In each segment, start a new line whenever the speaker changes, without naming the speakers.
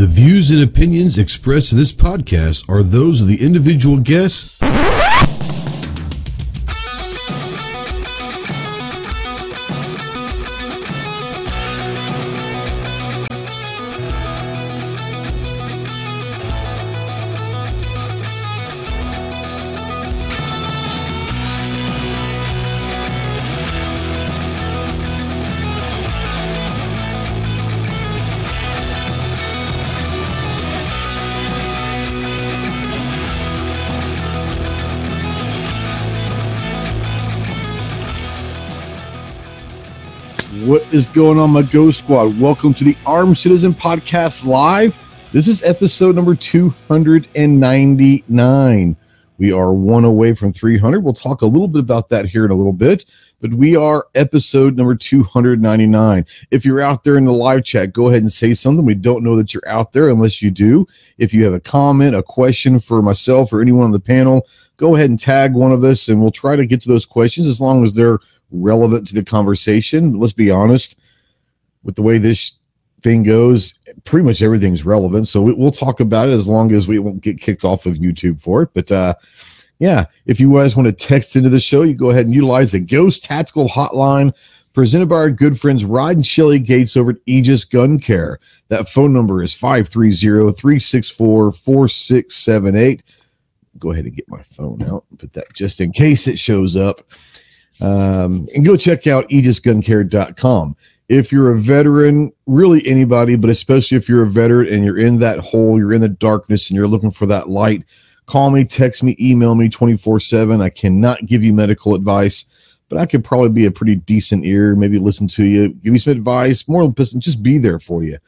The views and opinions expressed in this podcast are those of the individual guests.
Is going on, my Ghost Squad? Welcome to the Armed Citizen Podcast Live. This is episode number 299. We are one away from 300. We'll talk a little bit about that here in a little bit, but we are episode number 299. If you're out there in the live chat, go ahead and say something. We don't know that you're out there unless you do. If you have a comment, a question for myself or anyone on the panel, go ahead and tag one of us and we'll try to get to those questions as long as they're relevant to the conversation. Let's be honest, with the way this thing goes, pretty much everything's relevant. So we, will talk about it as long as we won't get kicked off of YouTube for it. But uh, yeah, if you guys want to text into the show, you go ahead and utilize the Ghost Tactical Hotline presented by our good friends Rod and Shelly Gates over at Aegis Gun Care. That phone number is 530 364 4678. Go ahead and get my phone out and put that just in case it shows up. Um, and go check out aegisguncare.com. If you're a veteran, really anybody, but especially if you're a veteran and you're in that hole, you're in the darkness and you're looking for that light, call me, text me, email me 24 7. I cannot give you medical advice, but I could probably be a pretty decent ear, maybe listen to you, give you some advice, more just be there for you.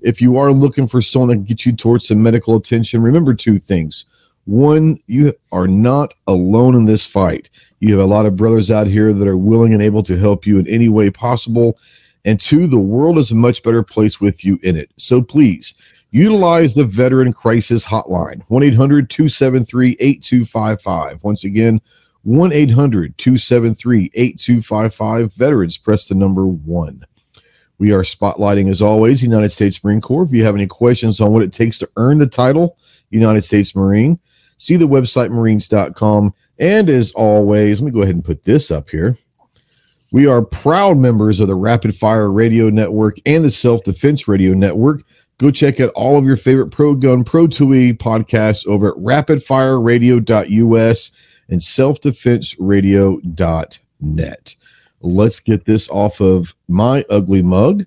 If you are looking for someone that can get you towards some medical attention, remember two things. One, you are not alone in this fight. You have a lot of brothers out here that are willing and able to help you in any way possible. And two, the world is a much better place with you in it. So please utilize the Veteran Crisis Hotline 1 800 273 8255. Once again, 1 800 273 8255. Veterans, press the number one. We are spotlighting, as always, United States Marine Corps. If you have any questions on what it takes to earn the title United States Marine, see the website marines.com and as always, let me go ahead and put this up here. We are proud members of the Rapid Fire Radio Network and the Self Defense Radio Network. Go check out all of your favorite pro gun, pro TUI podcasts over at rapidfireradio.us and selfdefenseradio.net. Let's get this off of my ugly mug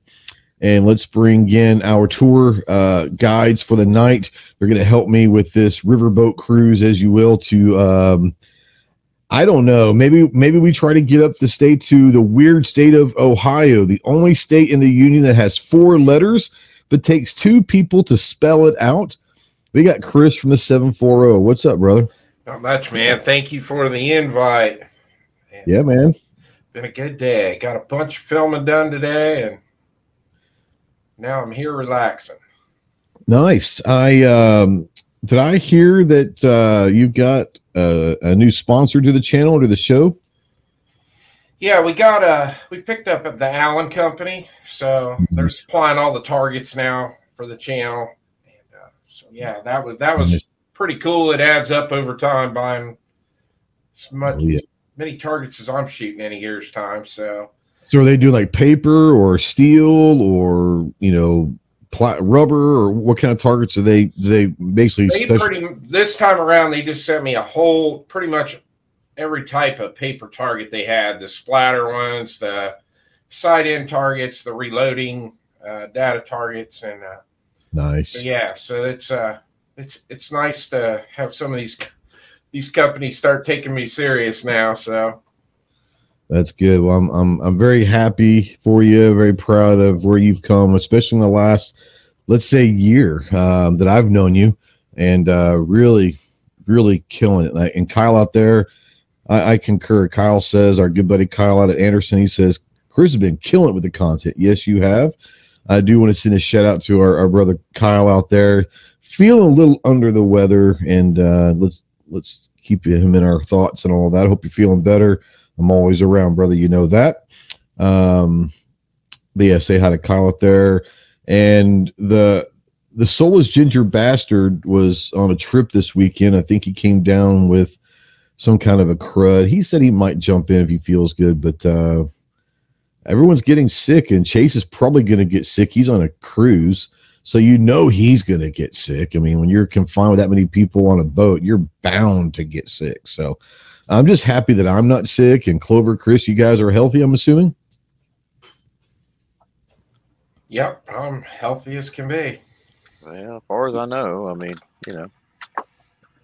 and let's bring in our tour uh, guides for the night. They're going to help me with this riverboat cruise, as you will, to um, I don't know. Maybe maybe we try to get up the state to the weird state of Ohio, the only state in the union that has four letters but takes two people to spell it out. We got Chris from the 740. What's up, brother?
Not much, man. Thank you for the invite.
And yeah, man.
Been a good day. Got a bunch of filming done today and now I'm here relaxing.
Nice. I um did I hear that uh you got uh, a new sponsor to the channel or to the show?
Yeah, we got a uh, we picked up the Allen Company, so they're supplying all the targets now for the channel. And uh, so yeah, that was that was pretty cool. It adds up over time buying as much oh, yeah. many targets as I'm shooting in a year's time. So
so are they doing like paper or steel or you know pla- rubber or what kind of targets are they? they basically
they special- pretty, this time around they just sent me a whole pretty much every type of paper target they had the splatter ones, the side end targets, the reloading uh, data targets, and uh,
nice.
Yeah, so it's uh it's it's nice to have some of these these companies start taking me serious now. So
that's good. Well, I'm I'm I'm very happy for you. Very proud of where you've come, especially in the last, let's say, year um, that I've known you, and uh, really, really killing it. And Kyle out there, I, I concur. Kyle says our good buddy Kyle out at Anderson. He says Chris has been killing it with the content. Yes, you have. I do want to send a shout out to our, our brother Kyle out there, feeling a little under the weather, and uh, let's let's keep him in our thoughts and all that. Hope you're feeling better. I'm always around, brother. You know that. Um, but yeah, say hi to Kyle up there. And the the soulless ginger bastard was on a trip this weekend. I think he came down with some kind of a crud. He said he might jump in if he feels good, but uh, everyone's getting sick, and Chase is probably going to get sick. He's on a cruise, so you know he's going to get sick. I mean, when you're confined with that many people on a boat, you're bound to get sick. So I'm just happy that I'm not sick, and Clover, Chris, you guys are healthy. I'm assuming.
Yep, I'm healthy as can be.
Well, as far as I know, I mean, you know.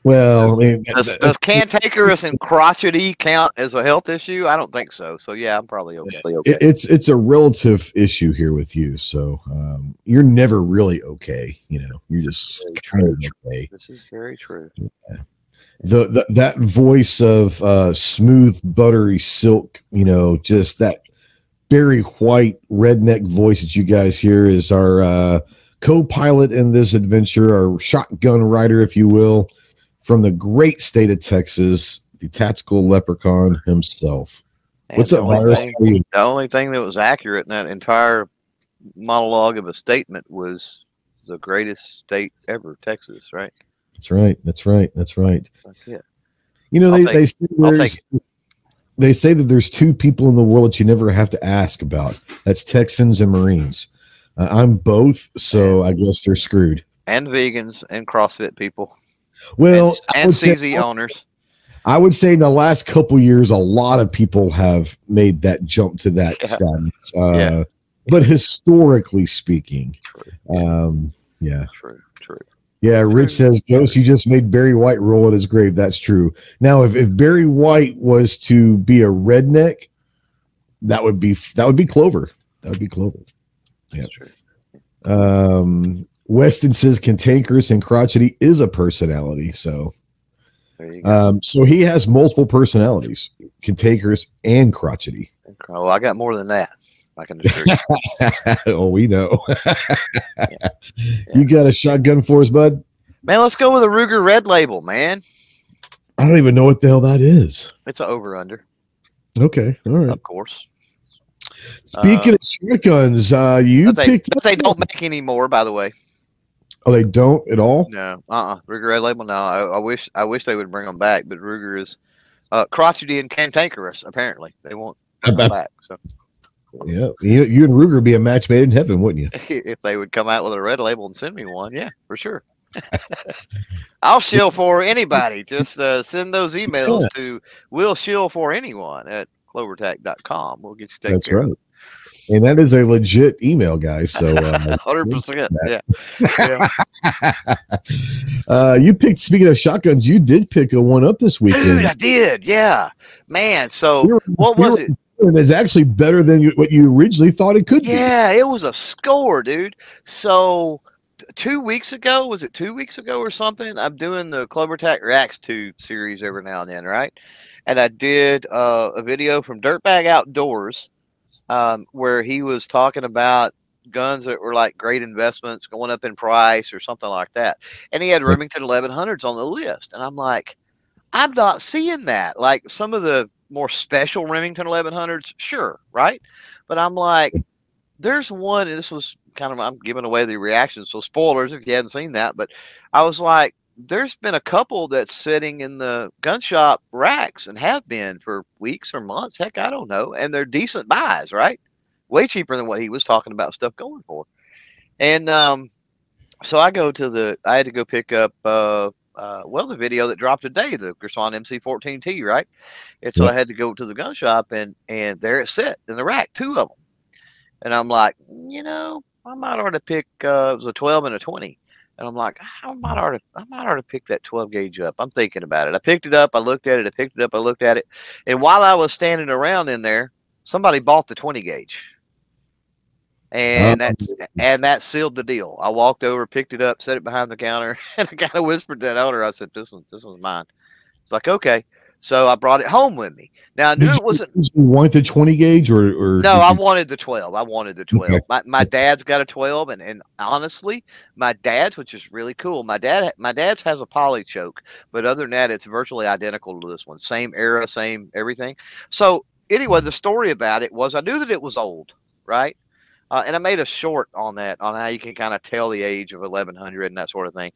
Well, I mean,
Does, does cantankerous and crotchety count as a health issue? I don't think so. So yeah, I'm probably okay.
it- it's it's a relative issue here with you. So um, you're never really okay. You know, you're just
Very
kind of
true.
okay.
This is very true.
The, the that voice of uh smooth buttery silk you know just that very White redneck voice that you guys hear is our uh co-pilot in this adventure our shotgun rider if you will from the great state of Texas the tactical leprechaun himself
And
what's up
only
virus
thing-
How are you?
The only thing that was accurate in that entire monologue of a statement was the greatest state ever, Texas, right?
That's right that's right that's right
it.
you know
I'll
they, they say there's they say that there's two people in the world that you never have to ask about that's Texans and Marines uh, I'm both so I guess they're screwed
And vegans and CrossFit people
Well,
and, and
would, say,
CZ owners.
I would say in the last couple years, a lot of people have made that jump to that
Yeah.
status. Uh,
Yeah.
But historically speaking, um, yeah,
true.
Yeah. Rich says, "Ghost, you just made Barry White roll at his grave." That's true. Now, if, if Barry White was to be a redneck, that would be that would be Clover. That would be Clover. Yeah. Um, Weston says cantankerous and crotchety is a personality. So
There you go.
Um, so he has multiple personalities, cantankerous and crotchety.
oh, I got more than that. I can assure you.
oh, we know. You got a shotgun for us, bud?
man, let's go with a Ruger Red Label, man.
I don't even know what the hell that is.
It's an over under,
Okay, all right.
of course.
Speaking of shotguns, uh, you
But they,
picked.
they don't make any more, by the way.
Oh, they don't at all.
No, uh, uh Ruger Red Label. No, I, I wish, I wish they would bring them back. But Ruger is uh, crotchety and cantankerous. Apparently, they won't
I
bring them
bet-
back. So
Yeah, you, you and Ruger would be a match made in heaven, wouldn't you?
if they would come out with a red label and send me one, yeah, for sure. I'll shill for anybody. Just uh, send those emails
Yeah.
to will shill for anyone at clovertac.com. We'll get you taken
That's
care
right. And that is a legit email, guys. So uh,
Hundred percent. Yeah. yeah.
uh, you picked. Speaking of shotguns, you did pick a one up this weekend. Dude.
I did. Yeah. Man. So
You're-
what was it?
And it's actually better than you, what you originally thought it could be.
Yeah, it was a score, dude. So two weeks ago, was it two weeks ago or something? I'm doing the CloverTac Reacts 2 series every now and then, right? And I did uh, a video from Dirtbag Outdoors um, where he was talking about guns that were like great investments going up in price or something like that. And he had Remington 1100s on the list. And I'm like, I'm not seeing that. Like some of the more special Remington 1100s, sure, right? But I'm like, there's one, and this was kind of, I'm giving away the reaction. So, spoilers if you hadn't seen that. But I was like, there's been a couple that's sitting in the gun shop racks and have been for weeks or months. Heck, I don't know. And they're decent buys, right? Way cheaper than what he was talking about stuff going for. And um, so I go to the, I had to go pick up, uh, uh, well, the video that dropped today, the Girsan MC14T, right? And so I had to go to the gun shop and and there it sat in the rack, two of them. And I'm like, you know, I might ought to pick. Uh, it was a 12 and a 20. And I'm like, I might ought to, I might ought to pick that 12 gauge up. I'm thinking about it. I picked it up. I looked at it. I picked it up. I looked at it. And while I was standing around in there, somebody bought the 20 gauge. And
Oh.
that's um, and that sealed the deal. I walked over, picked it up, set it behind the counter, and I kind of whispered to that owner. I said, "This one, this one's mine." It's like, okay. So I brought it home with me. Now I knew it wasn't.
you, want the 20 gauge or, or
No, I
you-
wanted the 12. I wanted the 12.
Okay.
My, my dad's got a 12 and, and honestly, my dad's which is really cool. My dad my dad's has a poly choke, but other than that it's virtually identical to this one. Same era, same everything. So, anyway, the story about it was I knew that it was old, right? Uh, and I made a short on that on how you can kind of tell the age of 1100 and that sort of thing.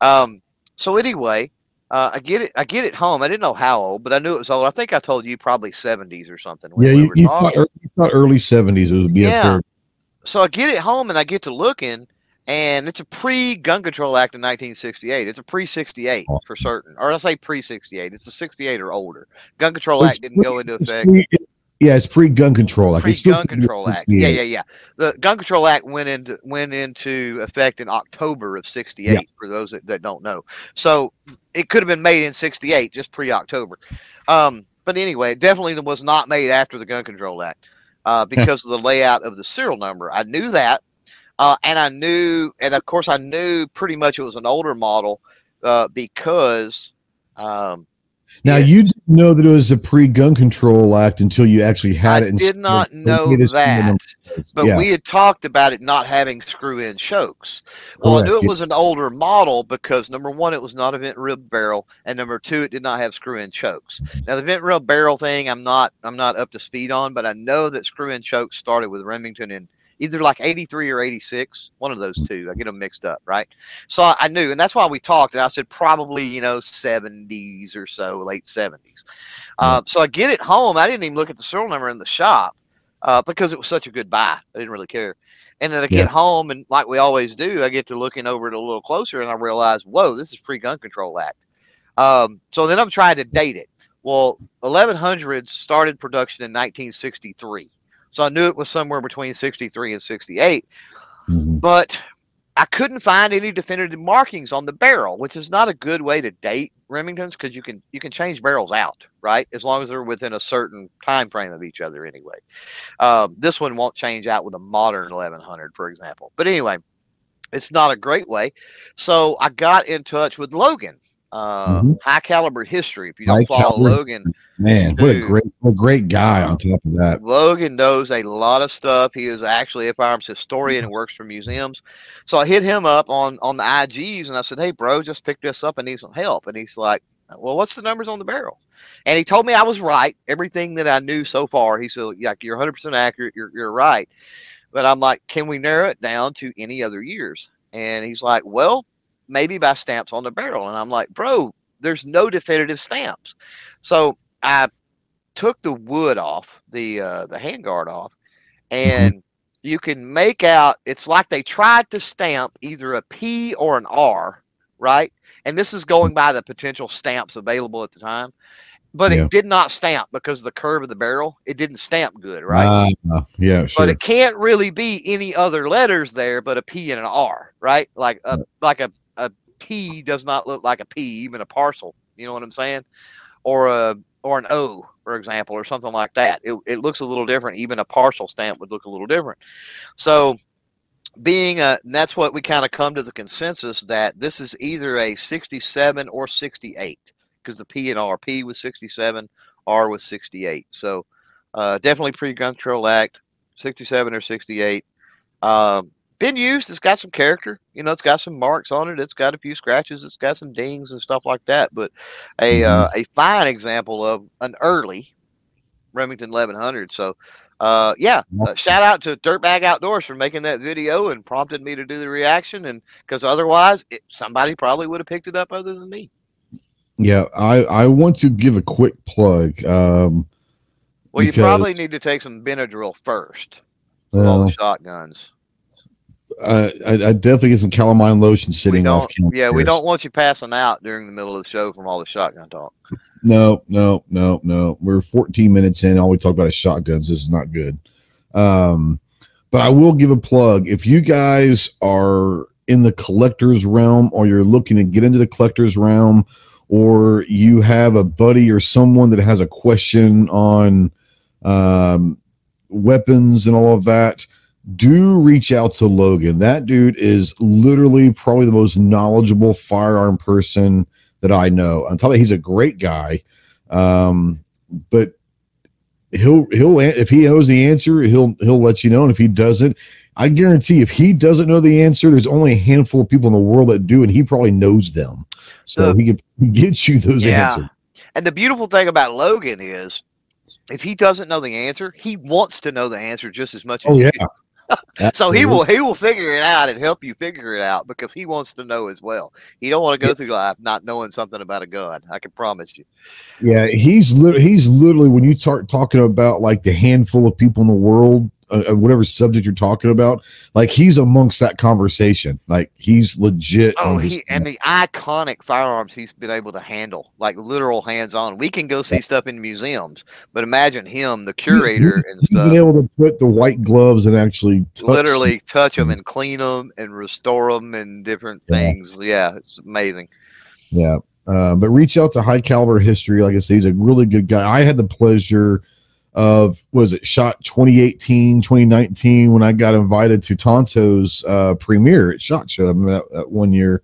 Um, so anyway, uh, I get it. I get it home. I didn't know how old, but I knew it was old. I think I told you probably 70s or something.
Yeah, you, you, thought, ear- you thought early seventies It would be
Yeah. so I get it home and I get to looking, and it's a pre Gun Control Act of 1968. It's a pre 68
Oh.
for certain, or I say pre 68. It's a 68 or older. Gun Control
It's
Act didn't go into effect.
pre- yeah, it's pre-gun control act.
Pre-gun control act. Yeah, yeah, yeah. The gun control act went into went into effect in October of '68. For those that, that don't know, so it could have been made in '68, just pre-October. Um, but anyway, it definitely was not made after the Gun Control Act uh, because of the layout of the serial number. I knew that, uh, and I knew, and of course, I knew pretty much it was an older model uh, because. Um,
Now
it-
you didn't know that it was a pre-gun control act until you actually had
I
it. and
did not know
it is in the
that. But
yeah,
we had talked about it not having screw in chokes. Well, I knew it
yeah.
was an older model because number one, it was not a vent rib barrel, and number two, it did not have screw in chokes. Now the vent rib barrel thing, I'm not I'm not up to speed on, but I know that screw in chokes started with Remington in either like 83 or 86, one of those two. I get them mixed up, right? So I knew, and that's why we talked. And I said probably you know 70s or so, late 70s. Uh, so I get it home. I didn't even look at the serial number in the shop uh, because it was such a good buy. I didn't really care. And then I
Yeah.
get home, and like we always do, I get to looking over it a little closer, and I realize, whoa, this is pre Gun Control Act. Um, so then I'm trying to date it. Well, 1100 started production in 1963. So I knew it was somewhere between 63 and 68
Mhm.
but I couldn't find any definitive markings on the barrel, which is not a good way to date Remingtons because you can you can change barrels out, right? As long as they're within a certain time frame of each other, anyway. Um, this one won't change out with a modern 1100, for example. But anyway, it's not a great way. So I got in touch with Logan, uh,
Mhm.
High Caliber History. If you don't
High
follow
Caliber
Logan,
Man, what a great, what a great guy on top of that.
Logan knows a lot of stuff. He is actually a firearms historian and works for museums. So I hit him up on on the IGs and I said, "Hey, bro, just pick this up. and need some help." And he's like, "Well, what's the numbers on the barrel?" And he told me I was right. Everything that I knew so far, he said, "Yeah, you're 100 percent accurate. You're you're right." But I'm like, "Can we narrow it down to any other years?" And he's like, "Well, maybe by stamps on the barrel." And I'm like, "Bro, there's no definitive stamps." So I took the wood off the uh, the handguard off, and you can make out. It's like they tried to stamp either a P or an R, right? And this is going by the potential stamps available at the time, but
Yeah.
it did not stamp because of the curve of the barrel. It didn't stamp good, right?
Ah, yeah, sure.
But it can't really be any other letters there but a P and an R, right? Like a like a, a P does not look like a P, even a parcel. You know what I'm saying? Or a or an O, for example, or something like that. It, it looks a little different. Even a partial stamp would look a little different. So being a that's what we kind of come to the consensus that this is either a 67 or 68 because the P and R P was 67, R was 68. So uh, definitely pre-gun control act 67 or 68 um, been used it's got some character you know it's got some marks on it it's got a few scratches it's got some dings and stuff like that but a uh, a fine example of an early remington 1100 so uh, yeah uh, shout out to dirtbag outdoors for making that video and prompted me to do the reaction and because otherwise it, somebody probably would have picked it up other than me.
Yeah, I I want to give a quick plug. Um,
well you probably need to take some benadryl first with all the shotguns
uh, I, I definitely get some calamine lotion sitting off. camera
yeah we don't want you passing out during the middle of the show from all the shotgun talk
No, no, no, no. We're 14 minutes in. All we talk about is shotguns. This is not good. Um, but I will give a plug. If you guys are in the collector's realm or you're looking to get into the collector's realm or you have a buddy or someone that has a question on um, weapons and all of that, do reach out to Logan. That dude is literally probably the most knowledgeable firearm person that I know. On top of that, he's a great guy. Um, but he'll he'll if he knows the answer, he'll he'll let you know. And if he doesn't, I guarantee if he doesn't know the answer, there's only a handful of people in the world that do, and he probably knows them. So
The-
he can get you those answers.
And the beautiful thing about Logan is if he doesn't know the answer, he wants to know the answer just as much as
Oh
you
yeah.
So he will he will figure it out and help you figure it out because he wants to know as well. He don't want to go through life not knowing something about a gun. I can promise you.
Yeah, he's li- he's literally when you start talking about like the handful of people in the world uh, whatever subject you're talking about, like he's amongst that conversation. Like he's legit.
Oh, he, and the iconic firearms he's been able to handle, like literal hands on. We can go see stuff in museums, but imagine him, the curator,
he's,
and
he's
stuff.
been able to put the white gloves and actually touch
literally touch them and clean them and restore them and different
Yeah.
things. Yeah, it's amazing.
Yeah. Uh, but reach out to High Caliber History. Like I said, he's a really good guy. I had the pleasure of, was it shot 2018, 2019 when I got invited to Tonto's uh, premiere at SHOT Show i that, that one year.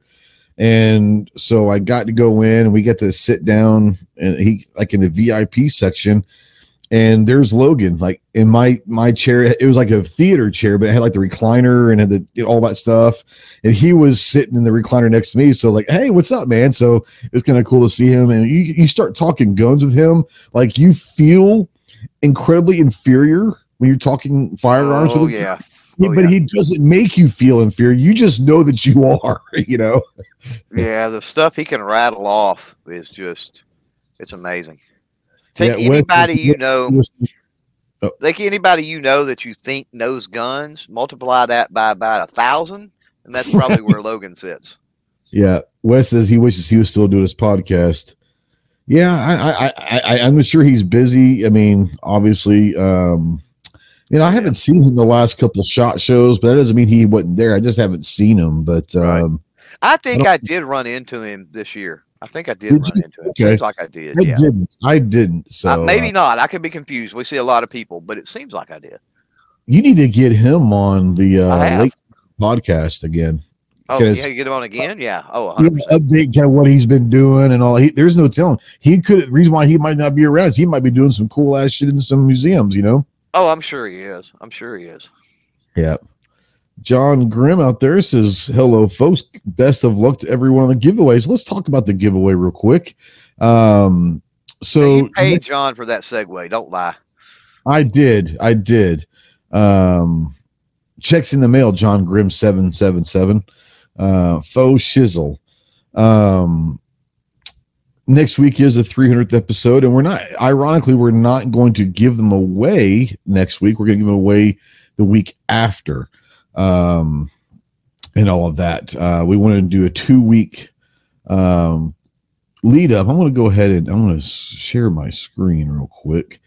And so I got to go in and we got to sit down and he, like in the VIP section, and there's Logan, like in my my chair. It was like a theater chair, but it had like the recliner and had the you know, all that stuff. And he was sitting in the recliner next to me. So like, hey, what's up, man? So it's kind of cool to see him. And you you start talking guns with him, like you feel incredibly inferior when you're talking firearms
oh
with
yeah. Oh,
but
yeah.
he doesn't make you feel inferior. You just know that you are, you know.
Yeah, the stuff he can rattle off is just it's amazing. Take
Yeah,
anybody you know,
Oh.
take anybody you know that you think knows guns, multiply that by about a thousand, and that's probably where Logan sits.
Yeah, Wes says he wishes he was still doing his podcast. Yeah, I, I, I, I I'm sure he's busy. I mean, obviously, um, you know, I haven't seen him the last couple shot shows, but that doesn't mean he wasn't there. I just haven't seen him. But
Right.
um,
I think
don't-
I did run into him this year. I think I did,
Did
run
you?
into him.
Okay.
Seems like I did.
I
yeah.
didn't. I didn't. So
Uh, maybe
uh,
not. I could be confused. We see a lot of people, but it seems like I did.
you need to get him on the uh, late podcast again.
Oh, yeah, you get him on again? Yeah. Oh,
He
100%.
update kind of what he's been doing and all. He, there's no telling. He could. Reason why he might not be around is he might be doing some cool ass shit in some museums. You know.
Oh, I'm sure he is. I'm sure he is.
Yeah. John Grimm out there says, Hello, folks. Best of luck to everyone on the giveaways. Let's talk about the giveaway real quick. Um,
Hey,
so
you paid John for that segue. Don't lie.
I did. I did. Um, checks in the mail, John Grimm 777. Uh, faux shizzle. Um, next week is the 300th episode, and we're not, ironically, we're not going to give them away next week. We're going to give them away the week after. Um, and all of that. Uh, we want to do a two week um, lead up. I'm going to go ahead and I'm going to share my screen real quick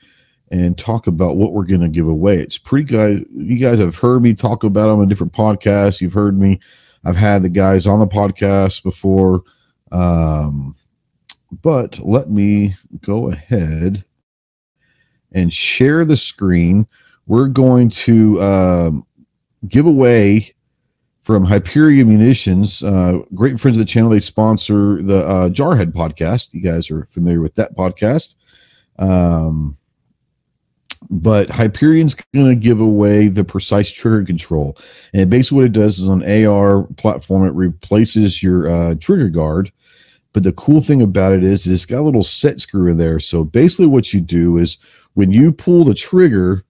and talk about what we're going to give away. It's pretty guys. You guys have heard me talk about them on different podcasts. You've heard me. I've had the guys on the podcast before. Um, but let me go ahead and share the screen. We're going to um, give away from Hyperion Munitions, uh, great friends of the channel. They sponsor the uh, Jarhead podcast. You guys are familiar with that podcast. Um, but Hyperion's going to give away the precise trigger control. And basically, what it does is on AR platform, it replaces your uh, trigger guard. But the cool thing about it is, it's got a little set screw in there. So basically, what you do is when you pull the trigger,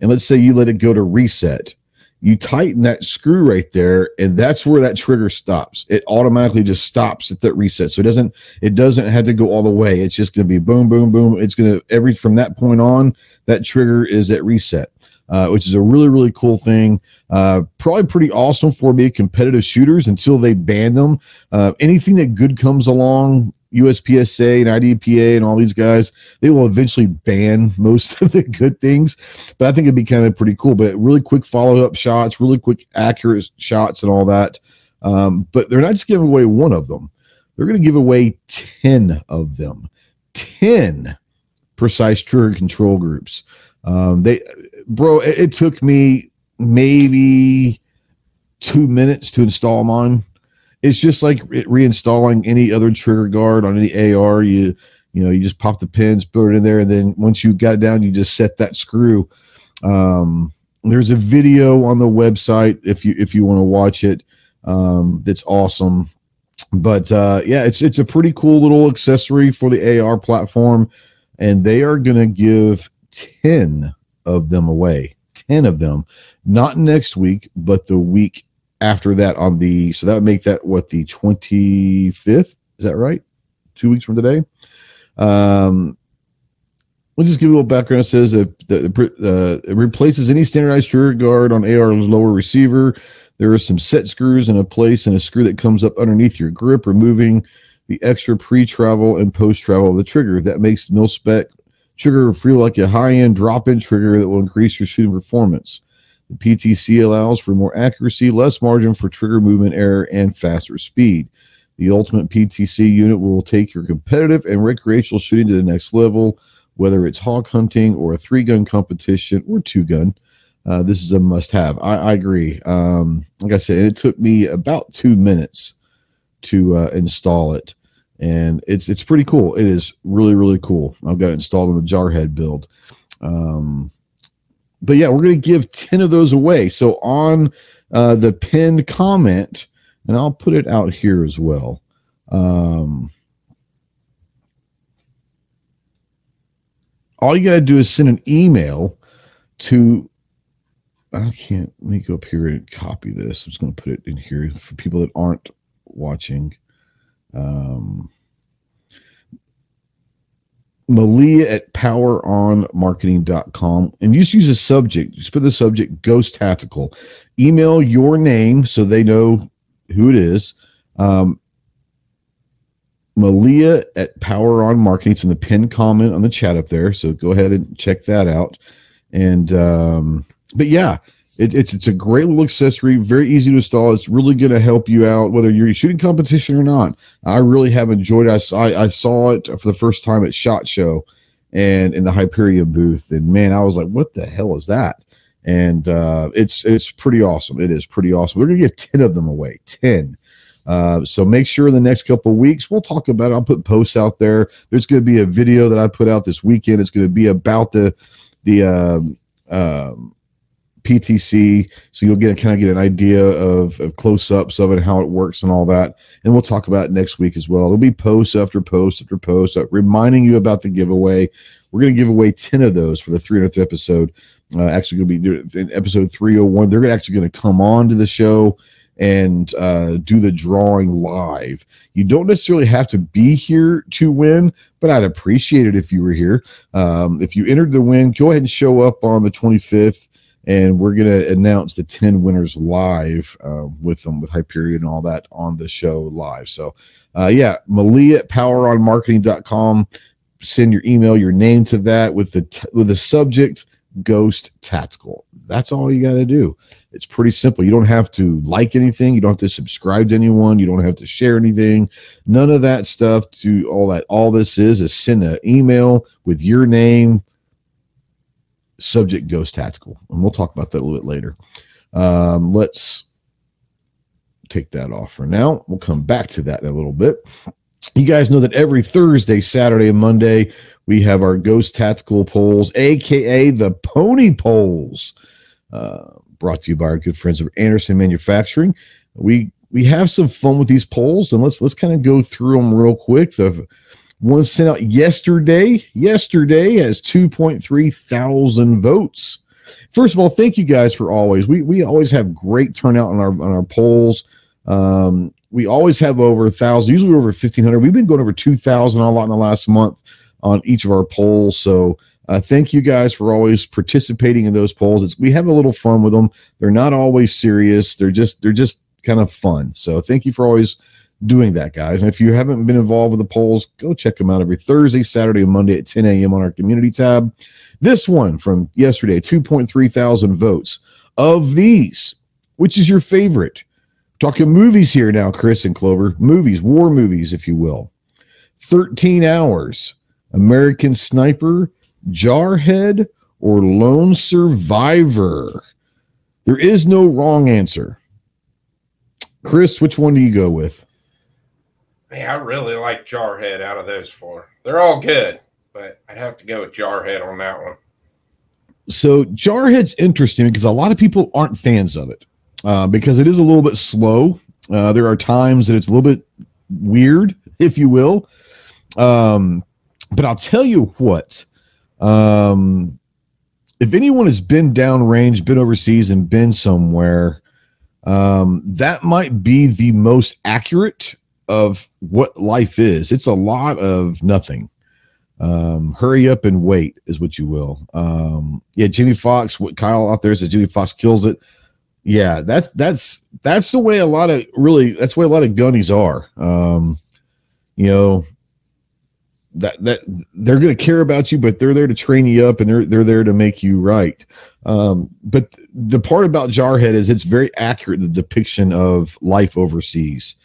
and let's say you let it go to reset, you tighten that screw right there, and that's where that trigger stops. It automatically just stops at that reset. So it doesn't it doesn't have to go all the way. It's just going to be boom, boom, boom. It's going to every from that point on, that trigger is at reset, uh, which is a really really cool thing. Uh, probably pretty awesome for me competitive shooters until they ban them. Uh, anything that good comes along. USPSA and IDPA and all these guys, they will eventually ban most of the good things but I think it'd be kind of pretty cool. But really quick follow up shots, really quick accurate shots, and all that. Um, but they're not just giving away one of them; they're going to give away ten of them. Ten precise trigger control groups. Um, they, bro, it, it took me maybe two minutes to install mine. It's just like reinstalling any other trigger guard on any AR. You you know you just pop the pins, put it in there, and then once you got it down, you just set that screw. Um there's a video on the website if you if you want to watch it um that's awesome. But uh yeah it's it's a pretty cool little accessory for the ar platform and they are gonna give 10 of them away. 10 of them, not next week, but the week after that on the, so that would make that what the 25th? Is that right? Two weeks from today. Um, we'll just give a little background. It says that the, uh, it replaces any standardized trigger guard on AR's lower receiver. There are some set screws in a place and a screw that comes up underneath your grip, removing the extra pre-travel and post-travel of the trigger. That makes mil spec trigger feel like a high-end drop-in trigger that will increase your shooting performance. PTC allows for more accuracy, less margin for trigger movement error, and faster speed. The ultimate PTC unit will take your competitive and recreational shooting to the next level, whether it's hog hunting or a three gun competition or two gun. Uh, this is a must have. I, I agree. Um, like I said, it took me about two minutes to uh, install it and it's it's pretty cool. It is really really cool. I've got it installed on the Jarhead build. Um, but yeah, we're going to give ten of those away. So on uh, the pinned comment, and I'll put it out here as well. Um, all you got to do is send an email to I can't let me go up here and copy this. I'm just going to put it in here for people that aren't watching um, Malia at poweronmarketing.com and just use a subject. Just put the subject Ghost Tactical. Email your name so they know who it is. Um, Malia at Power On Marketing. It's in the pinned comment on the chat up there. So go ahead and check that out. And um, but yeah, it, it's it's a great little accessory, very easy to install. It's really going to help you out whether you're shooting competition or not. I really have enjoyed it. I saw, I saw it for the first time at Shot Show and in the Hyperion booth, and man, I was like, "What the hell is that?" And uh, it's it's pretty awesome. It is pretty awesome. We're to give ten of them away. Ten. Uh, so make sure in the next couple weeks we'll talk about it. I'll put posts out there. There's going to be a video that I put out this weekend. It's going to be about the the um, um, PTC, so you'll get kind of get an idea of, of close ups of it, how it works, and all that. And we'll talk about next week as well. There'll be posts after post after post uh, reminding you about the giveaway. We're going to give away ten of those for the 300th episode. Uh, actually, going to be in episode 301. They're actually going to come on to the show and uh, do the drawing live. You don't necessarily have to be here to win, but I'd appreciate it if you were here. Um, if you entered the win, go ahead and show up on the 25th and we're to announce the 10 winners live uh, with them with hyperion and all that on the show live. So uh, yeah malia at poweronmarketing.com send your email your name to that with the t- with the subject ghost tactical. That's all you got to do. It's pretty simple. You don't have to like anything. You don't have to subscribe to anyone. You don't have to share anything. None of that stuff to all that all this is is send an email with your name subject ghost tactical and we'll talk about that a little bit later. Um, let's take that off for now. We'll come back to that in a little bit. You guys know that every thursday saturday and monday we have our ghost tactical polls aka the pony polls uh, brought to you by our good friends of anderson manufacturing. We we have some fun with these polls and let's let's kind of go through them real quick. The one sent out yesterday. Yesterday has 2.3 thousand votes. First of all, thank you guys for always. We we always have great turnout on our on our polls. Um, we always have over a thousand, usually over fifteen hundred. We've been going over two thousand a lot in the last month on each of our polls. So uh, thank you guys for always participating in those polls. It's, we have a little fun with them. They're not always serious. They're just they're just kind of fun. So thank you for always doing that, guys. And if you haven't been involved with the polls, go check them out every Thursday, Saturday, and Monday at 10 a.m. on our community tab. This one from yesterday, 2.3 thousand votes. Of these, which is your favorite? Talking movies here now, Chris and Clover. Movies, war movies, if you will. 13 hours, American Sniper, Jarhead, or Lone Survivor. There is no wrong answer. Chris, which one do you go with?
Man, I really like Jarhead out of those four. They're all good, but I'd have to go with Jarhead on that one.
So Jarhead's interesting because a lot of people aren't fans of it uh, because it is a little bit slow. Uh, there are times that it's a little bit weird, if you will. Um, but I'll tell you what, um, if anyone has been downrange, been overseas, and been somewhere, um, that might be the most accurate of what life is. It's a lot of nothing. Um, hurry up and wait is what you will. Um, yeah, Jamie Foxx, what Kyle out there says Jamie Foxx kills it. Yeah, that's that's that's the way a lot of really that's the way a lot of gunnies are. Um, you know, that that they're going to care about you, but they're there to train you up and they're they're there to make you right. Um, but the part about Jarhead is it's very accurate the depiction of life overseas.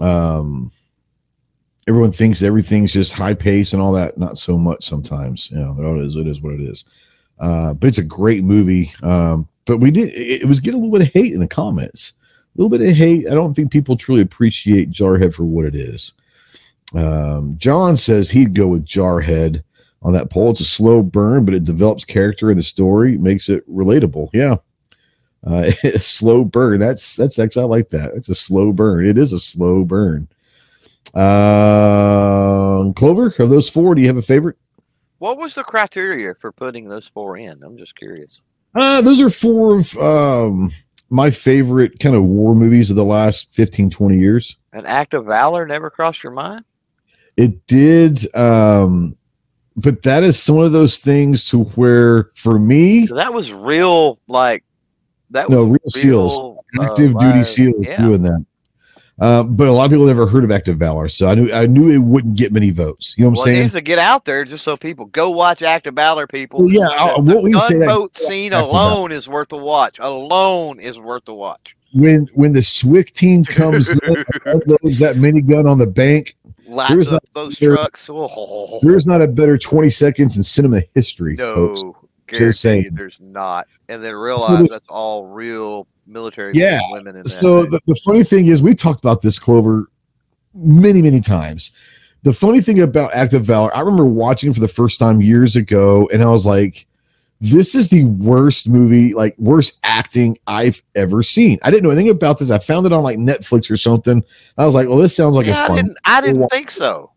Um, everyone thinks everything's just high pace and all that. Not so much sometimes. You know, it is it is what it is. Uh, but it's a great movie. Um, but we did it, it was getting a little bit of hate in the comments. A little bit of hate. I don't think people truly appreciate Jarhead for what it is. Um, John says he'd go with Jarhead on that poll. It's a slow burn, but it develops character in the story, makes it relatable. Yeah. Uh, a slow burn. That's that's actually I like that. It's a slow burn. It is a slow burn. Uh, Clover, of those four, do you have a favorite?
What was the criteria for putting those four in? I'm just curious.
Uh, those are four of um, my favorite kind of war movies of the last 15, 20 years.
An act of valor never crossed your mind?
It did. Um, but that is some of those things to where for me,
That was real, like that
no,
was
real seals,
real, uh,
active duty seals
yeah.
doing that. Uh, but a lot of people never heard of Act of Valor, so I knew I knew it wouldn't get many votes. You know what I'm
Well, it
saying?
needs to get out there just so people go watch Act of Valor. People,
Well, yeah, I-
The-
what we
the
say that-
gunboat scene
Active
alone is worth a watch. Alone is worth a watch.
When when the SWCC team comes in unloads that minigun on the bank, There's not-
those trucks. Oh,
there's not a better 20 seconds in cinema history. folks. Just saying.
there's not. And then realize
this-
that's all real military
Yeah,
women in.
So the, the funny thing is, we talked about this Clover many, many times. The funny thing about Act of Valor, I remember watching it for the first time years ago, and I was like, this is the worst movie, like worst acting I've ever seen. I didn't know anything about this. I found it on like Netflix or something. I was like, well, this sounds like
yeah,
a
I
fun.
didn't. I didn't think so.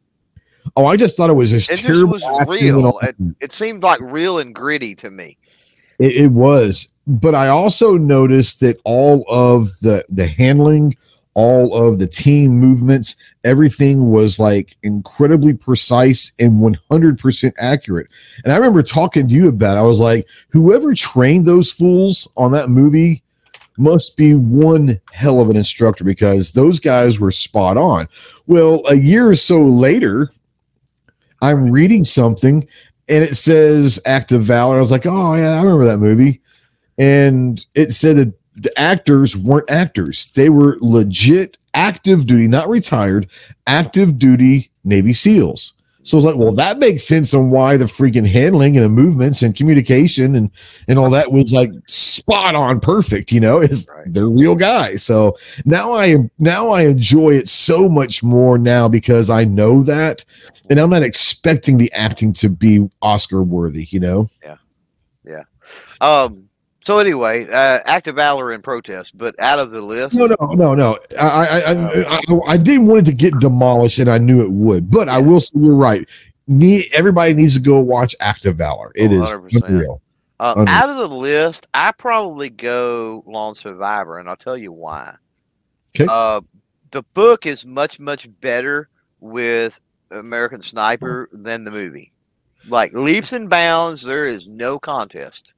Oh, I just thought it was just
It
terrible
was real.
that.
It seemed like real and gritty to me.
It, it was, but I also noticed that all of the the handling, all of the team movements, everything was like incredibly precise and one hundred percent accurate. And I remember talking to you about. It. I was like, whoever trained those fools on that movie must be one hell of an instructor because those guys were spot on. Well, a year or so later, I'm reading something and it says Act of Valor. I was like, oh yeah, I remember that movie. And it said that the actors weren't actors; they were legit active duty, not retired, active duty Navy SEALs. So it's like, well, that makes sense on why the freaking handling and the movements and communication and and all that was like spot on perfect. You know, is they're real guys. So now I now I enjoy it so much more now because I know that, and I'm not expecting the acting to be Oscar worthy. You know. Yeah. Yeah.
Um. So anyway, uh, Act of Valor in protest, but out of the list,
No, no, no, no. I, I, I, I, I didn't want it to get demolished, and I knew it would. But I will say you're right. Need everybody needs to go watch Act of Valor. It
Oh, 100%.
unreal.
uh,
Under-
out of the list, I probably go Lone Survivor, and I'll tell you why.
'Kay.
Uh, the book is much much better with American Sniper than the movie. Like leaps and bounds, there is no contest.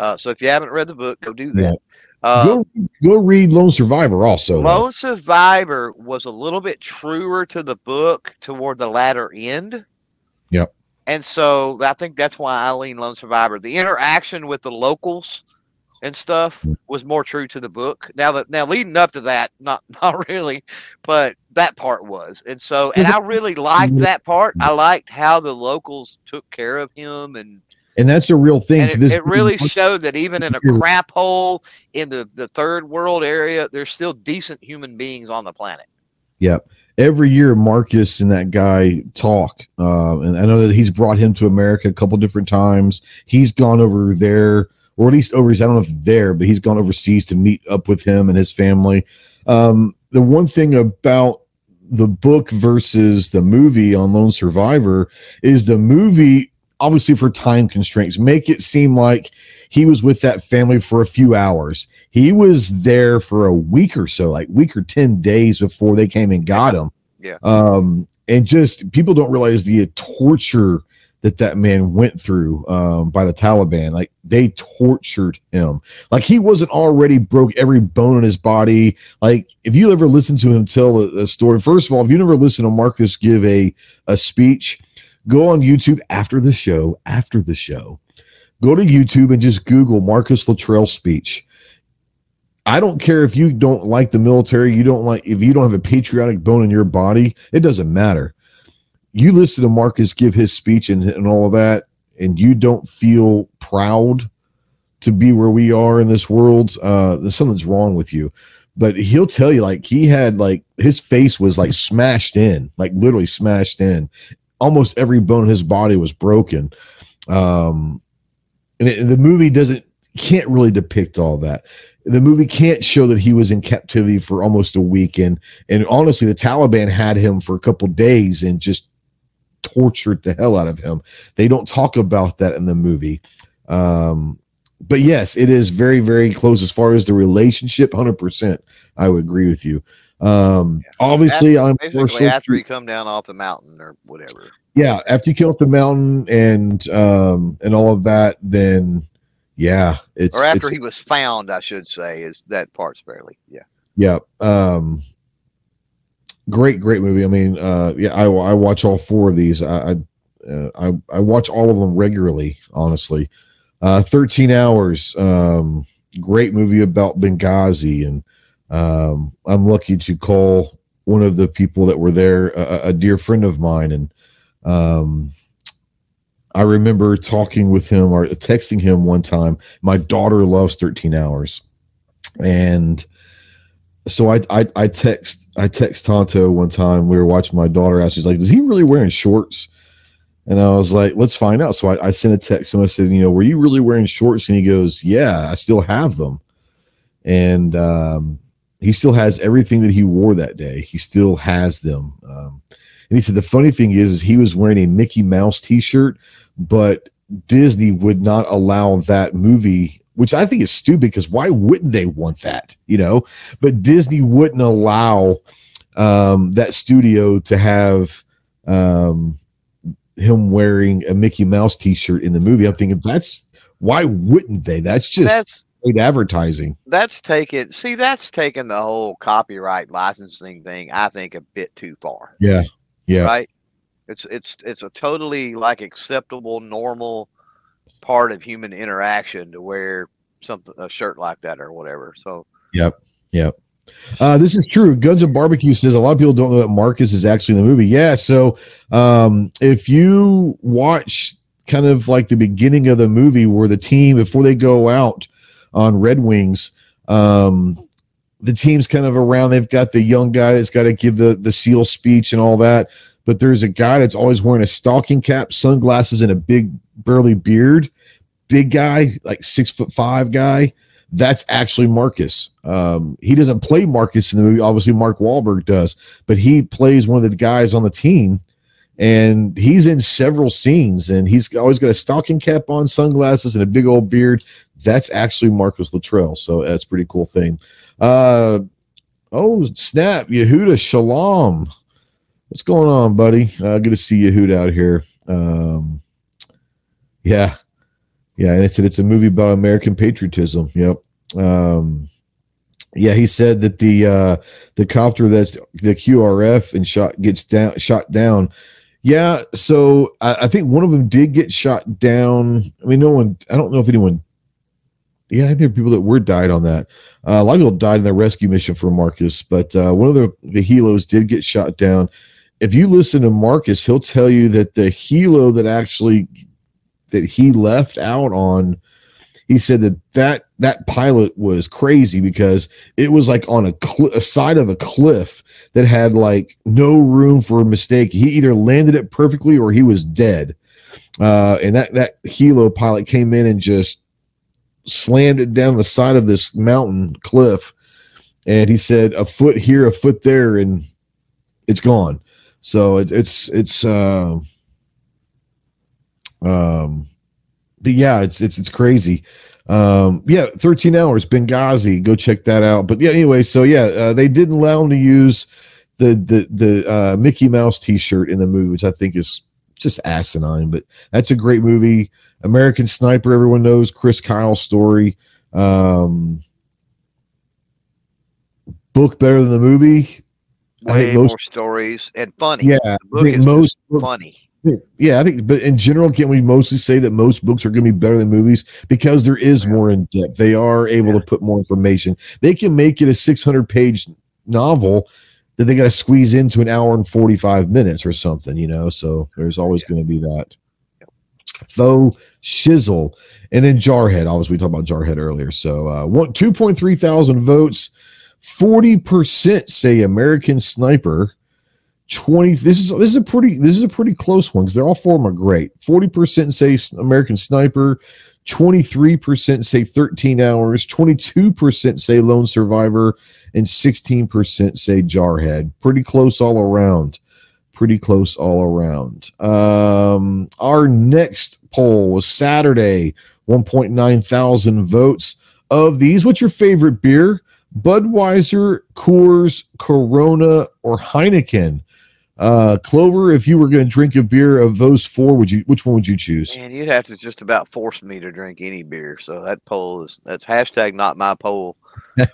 Uh, so if you haven't read the book, go do that. Uh,
go, go read Lone Survivor. Also, though.
Lone Survivor was a little bit truer to the book toward the latter end.
Yep.
And so I think that's why I lean Lone Survivor. The interaction with the locals and stuff
Mm.
was more true to the book. Now that now leading up to that, not not really, but that part was. And so and I really liked that part. I liked how the locals took care of him and
and that's a real thing.
it,
this
it really showed that even in a crap hole in the, the third world area, there's still decent human beings on the planet.
Yep. Every year, Marcus and that guy talk, uh, and I know that he's brought him to America a couple different times. He's gone over there, or at least overseas. I don't know if there, but he's gone overseas to meet up with him and his family. Um, the one thing about the book versus the movie on Lone Survivor is the movie obviously for time constraints, make it seem like he was with that family for a few hours. He was there for a week or so, like week or 10 days before they came and got him.
Yeah.
Um, and just people don't realize the torture that that man went through um, by the Taliban. Like they tortured him. Like he wasn't already broke every bone in his body. Like if you ever listen to him tell a, a story, first of all, if you never listen to Marcus give a a speech, go on YouTube after the show. After the show, go to YouTube and just Google Marcus Luttrell speech. I don't care if you don't like the military, you don't like if you don't have a patriotic bone in your body, it doesn't matter you listen to Marcus give his speech and, and all of that, and you don't feel proud to be where we are in this world, uh, there's something's wrong with you. But he'll tell you, like, he had, like, his face was, like, smashed in, like, literally smashed in. Almost every bone in his body was broken. Um, and, it, the movie doesn't, can't really depict all that the movie can't show that he was in captivity for almost a week and and honestly the taliban had him for a couple days and just tortured the hell out of him. They don't talk about that in the movie. Um, but yes, it is very, very close as far as the relationship. Hundred percent, I would agree with you. Um, obviously,
after,
I'm
basically after he come down off the mountain or whatever.
Yeah, after you come off the mountain and um and all of that, then yeah, it's
or after
it's,
he was found, I should say, is that part's fairly yeah.
Yeah. Um, great, great movie. I mean, uh, yeah, I, I watch all four of these. I, I, uh, I, I watch all of them regularly, honestly. Uh, 13 hours. Um, great movie about Benghazi. And, um, I'm lucky to call one of the people that were there, a, a dear friend of mine. And, um, I remember talking with him or texting him one time. My daughter loves 13 hours. And, so I, I I text I text Tanto one time. We were watching my daughter ask. She's like, "Is he really wearing shorts?" And I was like, "Let's find out." So I, I sent a text and. I said, "You know, were you really wearing shorts?" And he goes, "Yeah, I still have them." And um, he still has everything that he wore that day. He still has them. Um, and he said the funny thing is, is he was wearing a Mickey Mouse T-shirt, but Disney would not allow that movie which I think is stupid because why wouldn't they want that? You know, but Disney wouldn't allow um, that studio to have um, him wearing a Mickey Mouse T-shirt in the movie. I'm thinking that's why wouldn't they? That's just that's, great advertising.
That's taken. See, that's taken the whole copyright licensing thing. I think a bit too far.
Yeah, yeah.
Right. It's it's it's a totally like acceptable, normal part of human interaction to wear something a shirt like that or whatever. So
yep, yep. Uh, this is true. Guns and Barbecue says a lot of people don't know that Marcus is actually in the movie. Yeah. So um, if you watch kind of like the beginning of the movie where the team, before they go out on Red Wings, um, the team's kind of around. They've got the young guy that's got to give the, the SEAL speech and all that. But there's a guy that's always wearing a stocking cap, sunglasses, and a big burly beard big guy, like six foot five guy, that's actually Marcus. Um, he doesn't play Marcus in the movie. Obviously, Mark Wahlberg does, but he plays one of the guys on the team, and he's in several scenes. And he's always got a stocking cap on, sunglasses, and a big old beard. That's actually Marcus Luttrell. So that's pretty cool thing. Uh, oh snap, Yehuda Shalom. What's going on, buddy? Uh, good to see Yehuda out here. Um, yeah, yeah, and it said it's a movie about American patriotism. Yep. Um, yeah, he said that the uh, the copter that's the QRF and shot gets down shot down. Yeah, so I, I, think one of them did get shot down. I mean, no one. I don't know if anyone. Yeah, I think there are people that were died on that. Uh, a lot of people died in the rescue mission for Marcus, but uh, one of the the helos did get shot down. If you listen to Marcus, he'll tell you that the helo that actually that he left out on he said that that that pilot was crazy because it was like on a, cl- a side of a cliff that had like no room for a mistake. He either landed it perfectly or he was dead. Uh, and that that helo pilot came in and just slammed it down the side of this mountain cliff. And he said a foot here a foot there and it's gone. So it, it's it's uh Um, but yeah, it's it's it's crazy. Um, yeah, 13 hours, Benghazi. Go check that out. But yeah, anyway, so yeah, uh, they didn't allow him to use the the the uh, Mickey Mouse T-shirt in the movie, which I think is just asinine. But that's a great movie. American Sniper, everyone knows Chris Kyle's story. Um, book better than the movie. I
Way
think most
more stories and funny.
yeah,
the book is
most
funny.
Yeah, I think, but in general, can we mostly say that most books are going to be better than movies because there is more in depth. They are able to put more information. They can make it a 600 page novel that they got to squeeze into an hour and 45 minutes or something, you know? So there's always going to be that. Faux shizzle. And then Jarhead. Obviously, we talked about Jarhead earlier. So uh, one, 2.3 thousand votes. 40% say American Sniper. 20 this is this is a pretty this is a pretty close one because they're all four of them are great. 40% say american sniper 23% say 13 hours 22% say lone survivor and 16% say jarhead. Pretty close all around. Pretty close all around. Um our next poll was saturday 1.9 thousand votes. Of these what's your favorite beer? Budweiser coors corona or heineken uh, Clover, if you were going to drink a beer of those four, would you? Which one would you choose?
Man, you'd have to just about force me to drink any beer. So that poll is that's hashtag not my poll.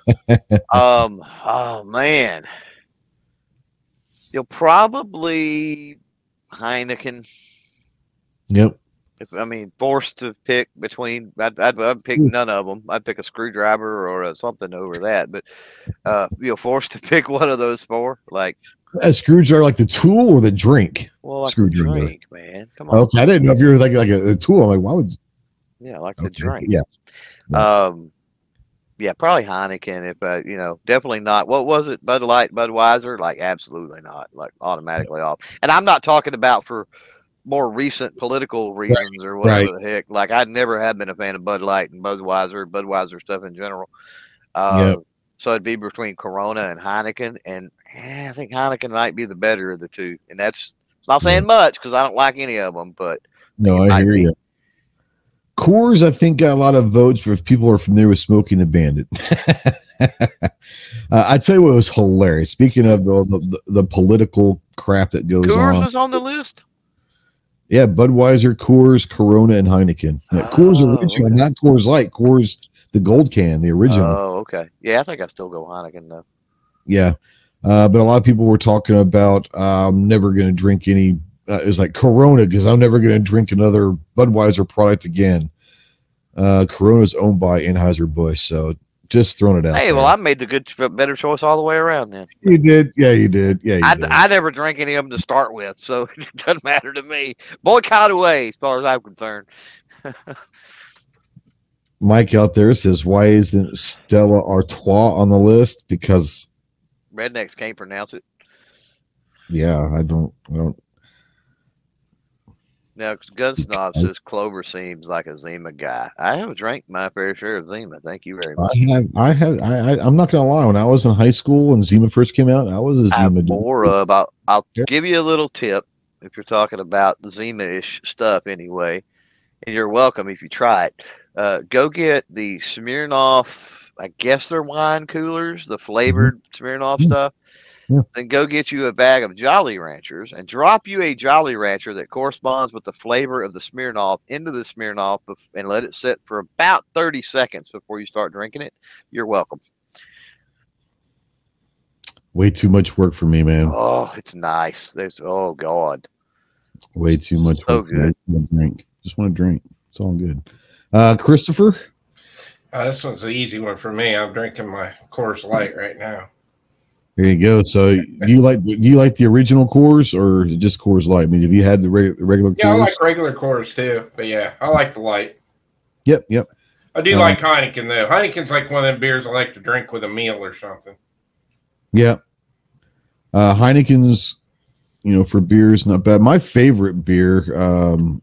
um, oh man, you'll probably Heineken.
Yep.
If I mean forced to pick between, I'd, I'd, I'd pick none of them. I'd pick a screwdriver or a something over that. But uh, you know, forced to pick one of those four, like
A screwdriver, like the tool or the drink?
well, like
Screwdriver.
drink, man. Come on,
Okay, I didn't know if you were like like a, a tool. I'm like, why would?
yeah, like the drink.
Yeah,
Um, yeah, probably Heineken. If uh, you know, definitely not. What was it? Bud Light, Budweiser? Like, absolutely not. Like, automatically off. And I'm not talking about for more recent political reasons or whatever
right.
the heck. Like, I never have been a fan of Bud Light and Budweiser, Budweiser stuff in general. Uh,
Yep.
So it'd be between Corona and Heineken, and eh, I think Heineken might be the better of the two. And that's not saying much because I don't like any of them, but
no, I hear
be.
you. Coors, I think, got a lot of votes for if people are familiar with Smokey and the Bandit. uh, I'd say what was hilarious. Speaking of the, the, the political crap that goes
Coors
on,
was on the list.
Yeah, Budweiser, Coors, Corona, and Heineken. Yeah, Coors
Oh,
original,
okay.
not Coors Light. Coors, the gold can, the original.
Oh, okay. Yeah, I think I still go Heineken though.
Yeah. Uh, but a lot of people were talking about uh, I'm never going to drink any. Uh, it was like Corona because I'm never going to drink another Budweiser product again. Uh, Corona is owned by Anheuser Busch, so just throwing it out.
Hey, well. I made the good, better choice all the way around. Then
you did, yeah, you did, yeah, you
I,
did.
I never drank any of them to start with, so it doesn't matter to me. Boycott away, as far as I'm concerned.
Mike out there says, "Why isn't Stella Artois on the list?" Because
Rednecks can't pronounce it.
yeah, I don't, I don't.
Now, Gun Snob
Because-
says Clover seems like a Zima guy. I have drank my fair share of Zima. Thank you very much.
I have, I have, I, I, I'm not gonna lie. When I was in high school and Zima first came out, I was a
I'm
Zima
more of. I'll, I'll
Yeah.
give you a little tip if you're talking about the Zima-ish stuff anyway, and you're welcome if you try it. Uh, go get the Smirnoff. I guess they're wine coolers, the flavored Smirnoff
Mm.
stuff.
Yeah.
Then go get you a bag of Jolly Ranchers and drop you a Jolly Rancher that corresponds with the flavor of the Smirnoff into the Smirnoff bef- and let it sit for about 30 seconds before you start drinking it. You're welcome.
Way too much work for me, man.
Oh, it's nice. There's oh god.
Way too much
So
work. for me. Just want to drink. Just want to drink. It's all good. Uh, Christopher,
Uh, this one's an easy one for me. I'm drinking my Coors Light right now.
There you go. So, do you like do you like the original Coors or just Coors Light? I mean, have you had the reg- regular
Yeah, I like regular Coors too, but yeah, I like the light.
Yep, yep.
I do
Um,
like Heineken though. Heineken's like one of them beers I like to drink with a meal or something.
Yeah. Uh Heineken's, you know, for beers, not bad. My favorite beer um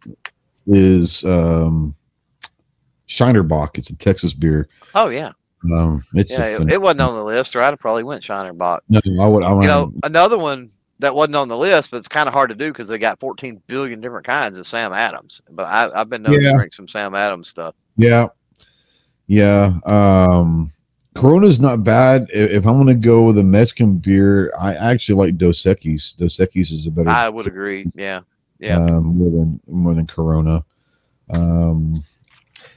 is um Shiner Bock. It's a Texas beer.
Oh yeah.
Um it's
Yeah, it, it wasn't on the list, or I'd have probably went Shiner Bock.
no, I would I would
You know, another one that wasn't on the list, but it's kind of hard to do because they got 14 billion different kinds of Sam Adams. But I, I've been known
Yeah.
to drink some Sam Adams stuff.
Yeah. Yeah. Um Corona's not bad. I- If I'm gonna go with a Mexican beer, I actually like Dos Equis. Dos Equis is a better
I would agree. Yeah. Yeah.
um, more than more than Corona. Um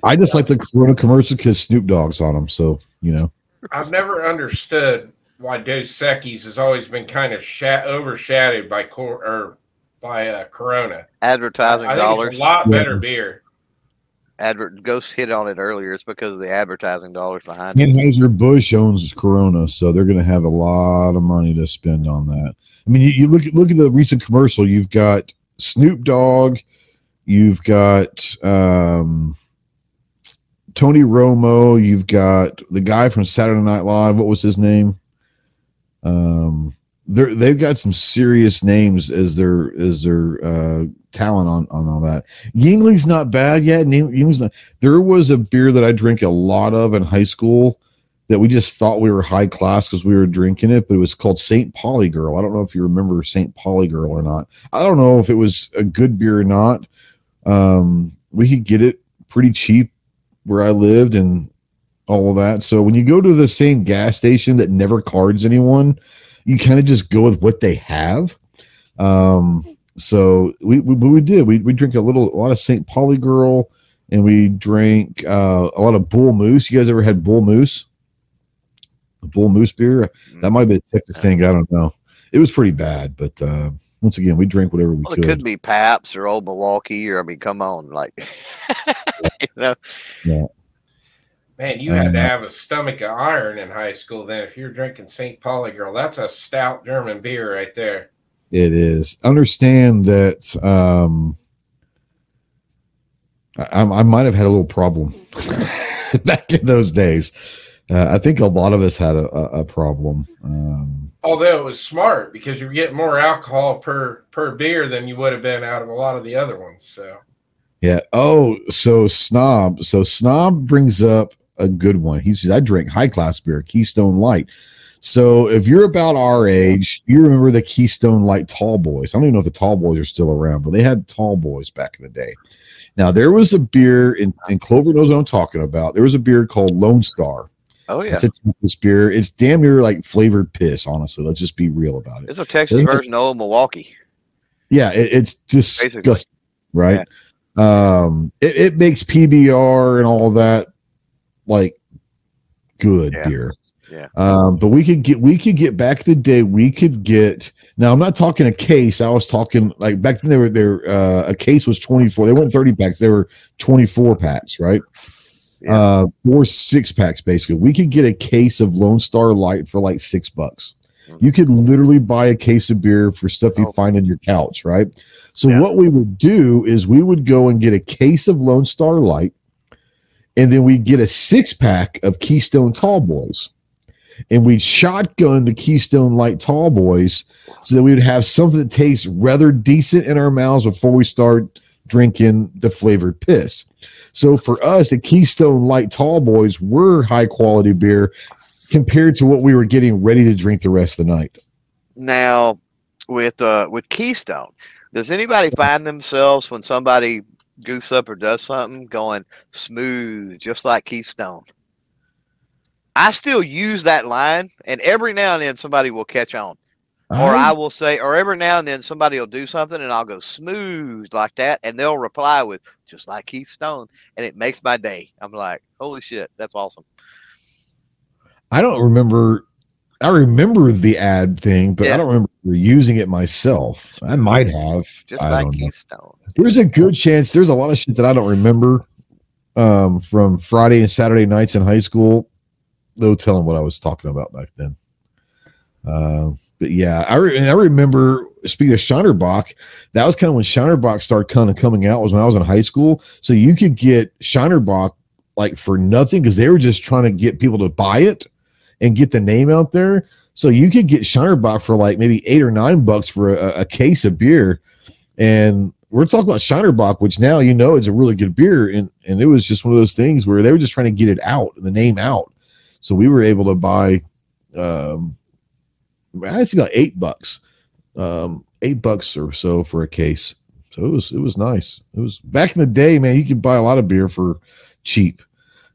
I just like the Corona commercial because Snoop Dogg's on them. So, you know.
I've never understood why Dos Equis has always been kind of sha- overshadowed by cor- or by uh, Corona.
Advertising
I think
dollars.
it's a lot
Yeah.
better beer.
Advert Ghost hit on it earlier. It's because of the advertising dollars behind it.
Anheuser Busch owns Corona, so they're going to have a lot of money to spend on that. I mean, you, you look at look at the recent commercial. You've got Snoop Dogg, you've got um, Tony Romo, you've got the guy from Saturday Night Live. What was his name? Um, they're they've got some serious names as their as their uh, talent on on all that. Yuengling's not bad yet. Yuengling's not. There was a beer that I drank a lot of in high school that we just thought we were high class because we were drinking it, but it was called St. Pauli Girl. I don't know if you remember St. Pauli Girl or not. I don't know if it was a good beer or not. Um, we could get it pretty cheap where I lived and all of that. So when you go to the same gas station that never cards anyone, you kind of just go with what they have. Um, so we we, we did we we drink a little a lot of St. Pauli Girl and we drank uh, a lot of Bull Moose. You guys ever had Bull Moose? Bull Moose beer that might be a Texas thing. I don't know. It was pretty bad, but uh, once again, we drink whatever we
Well, it
could.
could be Pabst or Old Milwaukee, or I mean, come on, like, you know, Yeah.
Man, you had to
Uh,
have a stomach of iron in high school then if you're drinking St. Pauli Girl. That's a stout German beer right there.
It is. Understand that um, I, I might have had a little problem back in those days. Uh, I think a lot of us had a, a, a problem. Um,
Although it was smart because you getting more alcohol per per beer than you would have been out of a lot of the other ones. So
yeah. Oh, so snob. So snob brings up a good one. He says, "I drink high class beer, Keystone Light." So if you're about our age, you remember the Keystone Light Tall Boys. I don't even know if the Tall Boys are still around, but they had Tall Boys back in the day. Now there was a beer, in, Clover knows what I'm talking about. There was a beer called Lone Star.
Oh yeah,
It's a Texas beer. It's damn near like flavored piss. Honestly, let's just be real about it.
it's a Texas
Yeah.
version of Old Milwaukee.
Yeah, it, it's
Basically.
disgusting, right? Um, it, it makes PBR and all that like good
Yeah.
beer.
Yeah.
Um, but we could get we could get back the day we could get now I'm not talking a case. I was talking like back then they were there uh a case was 24. They weren't 30 packs, they were 24 packs, right?
Yeah.
Uh or six packs basically. We could get a case of Lone Star Light for like six bucks.
Mhm.
You could literally buy a case of beer for stuff you
Oh.
find in your couch, right? So
Yeah.
what we would do is we would go and get a case of Lone Star Light, and then we'd get a six pack of Keystone Tall Boys, and we'd shotgun the Keystone Light Tall Boys so that we would have something that tastes rather decent in our mouths before we start drinking the flavored piss. So for us, the Keystone Light Tall Boys were high quality beer compared to what we were getting ready to drink the rest of the night.
Now, with uh with Keystone, does anybody find themselves when somebody goofs up or does something going smooth, just like Keystone? I still use that line, and every now and then somebody will catch on. Or I will say, or every now and then somebody will do something and I'll go smooth like that, and they'll reply with just like Keith Stone, and it makes my day. I'm like, holy shit, that's awesome.
I don't remember. I remember the ad thing, but
Yeah.
I don't remember using it myself. I might have.
Just
I
like. Keith Stone.
There's a good chance. There's a lot of shit that I don't remember um, from Friday and Saturday nights in high school. No telling what I was talking about back then. Uh, but yeah, I re- and I remember. Speaking of Shiner Bock, that was kind of when Shiner Bock started kind of coming out. Was when I was in high school, so you could get Shiner Bock like for nothing because they were just trying to get people to buy it and get the name out there. So you could get Shiner Bock for like maybe eight or nine bucks for a, a case of beer, and we're talking about Shiner Bock, which now you know is a really good beer, and and it was just one of those things where they were just trying to get it out, the name out. So we were able to buy, um, I see about eight bucks um, eight bucks or so for a case. So it was it was nice. It was back in the day, man. You could buy a lot of beer for cheap.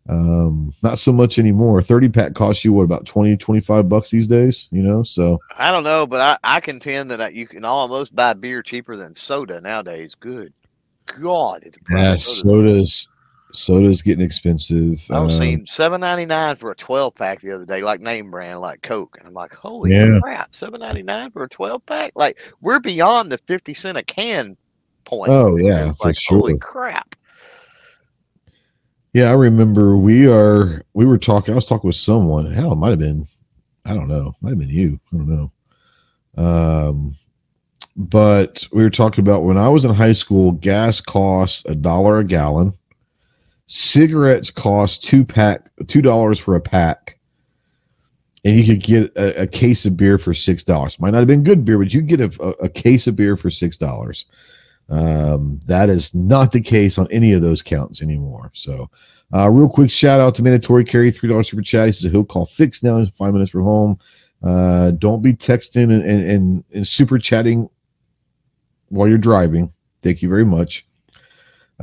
Um, not so much anymore. 30 pack costs you what about 20, 25 bucks these days, you know? So
I don't know, but I, I contend that I, you can almost buy beer cheaper than soda nowadays. Good God.
yeah, sodas soda's getting expensive.
I was
Um,
seeing seven ninety nine for a twelve pack the other day, like name brand, like Coke, and I'm like, holy
Yeah.
crap, seven ninety nine for a twelve pack? Like we're beyond the fifty cent a can point.
Oh, yeah,
It's
for
like holy crap.
Yeah, I remember we are we were talking. I was talking with someone. Hell, it might have been, I don't know, might have been you. I don't know. Um, but we were talking about when I was in high school, gas cost a dollar a gallon. Cigarettes cost two pack two dollars for a pack, and you could get a, a case of beer for six dollars. Might not have been good beer, but you get a, a, case of beer for six dollars. Um, that is not the case on any of those counts anymore. So, uh, real quick shout out to Mandatory Carry, three dollars super chat. He says he'll call fix now. Five minutes from home. Uh, don't be texting and, and, and super chatting while you're driving. Thank you very much.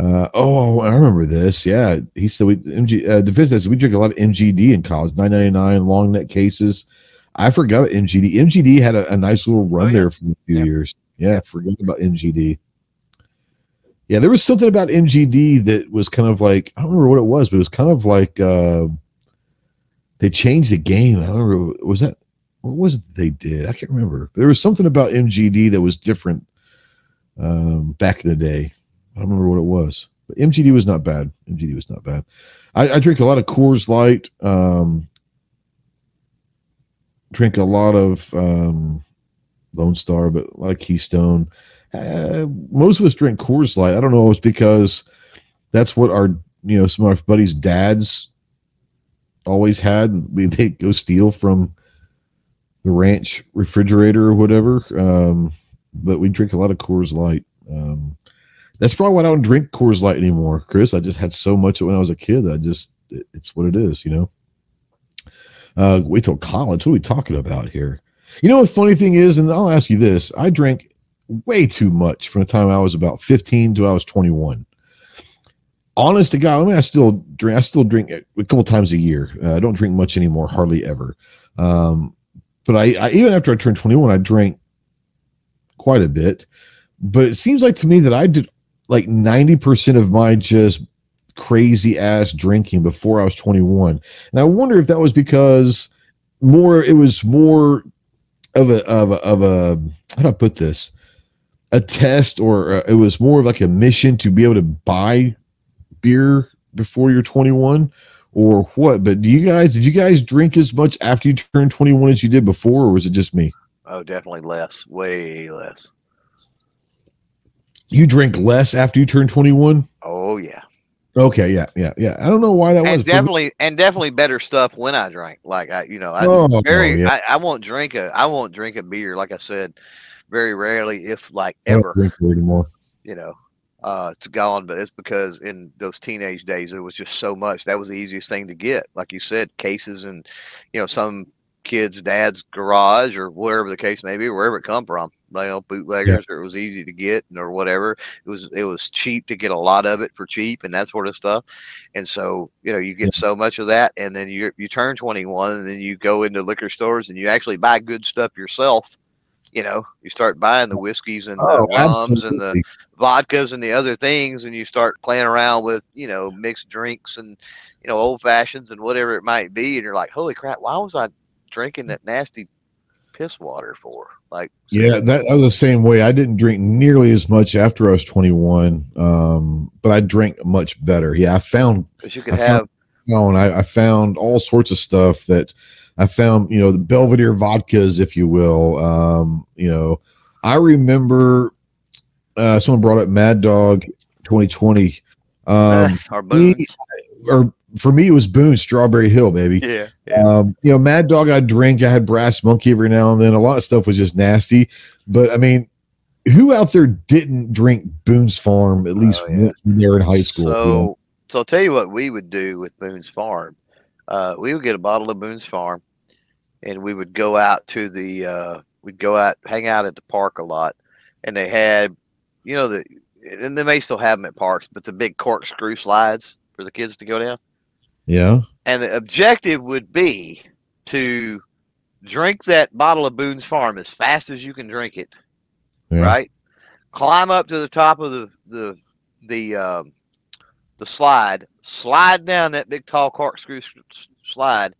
Uh, oh, I remember this. Yeah, he said we MG uh, defense says we drink a lot of MGD in college. Nine ninety nine long neck cases. I forgot about MGD. MGD had a, a nice little run
Oh, yeah.
there for a few
Yeah.
years. Yeah, I forgot about MGD. Yeah, there was something about MGD that was kind of like I don't remember what it was, but it was kind of like uh, they changed the game. I don't remember was that what was it they did? I can't remember. There was something about MGD that was different um, back in the day. I don't remember what it was. But MGD was not bad. MGD was not bad. I, I drink a lot of Coors Light. Um, drink a lot of um, Lone Star, but a lot of Keystone. Uh, most of us drink Coors Light. I don't know. It's because that's what our you know some of our buddies' dads always had. We they go steal from the ranch refrigerator or whatever. Um, but we drink a lot of Coors Light. Um, that's probably why I don't drink Coors Light anymore, Chris. I just had so much when I was a kid. I just it- it's what it is, you know. Uh, wait till college. What are we talking about here? You know, what funny thing is, and I'll ask you this: I drank way too much from the time I was about 15 to I was 21. Honest to God, I mean, I still drink. I still drink a couple times a year. Uh, I don't drink much anymore, hardly ever. Um, but I, I even after I turned 21, I drank quite a bit. But it seems like to me that I did like 90% of my just crazy ass drinking before I was 21. And I wonder if that was because more it was more of a of a of a how do I put this? A test or uh, it was more of like a mission to be able to buy beer before you're 21 or what? But do you guys did you guys drink as much after you turned 21 as you did before or was it just me?
Oh, definitely less, way less.
You drink less after you turn 21?
Oh yeah,
Okay, yeah, yeah, yeah. I don't know why that was.
and
me-
definitely, and definitely better stuff when I drank. Like I, you know, I
Oh,
very,
yeah.
I, I won't drink a, I won't drink a beer. Like I said, very rarely, if like
I don't
ever.
anymore.
you know, uh, it's gone. But it's because in those teenage days, there was just so much. That was the easiest thing to get. Like you said, cases and, you know, some kid's dad's garage or whatever the case may be, wherever it come from. You know, bootleggers, or it was easy to get, or whatever. It was it was cheap to get a lot of it for cheap and that sort of stuff. And so, you know, you get so much of that, and then you you turn 21, and then you go into liquor stores and you actually buy good stuff yourself. You know, you start buying the oh, whiskeys and the
Oh,
rums and the vodkas and the other things and you start playing around with you know mixed drinks and you know old fashions and whatever it might be and you're like holy crap why was i drinking that nasty piss water for like
Yeah, that, I was the same way. I didn't drink nearly as much after I was 21, um, but I drank much better. Yeah, I found
because you could
I found-
have
no, and I, I found all sorts of stuff that I found, you know, the Belvedere vodkas, if you will. Um, you know, I remember uh, someone brought up Mad Dog 2020. Um,
our
me-
boons.
or for me, it was Boone Strawberry Hill, baby.
yeah yeah
Um, you know, Mad Dog, I drink. I had Brass Monkey every now and then. A lot of stuff was just nasty. But I mean, who out there didn't drink Boone's Farm at least
Oh, yeah.
once when they were in high school?
so
you know?
so i'll tell you what we would do with boone's farm uh, we would get a bottle of boone's farm and we would go out to the uh, we'd go out, hang out at the park a lot, and they had, you know, the and they may still have them at parks, but the big corkscrew slides for the kids to go down.
Yeah.
And the objective would be to drink that bottle of Boone's Farm as fast as you can drink it,
Yeah.
right? Climb up to the top of the the the um, the slide, slide down that big tall corkscrew slide,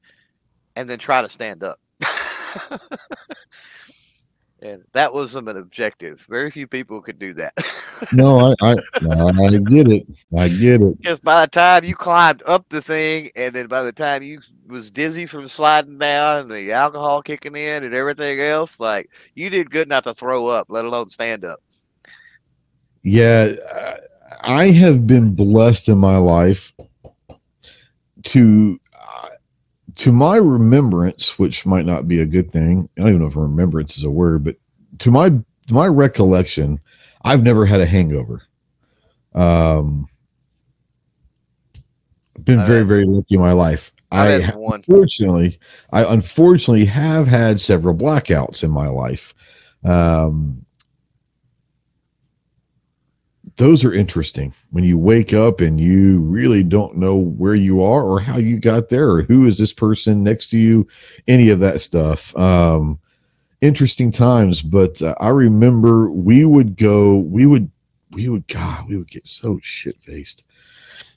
and then try to stand up. and that was an objective. Very few people could do that.
No, I, I, I get it. I get it.
Because by the time you climbed up the thing, and then by the time you was dizzy from sliding down, and the alcohol kicking in, and everything else, like you did good not to throw up, let alone stand up.
Yeah, I have been blessed in my life to to my remembrance, which might not be a good thing. I don't even know if remembrance is a word, but to my to my recollection, I've never had a hangover. Um, been
I've
very very lucky in my life.
I
I unfortunately, I unfortunately have had several blackouts in my life. Um, those are interesting. When you wake up and you really don't know where you are or how you got there or who is this person next to you, any of that stuff. Um, interesting times, but uh, I remember we would go, we would, we would, God, we would get so shit faced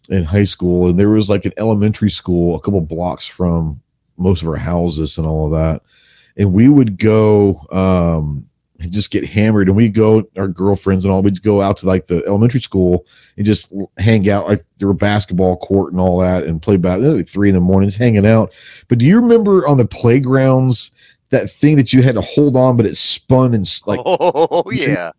in high school, and there was like an elementary school a couple blocks from most of our houses and all of that, and we would go um, just get hammered, and we go our girlfriends and all, we'd go out to like the elementary school and just hang out like there were basketball court and all that, and play about like three in the morning, just hanging out. But do you remember on the playgrounds? That thing that you had to hold on, but it spun and like
oh yeah,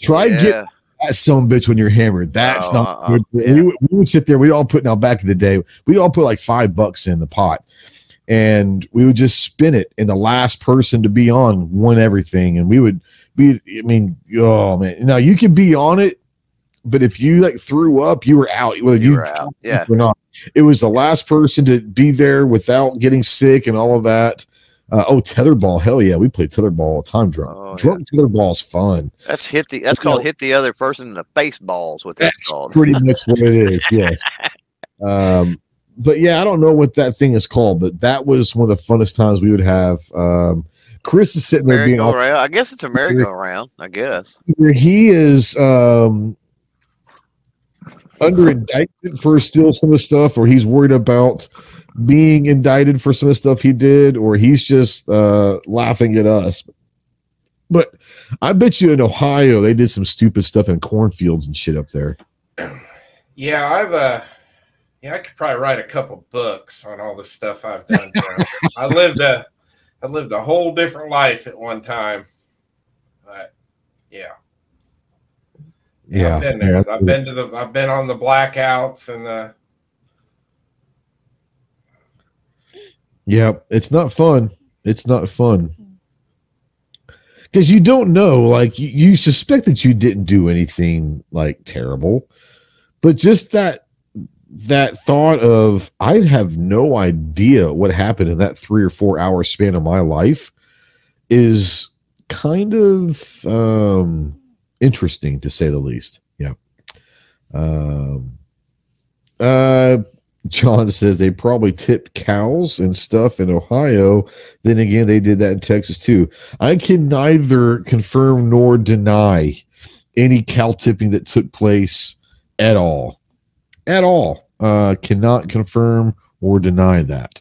try and get that some bitch when you're hammered. That's
Oh,
not
uh-uh.
good.
Yeah.
We, would, we would sit there. We'd all put now back in the day. We'd all put like five bucks in the pot, and we would just spin it. And the last person to be on won everything. And we would be. I mean, oh man. Now you could be on it, but if you like threw up, you were out. Whether
You
you,
were out, yeah.
or not, it was the last person to be there without getting sick and all of that. Uh, oh, tetherball! Hell yeah, we played tetherball all the time. Drunk,
Oh, yeah.
drunk tetherball's fun.
That's hit the. That's called hit the other person in the face balls. What that's
That's
called.
pretty much what it is. Yes. Um, but yeah, I don't know what that thing is called, but that was one of the funnest times we would have. Um, Chris is sitting there being all,
I guess it's a merry-go-round. I guess.
either he is um, under indictment for still some of the stuff, or he's worried about being indicted for some of the stuff he did, or he's just uh, laughing at us. But I bet you in Ohio they did some stupid stuff in cornfields and shit up there.
Yeah, I've uh yeah, I could probably write a couple books on all the stuff I've done. I lived a I lived a whole different life at one time. But yeah.
Yeah,
I've been there. I've been to the I've been on the blackouts and the
Yeah, it's not fun. It's not fun. Because you don't know, like you, you suspect that you didn't do anything like terrible, but just that that thought of I'd have no idea what happened in that three or four hour span of my life is kind of um interesting to say the least. Yeah. Um uh John says they probably tipped cows and stuff in Ohio. Then again, they did that in Texas too. I can neither confirm nor deny any cow tipping that took place at all. At all. Uh, cannot confirm or deny that.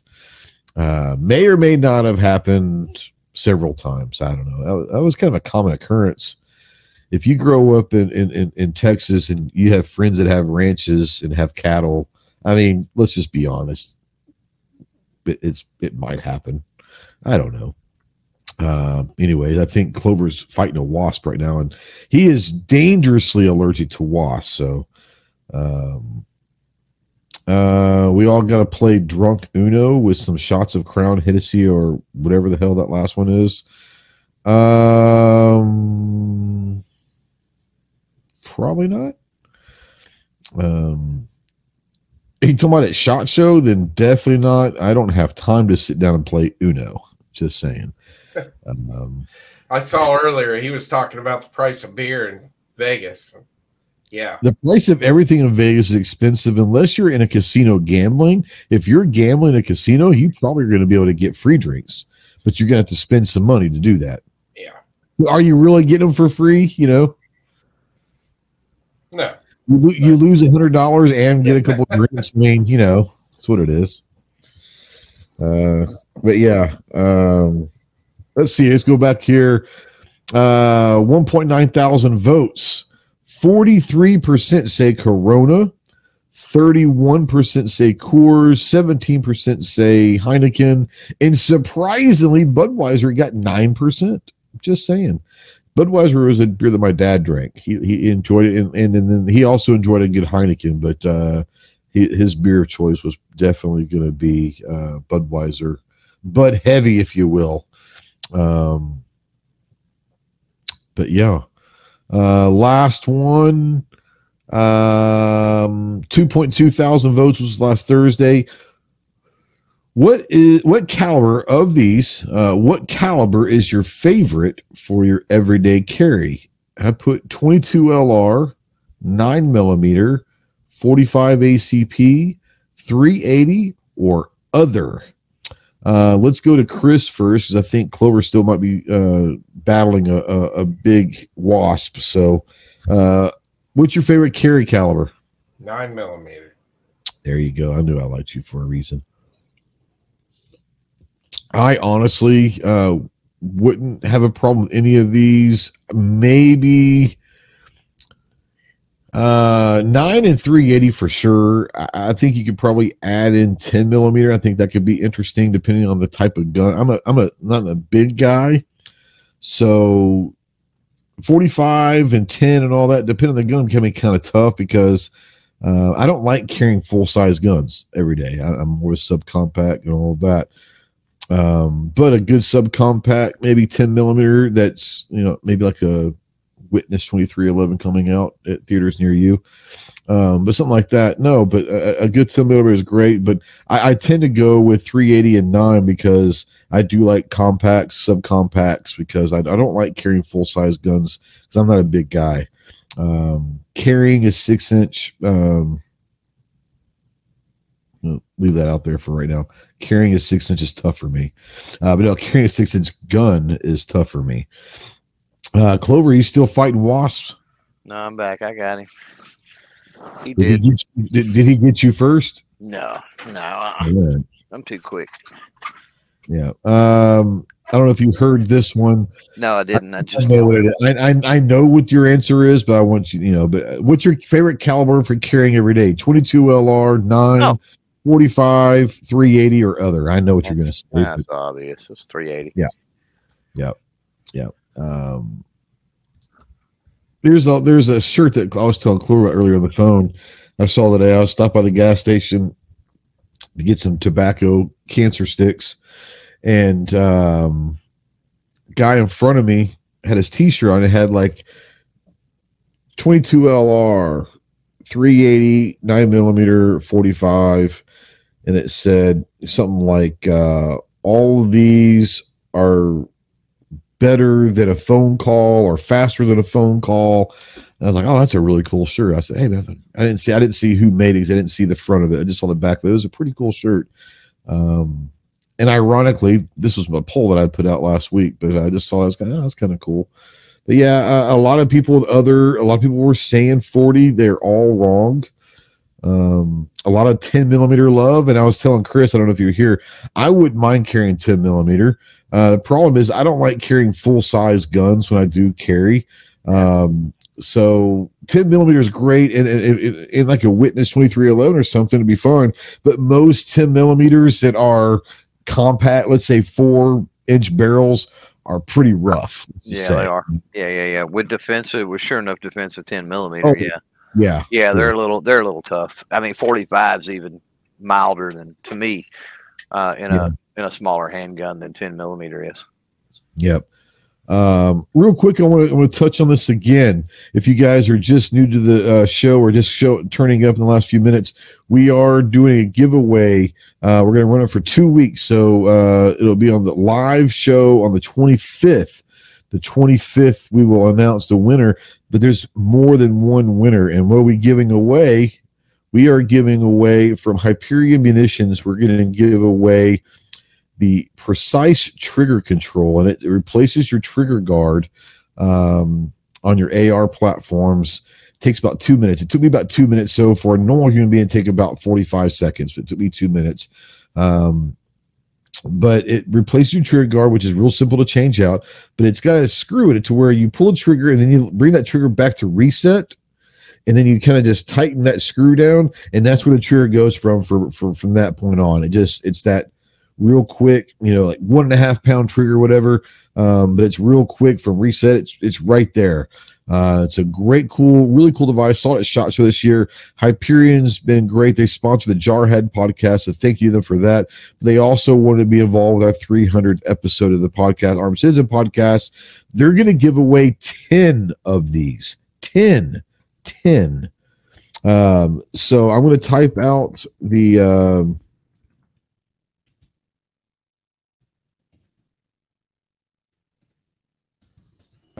Uh, may or may not have happened several times. I don't know. That was, that was kind of a common occurrence. If you grow up in, in, in, Texas and you have friends that have ranches and have cattle, I mean, let's just be honest. It, it's it might happen. I don't know. Uh, I think Clover's fighting a wasp right now, and he is dangerously allergic to wasps. So, um, uh, we all got to play drunk Uno with some shots of Crown Hennessy or whatever the hell that last one is. Um, probably not. Um, you talking about that shot show? Then definitely not. I don't have time to sit down and play Uno. Just saying. Um,
I saw earlier he was talking about the price of beer in Vegas. Yeah.
the price of everything in Vegas is expensive unless you're in a casino gambling. If you're gambling a casino, you probably are going to be able to get free drinks, but you're going to have to spend some money to do that.
Yeah.
Are you really getting them for free? You know,
No.
you, lo- you lose a hundred dollars and get a couple drinks. I mean, you know, that's what it is. Uh, but yeah, um, let's see. Let's go back here. Uh, 1.9 thousand votes. 43% say Corona. 31% say Coors. 17% say Heineken. And surprisingly, Budweiser got 9%. Just saying. Budweiser was a beer that my dad drank. He, he enjoyed it, and, and, then he also enjoyed a good Heineken. But uh, he, his beer of choice was definitely going to be uh, Budweiser, Bud Heavy, if you will. Um, but yeah, uh, last one, um, two point two thousand votes was last Thursday. What is what caliber of these? Uh, what caliber is your favorite for your everyday carry? I put 22 LR, 9 millimeter, 45 ACP, 380, or other. Uh, let's go to Chris first, because I think Clover still might be uh, battling a, a, a big wasp. So, uh, what's your favorite carry caliber?
Nine millimeter.
There you go. I knew I liked you for a reason. I honestly uh, wouldn't have a problem with any of these. Maybe uh, nine and three eighty for sure. I, I think you could probably add in ten millimeter. I think that could be interesting depending on the type of gun. I'm a I'm a not a big guy, so forty five and ten and all that. Depending on the gun, can be kind of tough because. Uh, I don't like carrying full size guns every day. I, I'm more subcompact and all that. Um, but a good subcompact, maybe 10 millimeter, that's you know maybe like a Witness 2311 coming out at theaters near you. Um, but something like that, no. But a, a good 10 millimeter is great. But I, I tend to go with 380 and nine because I do like compacts, subcompacts because I, I don't like carrying full size guns because I'm not a big guy. Um, carrying a six inch, um, leave that out there for right now. Carrying a six inch is tough for me, uh, but no, carrying a six inch gun is tough for me. Uh, Clover, you still fighting wasps?
No, I'm back. I got him. He
Did he
did.
get you, did, did he get you first?
No, no, uh-uh.
Yeah.
I'm too quick.
yeah. Um, I don't know if you heard this one.
No, I didn't. I
I
just
know what it is. I, I, I know what your answer is, but I want you, you know, but what's your favorite caliber for carrying every day? 22 LR, 9,
Oh.
45, 380, or other? I know what you're going to say.
That's obvious. It's 380.
Um, there's a there's a shirt that I was telling Clover about earlier on the phone. I saw today. I was stopped by the gas station to get some tobacco cancer sticks, and um, guy in front of me had his T-shirt on. It had like 22 LR, 380, 9 millimeter, 45, and it said something like uh, all these are better than a phone call or faster than a phone call. And I was like, oh, that's a really cool shirt. I said, hey, man, I didn't see, I didn't see who made. 'cause I didn't see the front of it. I just saw the back, but it was a pretty cool shirt. Um, and ironically, this was my poll that I put out last week, but I just saw it. I was kind of, oh, that's kind of cool. But yeah, uh, a lot of people with other, a lot of people were saying 40. They're all wrong. Um, a lot of 10 millimeter love. And I was telling Chris, I don't know if you're here, I wouldn't mind carrying 10 millimeter. Uh, the problem is I don't like carrying full size guns when I do carry. Um, so 10 millimeter is great and in, in, in like a witness 2311 or something to be fun. But most 10 millimeters that are compact, let's say four inch barrels, are pretty rough.
Yeah,
say.
they are. Yeah, yeah, yeah. With defensive, with sure enough defensive 10 millimeter.
Oh,
yeah.
Yeah.
Yeah, they're a little they're a little tough. I mean, 45's even milder than to me uh, in
Yeah.
a in a smaller handgun than 10 millimeter is.
Yep. Um, real quick, I want to to touch on this again. If you guys are just new to the uh, show or just show turning up in the last few minutes, we are doing a giveaway. Uh, we're going to run it for two weeks, so uh, it'll be on the live show on the 25th. The 25th, we will announce the winner. But there's more than one winner, and what are we giving away? We are giving away from Hyperion Munitions. We're going to give away the precise trigger control, and it, it replaces your trigger guard um, on your AR platforms. Takes about two minutes. It took me about two minutes. So for a normal human being, take about 45 seconds, but it took me two minutes. Um, but it replaces your trigger guard, which is real simple to change out. But it's got a screw in it to where you pull a trigger and then you bring that trigger back to reset, and then you kind of just tighten that screw down, and that's where the trigger goes from for, for from that point on. It just it's that real quick, you know, like one and a half pound trigger, whatever. Um, but it's real quick from reset. It's it's right there. Uh, it's a great, cool, really cool device. Saw it at Shot Show this year. Hyperion's been great. They sponsor the Jarhead podcast, so thank you to them for that. They also wanted to be involved with our 300th episode of the podcast, Armed Citizen podcast. They're going to give away 10 of these. 10. 10. Um, so I'm going to type out the. Um,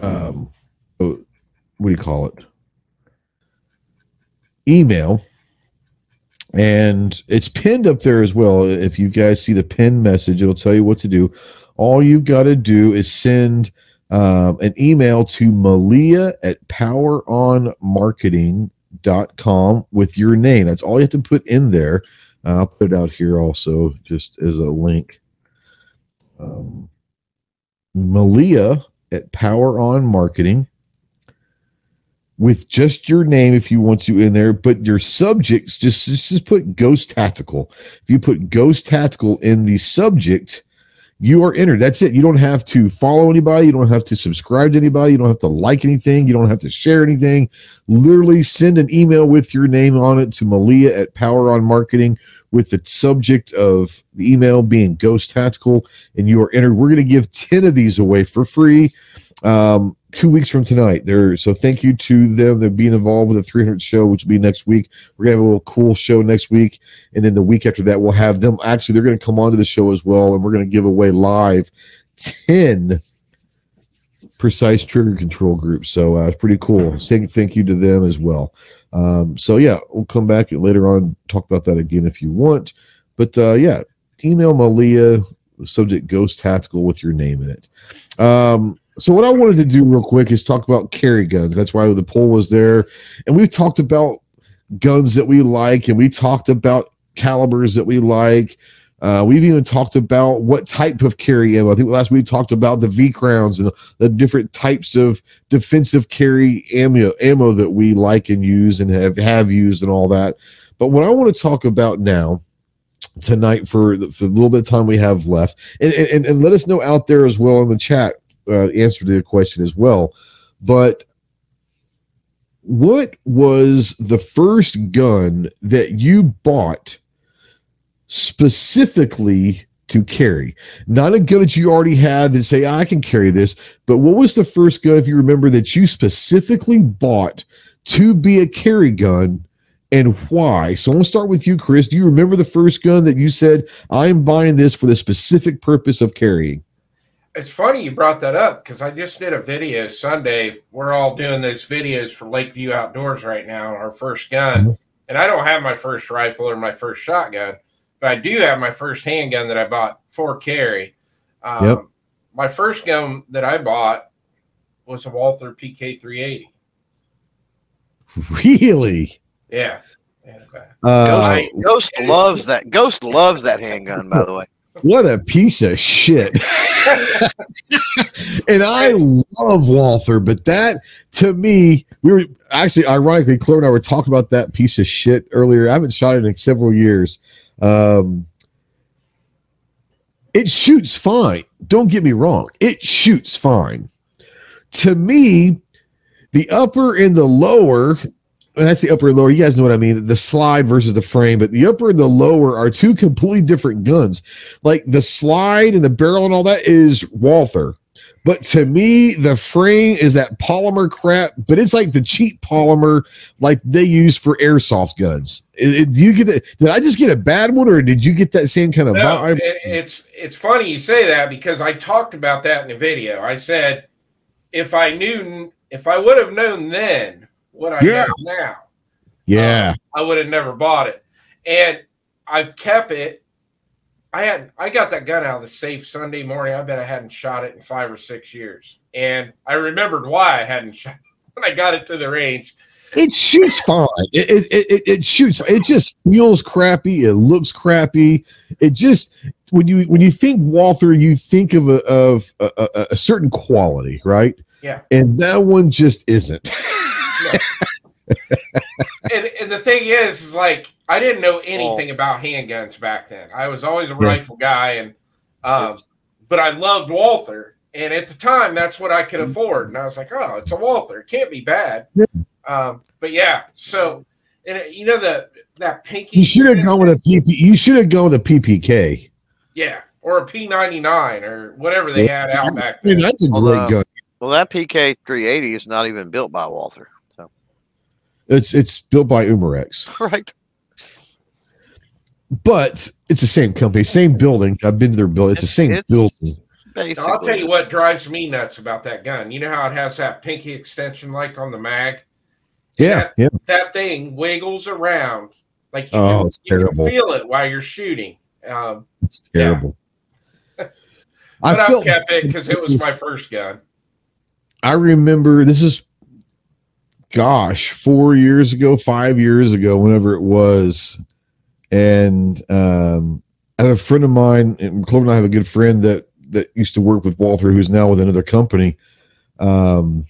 um, what do you call it? Email. And it's pinned up there as well. If you guys see the pinned message, it'll tell you what to do. All you've got to do is send um, an email to Malia at poweronmarketing.com with your name. That's all you have to put in there. Uh, I'll put it out here also, just as a link. Um, Malia at Power On Marketing with just your name if you want to in there, but your subjects just, just put Ghost Tactical. If you put Ghost Tactical in the subject, you are entered. That's it. You don't have to follow anybody. You don't have to subscribe to anybody. You don't have to like anything. You don't have to share anything. Literally send an email with your name on it to Malia at Power On Marketing with the subject of the email being Ghost Tactical, and you are entered. We're going to give 10 of these away for free um, two weeks from tonight. There, so thank you to them. They're being involved with the 300 show, which will be next week. We're gonna have a little cool show next week, and then the week after that, we'll have them. Actually, they're gonna come onto the show as well, and we're gonna give away live 10 precise trigger control groups. So uh, it's pretty cool. Saying thank you to them as well. Um, so yeah, we'll come back later on talk about that again if you want. But uh, yeah, email Malia subject Ghost Tactical with your name in it. Um, so what I wanted to do real quick is talk about carry guns. That's why the poll was there, and we've talked about guns that we like, and we talked about calibers that we like. Uh, we've even talked about what type of carry ammo. I think last week we talked about the V crowns and the different types of defensive carry ammo ammo that we like and use and have have used and all that. But what I want to talk about now tonight for the, for the little bit of time we have left, and, and and let us know out there as well in the chat uh, answer to the question as well. But what was the first gun that you bought specifically to carry? Not a gun that you already had that say, I can carry this, but what was the first gun, if you remember, that you specifically bought to be a carry gun? And why? So I'm gonna start with you, Chris. Do you remember the first gun that you said, I'm buying this for the specific purpose of carrying?
It's funny you brought that up because I just did a video Sunday. We're all doing those videos for Lakeview Outdoors right now, our first gun. Mm-hmm. And I don't have my first rifle or my first shotgun, but I do have my first handgun that I bought for carry. Um, yep. My first gun that I bought was a Walther PK 380.
Really?
Yeah.
yeah okay. uh, Ghost, Ghost loves that. Ghost loves that handgun, by the way.
What a piece of shit. and I love Walther, but that to me, we were actually ironically, Claire and I were talking about that piece of shit earlier. I haven't shot it in several years. Um, it shoots fine. Don't get me wrong. It shoots fine. To me, the upper and the lower and that's the upper and lower. You guys know what I mean. The slide versus the frame, but the upper and the lower are two completely different guns. Like the slide and the barrel and all that is Walther, But to me, the frame is that polymer crap, but it's like the cheap polymer like they use for airsoft guns. It- it- do you get that? Did I just get a bad one, or did you get that same kind of
No,
vibe?
it, it's it's funny you say that because I talked about that in the video. I said if I knew if I would have known then what I
Yeah.
know now,
yeah, um,
I would have never bought it. And I've kept it. I had I got that gun out of the safe Sunday morning. I bet I hadn't shot it in five or six years. And I remembered why I hadn't shot it when I got it to the range.
it shoots fine. It, it, it, it, shoots. It just feels crappy. It looks crappy. It just when you when you think Walther, you think of a of a, a, a certain quality, right?
Yeah.
And that one just isn't.
And, and the thing is, is like I didn't know anything about handguns back then. I was always a
Yeah.
rifle guy, and um, but I loved Walther, and at the time, that's what I could
Mm-hmm.
afford. And I was like, oh, it's a Walther, it can't be bad.
Yeah.
Um, but yeah, so and it- you know the that pinky.
You should have gone with a PP. You should have gone with a PPK.
yeah, or a P ninety nine or whatever they had out back
I mean, that's a great
uh,
gun.
Well, that PK 380 is not even built by Walther. So,
It's it's built by Umarex,
right.
but it's the same company, same building. I've been to their building. It's the same
It's-
building.
Basically.
I'll tell you what drives me nuts about that gun. You know how it has that pinky extension like on the mag?
Yeah, yeah.
that thing wiggles around like you,
Oh,
can,
it's
you can
terrible.
feel it while you're shooting. Um,
It's
Yeah.
terrible.
but
I
I've
felt
kept it because it was my first gun.
I remember this is gosh, four years ago, five years ago, whenever it was. And um I have a friend of mine, and Clover and I have a good friend that that used to work with Walther, who's now with another company. Um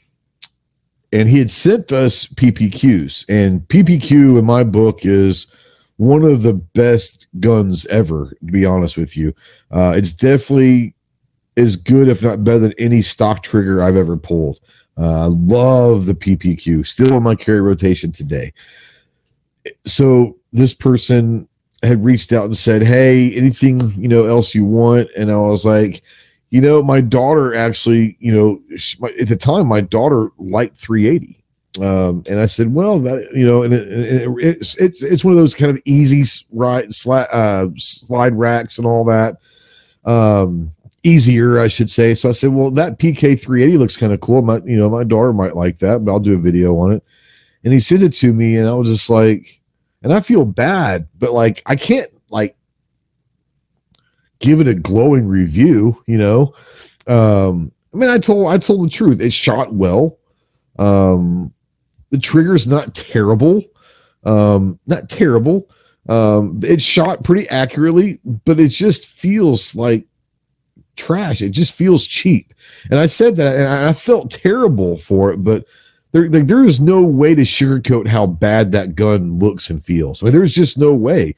and he had sent us PPQs, and PPQ in my book is one of the best guns ever, to be honest with you. Uh, it's definitely as good, if not better, than any stock trigger I've ever pulled. Uh, I love the PPQ, still in my carry rotation today. So this person had reached out and said, "Hey, anything you know else you want?" And I was like, "You know, my daughter actually, you know, she, my, at the time, my daughter liked 380." Um, and I said, "Well, that you know, and it, it, it's it's it's one of those kind of easy right sli- uh, slide racks and all that." Um, easier, I should say. So I said, well, that PK 380 looks kind of cool. My, you know, my daughter might like that, but I'll do a video on it. And he sends it to me, and I was just like, and I feel bad, but like I can't like give it a glowing review, you know. Um, I mean, I told I told the truth. It shot well. Um, the trigger's not terrible. Um, not terrible. Um, it shot pretty accurately, but it just feels like trash. It just feels cheap. And I said that, and I felt terrible for it, but there, there, there is no way to sugarcoat how bad that gun looks and feels. I mean, there's just no way.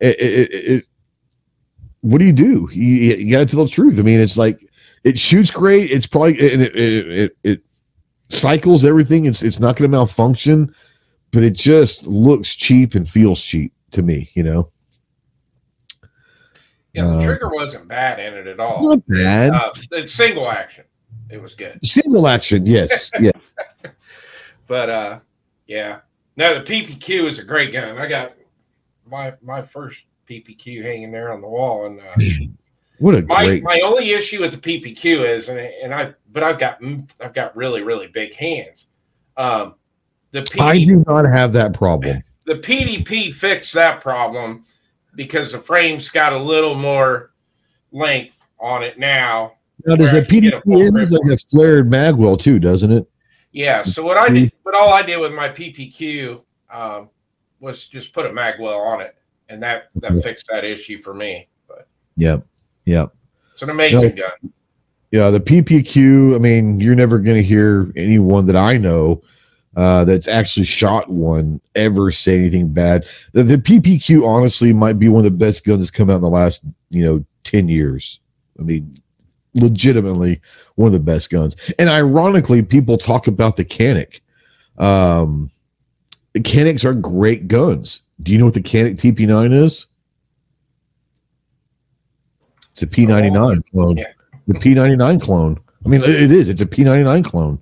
It, it, it, what do you do? You, you got to tell the truth. I mean, it's like it shoots great. It's probably and it, it, it, it cycles everything. It's it's not going to malfunction, but it just looks cheap and feels cheap to me. You know,
Yeah, the
Uh,
trigger wasn't bad in it at all.
not bad.
Uh, it's single action. It was good.
Single action, yes, yeah.
But uh yeah. No, the PPQ is a great gun. I got my my first PPQ hanging there on the wall and uh
What a
my
great.
my only issue with the PPQ is, and and I but I've got I've got really really big hands. Um, the
I do not have that problem.
the PDP fixed that problem because the frame's got a little more length on it now.
Now, does the
I can get a full
PDP is like a flared magwell too, doesn't it?
Yeah. So what I did, but all I did with my PPQ um, was just put a magwell on it, and that that
Yeah.
fixed that issue for me. But
Yep, yep.
it's an amazing gun.
Yeah, the PPQ. I mean, you're never going to hear anyone that I know uh, that's actually shot one ever say anything bad. The, the PPQ honestly might be one of the best guns that's come out in the last you know ten years. I mean, legitimately one of the best guns. And ironically, people talk about the Canik. Um, the Caniks are great guns. Do you know what the Canik TP9 is? It's a P99 clone. The P99 clone. I mean, it is. It's a P99 clone.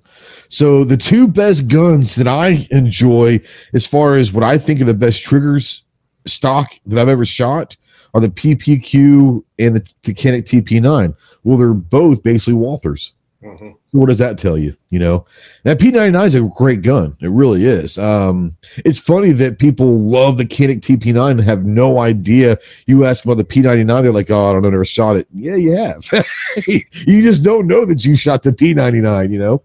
So the two best guns that I enjoy, as far as what I think are the best triggers stock that I've ever shot, are the PPQ and the, Kinetic TP9. Well, they're both basically Walthers.
Mhm.
What does that tell you? You know, that P99 is a great gun. It really is. Um, it's funny that people love the Kinetic TP9 and have no idea. You ask about the P99, they're like, oh, I don't know, never shot it. Yeah, you have. you just don't know that you shot the P99, you know?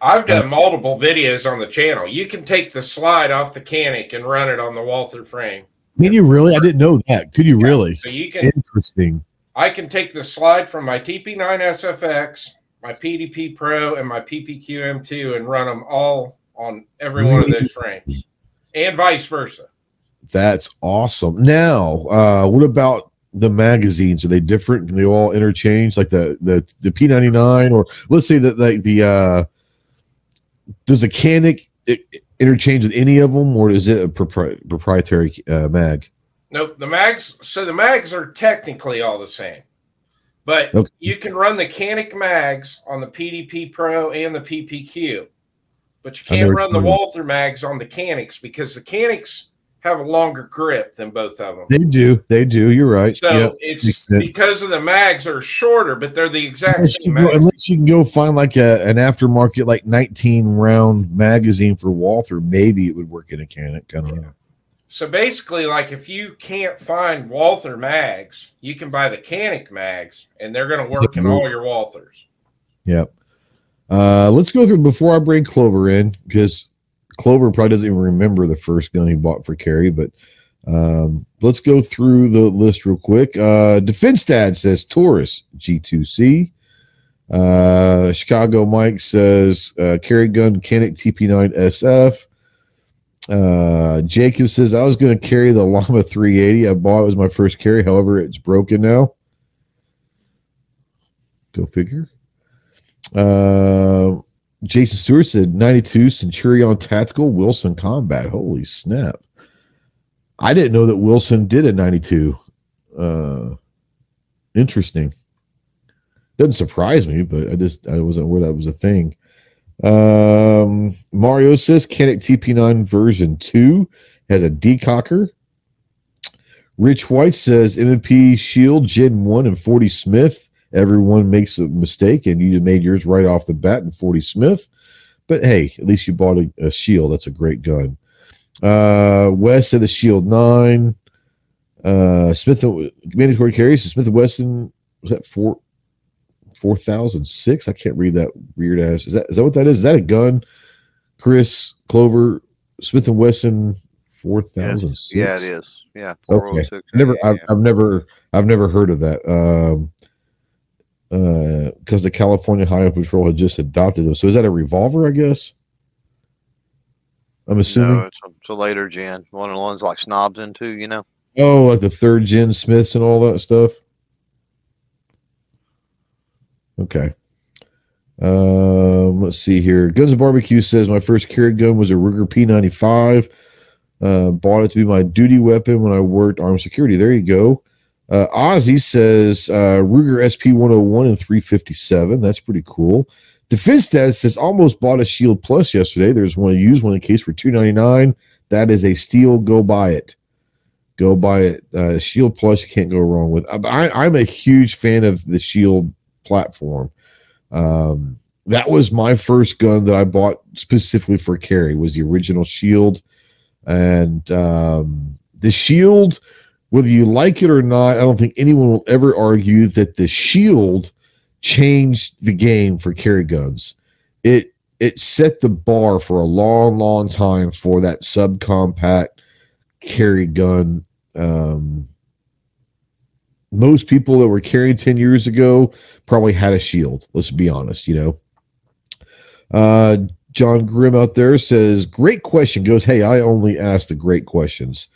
I've done multiple videos on the channel. You can take the slide off the Canik and run it on the Walther frame.
Can you really? I didn't know that. Could you really?
So you can
Interesting.
I can take the slide from my TP9 SFX, my PDP Pro, and my PPQ M2 and run them all on every one of those frames, and vice versa.
That's awesome. Now, uh, what about the magazines? Are they different? Can they all interchange? Like the the the P ninety nine, or let's say that like the uh, does a Canik interchange with any of them, or is it a propri- proprietary uh, mag?
Nope, the mags. So the mags are technically all the same, but
Okay.
you can run the Canik mags on the PDP Pro and the PPQ, but you can't run the. Walther mags on the Caniks because the Caniks have a longer grip than both of them.
They do. They do. You're right.
So
Yep.
it's because of the mags are shorter, but they're the exact
Unless you,
same
go, unless you can go find like a, an aftermarket like 19 round magazine for Walther, maybe it would work in a Canik. I don't know.
So basically, like if you can't find Walther mags, you can buy the Canik mags, and they're going to work in all your Walthers.
Yep. Uh, let's go through before I bring Clover in because Clover probably doesn't even remember the first gun he bought for carry. But um, let's go through the list real quick. Uh, Defense Dad says Taurus G2C. Uh, Chicago Mike says uh, carry gun Canik TP9 SF. Uh, Jacob says I was going to carry the Llama 380. I bought it was my first carry. However, it's broken now. Go figure. Uh, Jason Stewart said 92 Centurion Tactical Wilson Combat. Holy snap. I didn't know that Wilson did a 92. Uh, interesting. Doesn't surprise me, but I just I wasn't aware that was a thing. Um, Mario says Canik TP9 version 2 has a decocker. Rich White says MP Shield Gen 1 and 40 Smith everyone makes a mistake and you made yours right off the bat in 40 Smith. But hey, at least you bought a, a shield. That's a great gun. Uh, West said the Shield 9. Uh, Smith mandatory carries. Smith and Wesson was that four four thousand six? I can't read that weird ass. Is that is that what that is? Is that a gun? Chris Clover Smith and Wesson four thousand six.
Yeah, it is. Yeah.
Okay. Never,
Yeah,
I've,
yeah.
I've never, I've never heard of that. Um, uh, because the California Highway Patrol had just adopted them. So is that a revolver? I guess. I'm assuming.
No, it's a, it's a later gen. One of the ones like snobs into, you know.
Oh, like the third gen Smiths and all that stuff. Okay. Um, let's see here. Guns and Barbecue says my first carry gun was a Ruger P95. Uh, bought it to be my duty weapon when I worked armed security. There you go. Uh, Ozzy says uh, Ruger SP 101 and 357. That's pretty cool. Defense Dad says almost bought a Shield Plus yesterday. There's one used one in case for 299. That is a steal. Go buy it. Go buy it. Uh, Shield Plus, you can't go wrong with. I, I'm a huge fan of the Shield platform. Um, that was my first gun that I bought specifically for carry. Was the original Shield, and um, the Shield. Whether you like it or not, I don't think anyone will ever argue that the Shield changed the game for carry guns. It it set the bar for a long, long time for that subcompact carry gun. Um, most people that were carrying 10 years ago probably had a shield. Let's be honest, you know. Uh, John Grimm out there says, Great question. Goes, Hey, I only ask the great questions.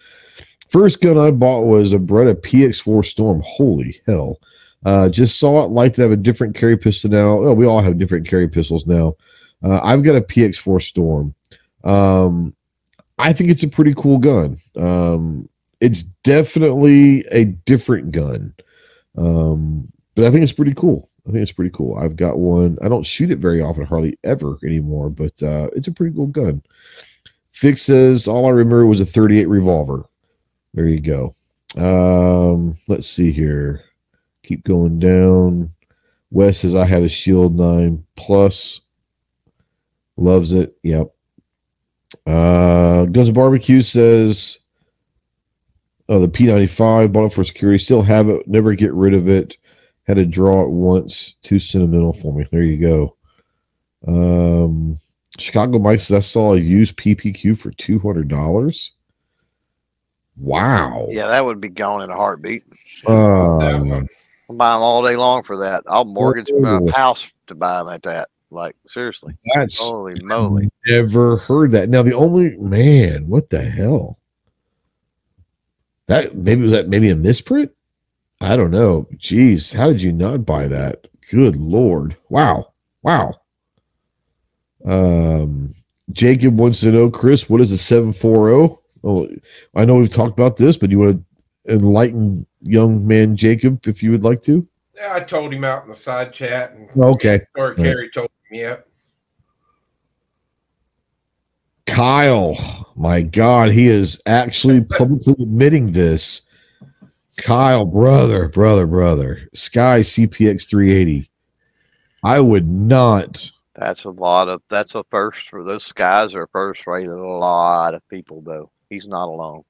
First gun I bought was a Beretta PX4 Storm. Holy hell. Uh, just saw it. Like to have a different carry pistol now. Oh, we all have different carry pistols now. Uh, I've got a PX4 Storm. Um, I think it's a pretty cool gun. Um, it's definitely a different gun, um, but I think it's pretty cool. I think it's pretty cool. I've got one. I don't shoot it very often, hardly ever anymore, but uh, it's a pretty cool gun. Fix says all I remember was a 38 revolver. There you go. Um, let's see here. Keep going down. Wes says I have a Shield 9 Plus. Loves it. Yep. Uh, Guns Barbecue says, "Oh, the P95 bought it for security. Still have it. Never get rid of it. Had to draw it once. Too sentimental for me. There you go." Um, Chicago Mike says I saw a used PPQ for two hundred dollars. Wow.
Yeah, that would be gone in a heartbeat.
Uh,
I'm buying them all day long for that. I'll mortgage my house to buy them at that. Like seriously,
that's
holy moly!
never heard that. Now the only man, what the hell? That maybe was that maybe a misprint? I don't know. Jeez, how did you not buy that? Good lord. Wow. Wow. Um Jacob wants to know, Chris, what is a 740? Oh, I know we've talked about this, but you want to enlighten young man Jacob if you would like to?
Yeah, I told him out in the side chat, and
Okay.
or Carrie told him, yeah.
Kyle, my God, he is actually publicly admitting this. Kyle, brother, brother, brother, SCCY CPX 380. I would not.
That's a lot of. That's a first for those guys are first for a lot of people though. He's not alone.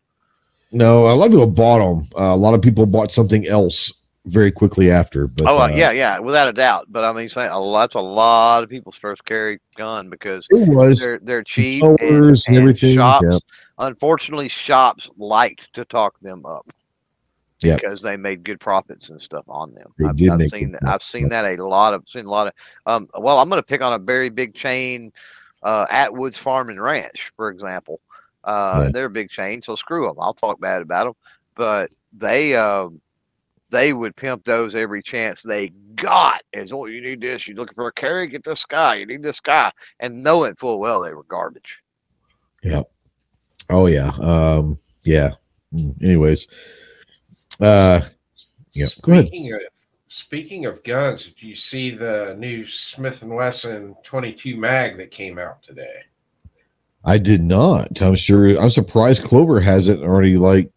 No, a lot of people bought them. Uh, a lot of people bought something else very quickly after. But
oh uh,
uh,
yeah, yeah, without a doubt. But I mean, saying a lot, that's a lot of people's first carry gun because
it was
they're they're cheap and,
and everything.
Shops,
yeah.
unfortunately, shops liked to talk them up. Because they made good profits and stuff on them.
They
I've, I've seen that. I've seen that a lot of seen a lot of. Um, well, I'm going to pick on a very big chain, uh, Atwood's Farm and Ranch, for example. Uh,
Yeah.
They're a big chain, so screw them. I'll talk bad about them, but they um, they would pimp those every chance they got. As oh, you need this. You're looking for a carry, get this guy. You need this guy, and knowing full well they were garbage. Yeah.
Oh yeah. Um, yeah. Mm, Anyways. Uh yeah. Go ahead.
Speaking of speaking of guns, did you see the new Smith and Wesson 22 mag that came out today?
I did not. I'm sure I'm surprised Clover hasn't already like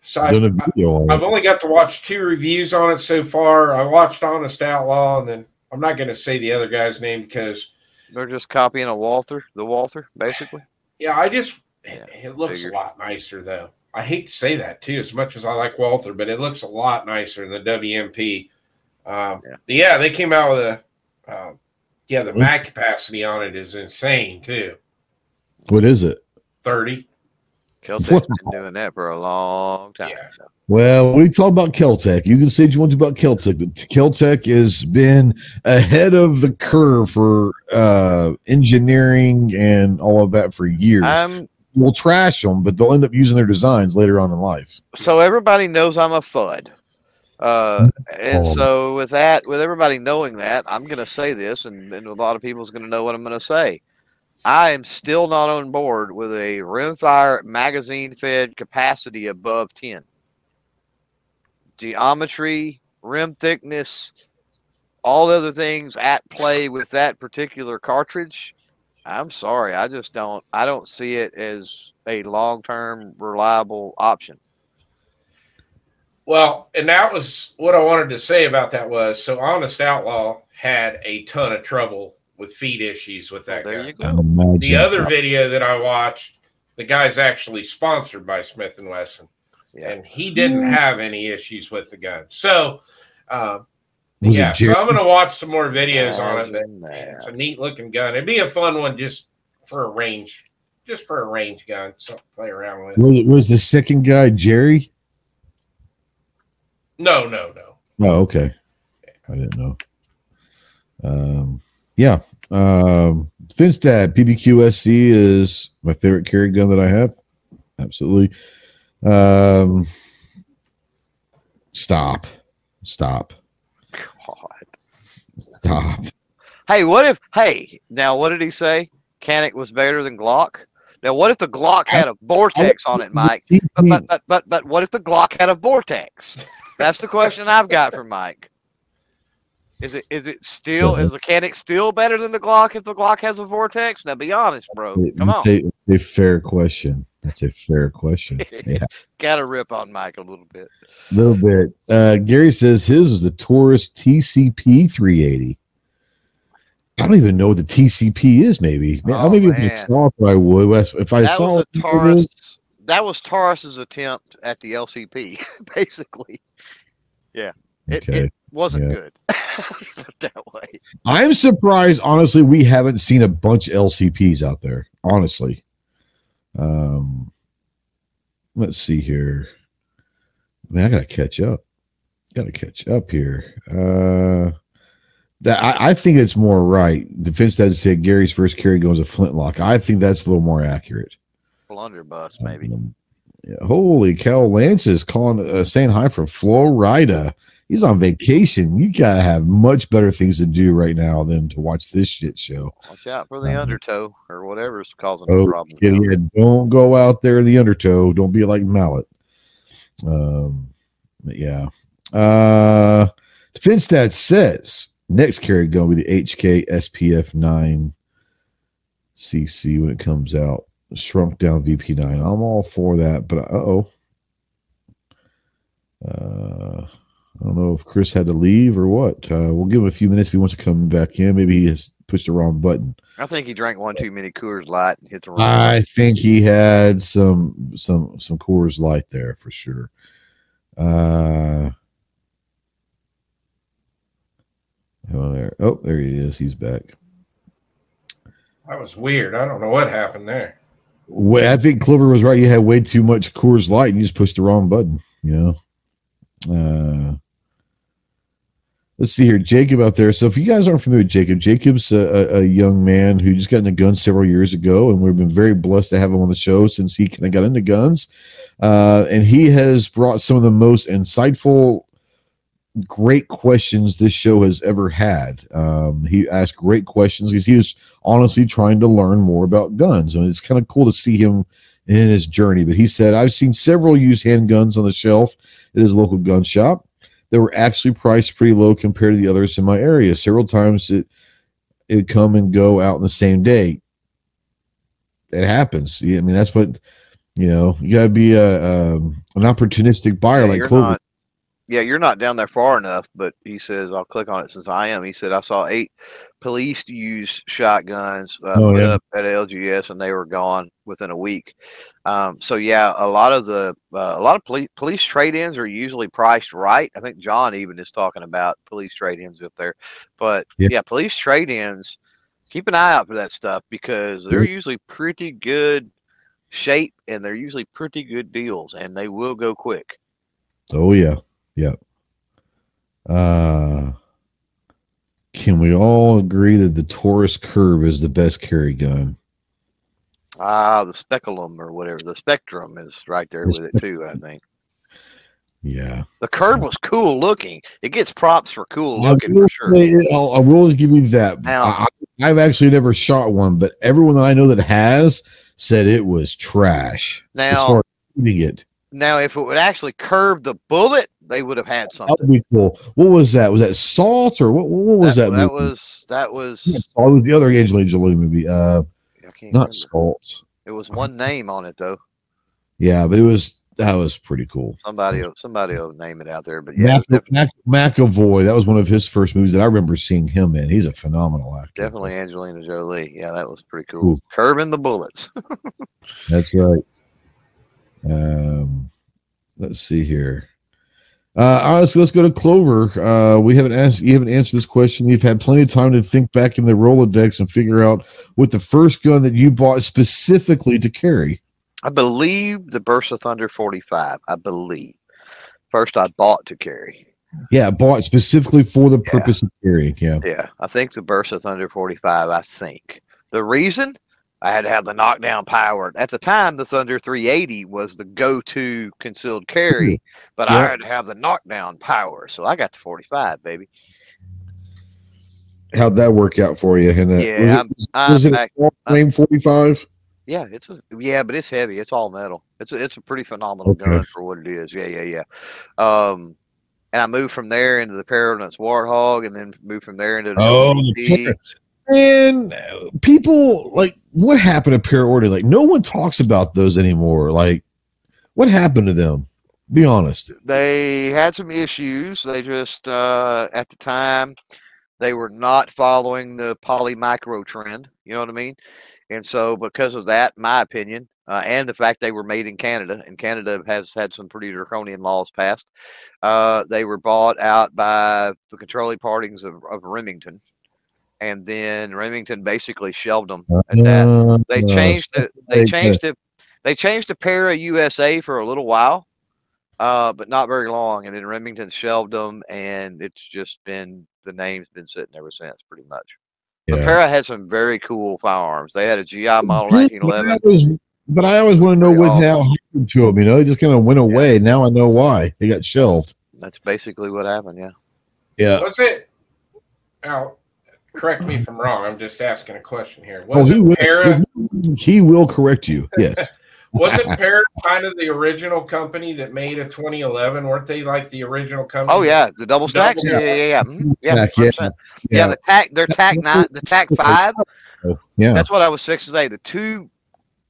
So I,
done a video on
I've
it.
only got to watch two reviews on it so far. I watched Honest Outlaw, and then I'm not going to say the other guy's name because
They're just copying a Walther, the Walther, basically.
yeah, I just
Yeah,
it, it looks
figured.
a lot nicer though. I hate to say that too, as much as I like Walther, but it looks a lot nicer than the WMP. Um,
Yeah.
yeah. they came out with a uh, yeah, the mag capacity on it is insane too.
What is it?
Thirty.
Keltec's
Wow.
been doing that for a long time.
Yeah.
Well, we talk about Keltec. You can say what you want to about Keltec, but Keltec has been ahead of the curve for uh, engineering and all of that for years.
I'm
we'll trash them, but they'll end up using their designs later on in life.
so everybody knows I'm a FUD. Uh, and
Oh.
so with that, with everybody knowing that, I'm going to say this, and, and a lot of people's going to know what I'm going to say. I am still not on board with a rimfire magazine fed capacity above 10. Geometry, rim thickness, all other things at play with that particular cartridge. I'm sorry, I just don't. I don't see it as a long-term reliable option.
Well, and that was what I wanted to say about that was so Honest Outlaw had a ton of trouble with feed issues with that
there
gun.
you go.
imagine.
The other video that I watched, the guy's actually sponsored by Smith and Wesson,
Yeah.
and he didn't have any issues with the gun. So, um,
Was it
yeah, so I'm gonna watch some more videos on it. But man, it's a neat looking gun. It'd be a fun one just for a range, just for a range gun, something to play around with.
was, was the second guy Jerry?
No, no, no.
Oh, okay. I didn't know. Um, yeah. Um, Finstad PBQSC is my favorite carry gun that I have. Absolutely. Um, stop. Stop.
God.
Stop.
Hey, what if? Hey, now what did he say? Canik was better than Glock. Now, what if the Glock had a vortex on it, Mike? But but but but, but what if the Glock had a vortex? That's the question I've got for Mike. Is it is it still
So-
is the Canik still better than the Glock if the Glock has a vortex? Now be honest, bro. Come on.
A, a fair question. That's a fair question. Yeah,
Gotta rip on Mike a little bit.
a little bit. Uh, Gary says his was the Taurus TCP 380. I don't even know what the TCP is. Maybe,
Oh,
maybe if I
man.
saw it, I would. If I
that
saw
was
it,
Taurus. That was Taurus's attempt at the LCP, basically. Yeah, it,
Okay.
it wasn't
Yeah.
good. That way.
I'm surprised, honestly, we haven't seen a bunch of LCPs out there. Honestly, um, let's see here. Man, I gotta catch up. Gotta catch up here. Uh, that I, I think it's more right. Defense that said Gary's first carry goes a flintlock. I think that's a little more accurate.
Blunderbuss, maybe.
Um, yeah, holy cow! Lance is calling, uh, saying hi from Florida. He's on vacation. You gotta have much better things to do right now than to watch this shit show.
Watch out for the
Um,
undertow or whatever's causing the
Oh,
problem.
yeah, yeah, don't go out there in the undertow. Don't be like Mallet. Um, but yeah. Uh, Defense Dad says next carry going to be the HK SPF 9 CC when it comes out. Shrunk down VP9. I'm all for that, but uh oh. Uh, I don't know if Chris had to leave or what. Uh, we'll give him a few minutes if he wants to come back in. Maybe he has pushed the wrong button.
I think he drank one too many Coors Light and hit the wrong.
I think he had some some some Coors Light there for sure. Uh, oh there, oh there he is. He's back.
That was weird. I don't know what happened there.
Well, I think Clover was right. You had way too much Coors Light, and you just pushed the wrong button. You know. Uh, let's see here, Jacob out there. So, if you guys aren't familiar with Jacob, Jacob's a, a, young man who just got into guns several years ago, and we've been very blessed to have him on the show since he kind of got into guns. Uh, and he has brought some of the most insightful, great questions this show has ever had. Um, he asked great questions because he was honestly trying to learn more about guns. I And it's kind of cool to see him in his journey. But he said, I've seen several used handguns on the shelf at his local gun shop that were actually priced pretty low compared to the others in my area. Several times it it come and go out in the same day. It happens. I mean, that's what you know. You gotta be a um, an opportunistic buyer
Yeah,
like Clover.
not, yeah, you're not down there far enough, but he says, I'll click on it since I am. He said, I saw eight police use shotguns uh,
Oh, yeah.
up at LGS and they were gone within a week. Um, so, yeah, a lot of the, uh, a lot of police, police trade ins are usually priced right. I think John even is talking about police trade ins up there. But
Yeah.
yeah, police trade ins, keep an eye out for that stuff because they're usually pretty good shape and they're usually pretty good deals and they will go quick.
Oh yeah, yeah. Uh, can we all agree that the Taurus Curve is the best carry gun?
Ah, the speculum or whatever. The spectrum is right there with it too, I think.
Yeah,
The curve was cool looking. It gets props for cool looking for sure.
I'll- I will give you that.
Now-
I, I've actually never shot one, but everyone that I know that has said it was trash. as
Now,
far as shooting it,
now if it would actually curve the bullet, they would have had
that
something.
would be cool. What was that? Was that Salt or what? What was that?
that
movie?
was that was
Not it was the other Angelina Jolie movie. Uh,
can't remember.
Salt.
It was one name on it though.
Yeah, but it was that was pretty cool.
Somebody will- somebody will name it out there. But yeah,
Mac, Mac, McAvoy. That was one of his first movies that I remember seeing him in. He's a phenomenal actor.
definitely Angelina Jolie. Yeah, that was pretty cool.
Cool.
Curving the bullets.
That's right. Um, let's see here. Uh, all right, let's, let's go to Clover. Uh, we haven't asked, you haven't answered this question. You've had plenty of time to think back in the Rolodex and figure out what the first gun that you bought specifically to carry.
I believe the Bersa Thunder 45. I believe. First, I bought to carry.
Yeah, bought specifically for the
Yeah.
purpose of carrying. Yeah.
Yeah, I think the Bersa Thunder 45. I think the reason I had to have the knockdown power at the time, the Thunder 380 was the go-to concealed carry, but I had to have the knockdown power, so I got the 45, baby.
How'd that work out for you? And,
Yeah, I'm-
was,
I'm
was it
back-
frame 45?
Yeah, it's a yeah, but it's heavy. It's all metal. It's a, it's a pretty phenomenal
Okay.
gun for what it is. Yeah, yeah, yeah. Um, and I moved from there into the Paraordnance Warthog, and then moved from there into the
Oh. And people like what happened to Paraorder? Like no one talks about those anymore. Like what happened to them? Be honest.
they had some issues. They just uh, at the time they were not following the poly micro trend. You know what I mean? And so because of that, my opinion, uh, and the fact they were made in Canada, and Canada has had some pretty draconian laws passed, uh, they were bought out by the controlling parties of, of Remington. And then Remington basically shelved them at that
Uh,
they
uh,
changed the they
take
changed it they changed the para USA for a little while, uh, but not very long. And then Remington shelved them, and it's just been the name's been sitting ever since, pretty much. But
yeah.
Para had some very cool firearms. They had a GI model
Did, but, I
1911.
always, but I always want to know what
awesome.
the happened to them. You know, they just kind of went away. Now I know why they got shelved.
That's basically what happened. Yeah.
Yeah.
Was it? Now, correct me if I'm wrong. I'm just asking a question here.
Oh,
Was
he will.
it Para?
He will correct you. Yes.
wasn't Para kind of the original company that made a 2011? Weren't they like the original company?
Oh yeah, the double stacks.
Double
Yeah, yeah, yeah. Yeah,
Stack, yeah.
100%. yeah. The tac, their tac nine, the tac five.
Oh, yeah.
That's what I was fixing to say. The two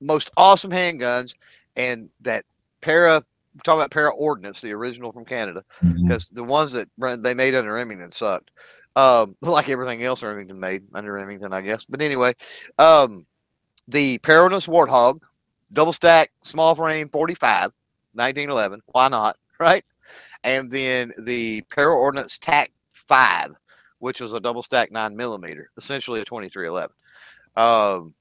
most awesome handguns, and that para. we're Talking about para ordnance, the original from Canada,
Mhm.
because the ones that they made under Remington sucked, um, like everything else Remington made under Remington, I guess. But anyway, um, the Paraordnance Warthog, double stack, small frame, 45, 1911. Why not? Right? And then the Paraordnance TAC 5, which was a double stack 9 millimeter, essentially a 2311. Um,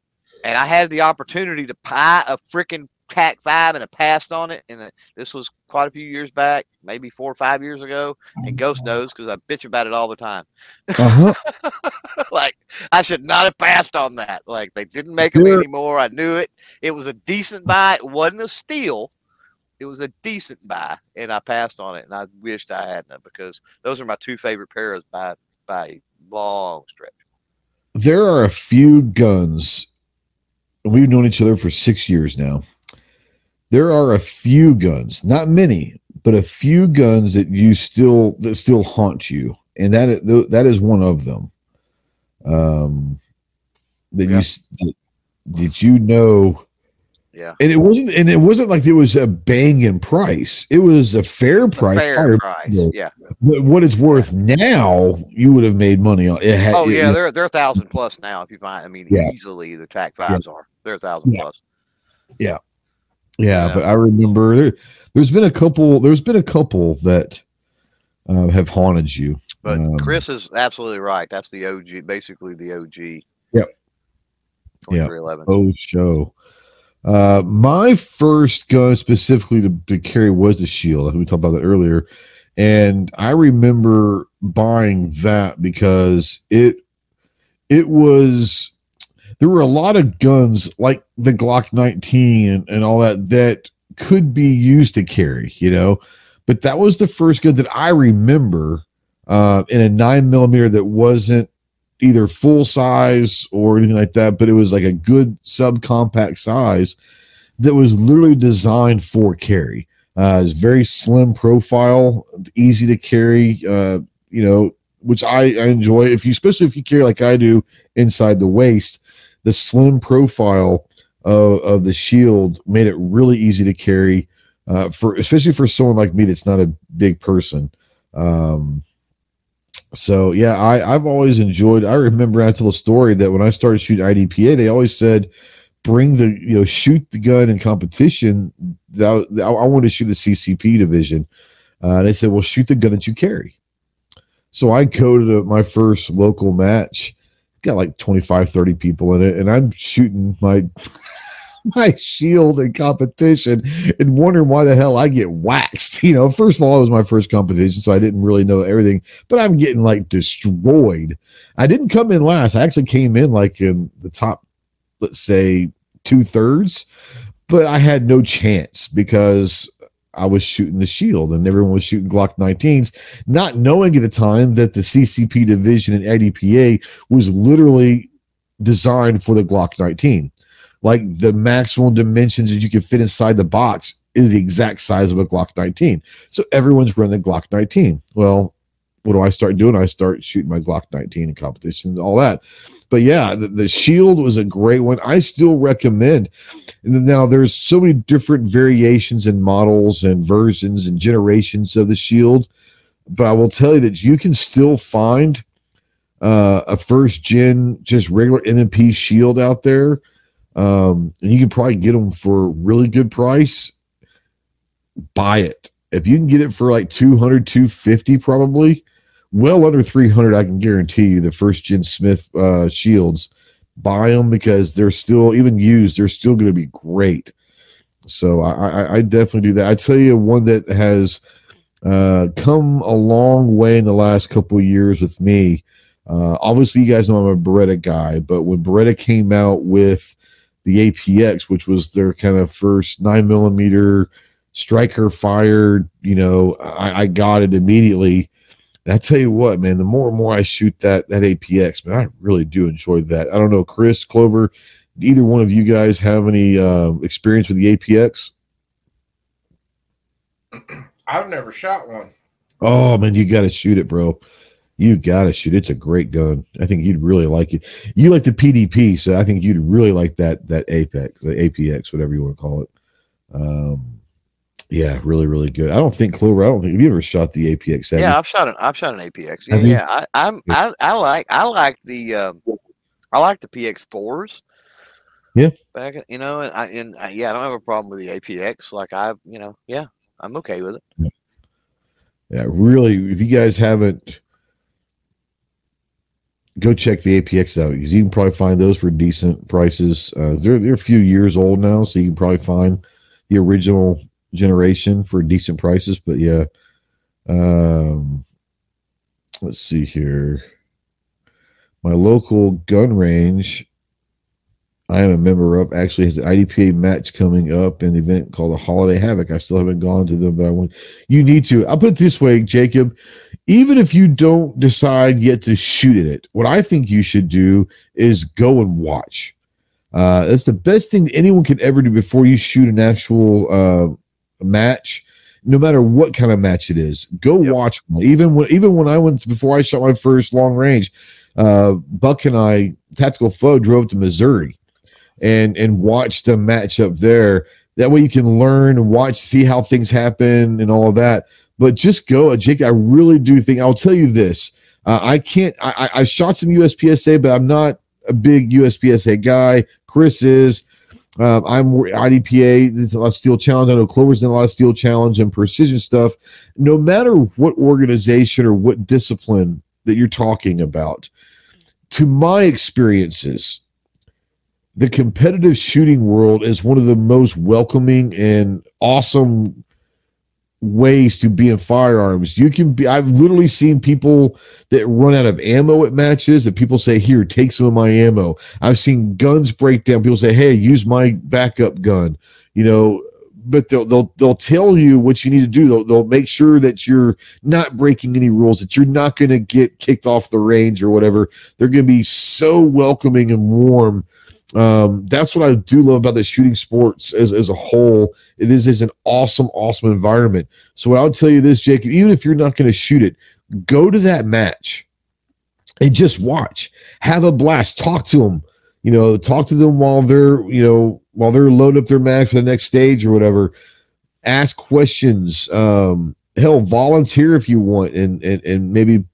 and I had the opportunity to buy a freaking TAC 5 and I passed on it. And it- this was quite a few years back, maybe four or five years ago. And Ghost knows because I bitch about it all the time.
Uh-huh.
like I should not have passed on that. Like they didn't make them
Yeah.
anymore. I knew it. It was a decent buy. It wasn't a steal. It was a decent buy, and I passed on it. And I wished I hadn't because those are my two favorite pairs by by a long stretch.
there are a few guns. We've known each other for six years now. There are a few guns, not many, but a few guns that you still that still haunt you, and that that is one of them. Um, that you
Yeah.
that, that you know,
Yeah,
and it wasn't, and it wasn't like it was a banging price. It was a fair
It's a
price.
fair
Fire-
price.
yeah.
Yeah.
But what it's worth now, you would have made money on it. Had,
Oh
it-
yeah, they're they're a thousand plus now. If you find, I mean,
Yeah.
easily the TAC fives are. They're a thousand
Yeah.
plus.
Yeah,
Yeah.
but I remember there, there's been a couple. There's been a couple that uh, have haunted you.
But
Um,
Chris is absolutely right. That's the OG, basically the OG.
Yep.
2311.
Oh, show. Uh, my first gun specifically to, to carry was the shield. I think we talked about that earlier, and I remember buying that because it it was there were a lot of guns like the Glock 19 and, and all that that could be used to carry, you know. But that was the first gun that I remember uh, in a nine millimeter that wasn't either full size or anything like that, but it was like a good subcompact size that was literally designed for carry. Uh, it's very slim profile, easy to carry. Uh, you know, which I, I enjoy. If you, especially if you carry like I do inside the waist, the slim profile of, of the shield made it really easy to carry. Uh, for especially for someone like me that's not a big person. Um, so yeah, I I've always enjoyed. I remember I told a story that when I started shooting IDPA, they always said, "Bring the you know shoot the gun in competition." That, I, I wanted to shoot the CCP division. Uh, they said, "Well, shoot the gun that you carry." So I coded my first local match. Got like 25, 30 people in it, and I'm shooting my my shield in competition and wondering why the hell I get waxed. You know, first of all, it was my first competition, so I didn't really know everything, but I'm getting like destroyed. I didn't come in last. I actually came in like in the top, let's say, two thirds, but I had no chance because I was shooting the shield and everyone was shooting Glock 19s, not knowing at the time that the CCP division in IDPA was literally designed for the Glock 19 like the maximum dimensions that you can fit inside the box is the exact size of a Glock 19. So everyone's running the Glock 19. Well, what do I start doing? I start shooting my Glock 19 in competition and all that. But yeah, the, the Shield was a great one. I still recommend. Now there's so many different variations and models and versions and generations of the Shield, but I will tell you that you can still find uh, a first gen, just regular M&P Shield out there, um, and you can probably get them for really good price. Buy it if you can get it for like 200 250 probably well under 300 i can guarantee you the first gen smith uh, shields buy them because they're still even used they're still going to be great. So I, I, I definitely do that. I tell you one that has uh, come a long way in the last couple of years with me. Uh, obviously you guys know i'm a beretta guy but when beretta came out with the apx which was their kind of first nine millimeter striker fired you know I, I got it immediately and I tell you what, man, the more and more I shoot that that APX, man, I really do enjoy that. I don't know, Chris Clover, either one of you guys have any uh, experience with the APX?
I've never shot one.
Oh man, you got to shoot it, bro. You got to shoot. It's a great gun. I think you'd really like it. You like the PDP, so I think you'd really like that that Apex, the APX, whatever you want to call it. Um, yeah, really, really good. I don't think Clover. I don't think have you ever shot the APX.
Yeah,
you?
I've shot an I've shot an APX. Yeah, yeah. I, I'm I, I like I like the uh, I like the PX fours.
Yeah.
Back you know, and I and I, yeah, I don't have a problem with the APX. Like I, you know, yeah, I'm okay with it.
Yeah, really. If you guys haven't, go check the APX out. because You can probably find those for decent prices. Uh, they're they're a few years old now, so you can probably find the original generation for decent prices. But yeah, um, let's see here. My local gun range. I am a member of actually has an IDPA match coming up, an event called the Holiday Havoc. I still haven't gone to them, but I want you need to. I'll put it this way, Jacob. Even if you don't decide yet to shoot at it, what I think you should do is go and watch. Uh, that's the best thing anyone can ever do before you shoot an actual uh, match, no matter what kind of match it is. Go
Yep.
watch one. Even when even when I went before I shot my first long range, uh, Buck and I, Tactical Foe, drove to Missouri and and watched the match up there. That way you can learn and watch, see how things happen and all of that. But just go, Jake. I really do think I'll tell you this. Uh, I can't. I, I I shot some USPSA, but I'm not a big USPSA guy. Chris is. Um, I'm IDPA. There's a lot of steel challenge. I know Clover's done a lot of steel challenge and precision stuff. No matter what organization or what discipline that you're talking about, to my experiences, the competitive shooting world is one of the most welcoming and awesome ways to be in firearms. You can be I've literally seen people that run out of ammo at matches and people say, Here, take some of my ammo. I've seen guns break down. People say, Hey, use my backup gun. You know, but they'll they'll they'll tell you what you need to do. They'll they'll make sure that you're not breaking any rules, that you're not going to get kicked off the range or whatever. They're going to be so welcoming and warm um, that's what I do love about the shooting sports as, as a whole. It is is an awesome, awesome environment. So what I'll tell you this, Jacob, even if you're not going to shoot it, go to that match and just watch. Have a blast. Talk to them. You know, talk to them while they're, you know, while they're loading up their mag for the next stage or whatever. Ask questions. Um, hell, volunteer if you want and and, and maybe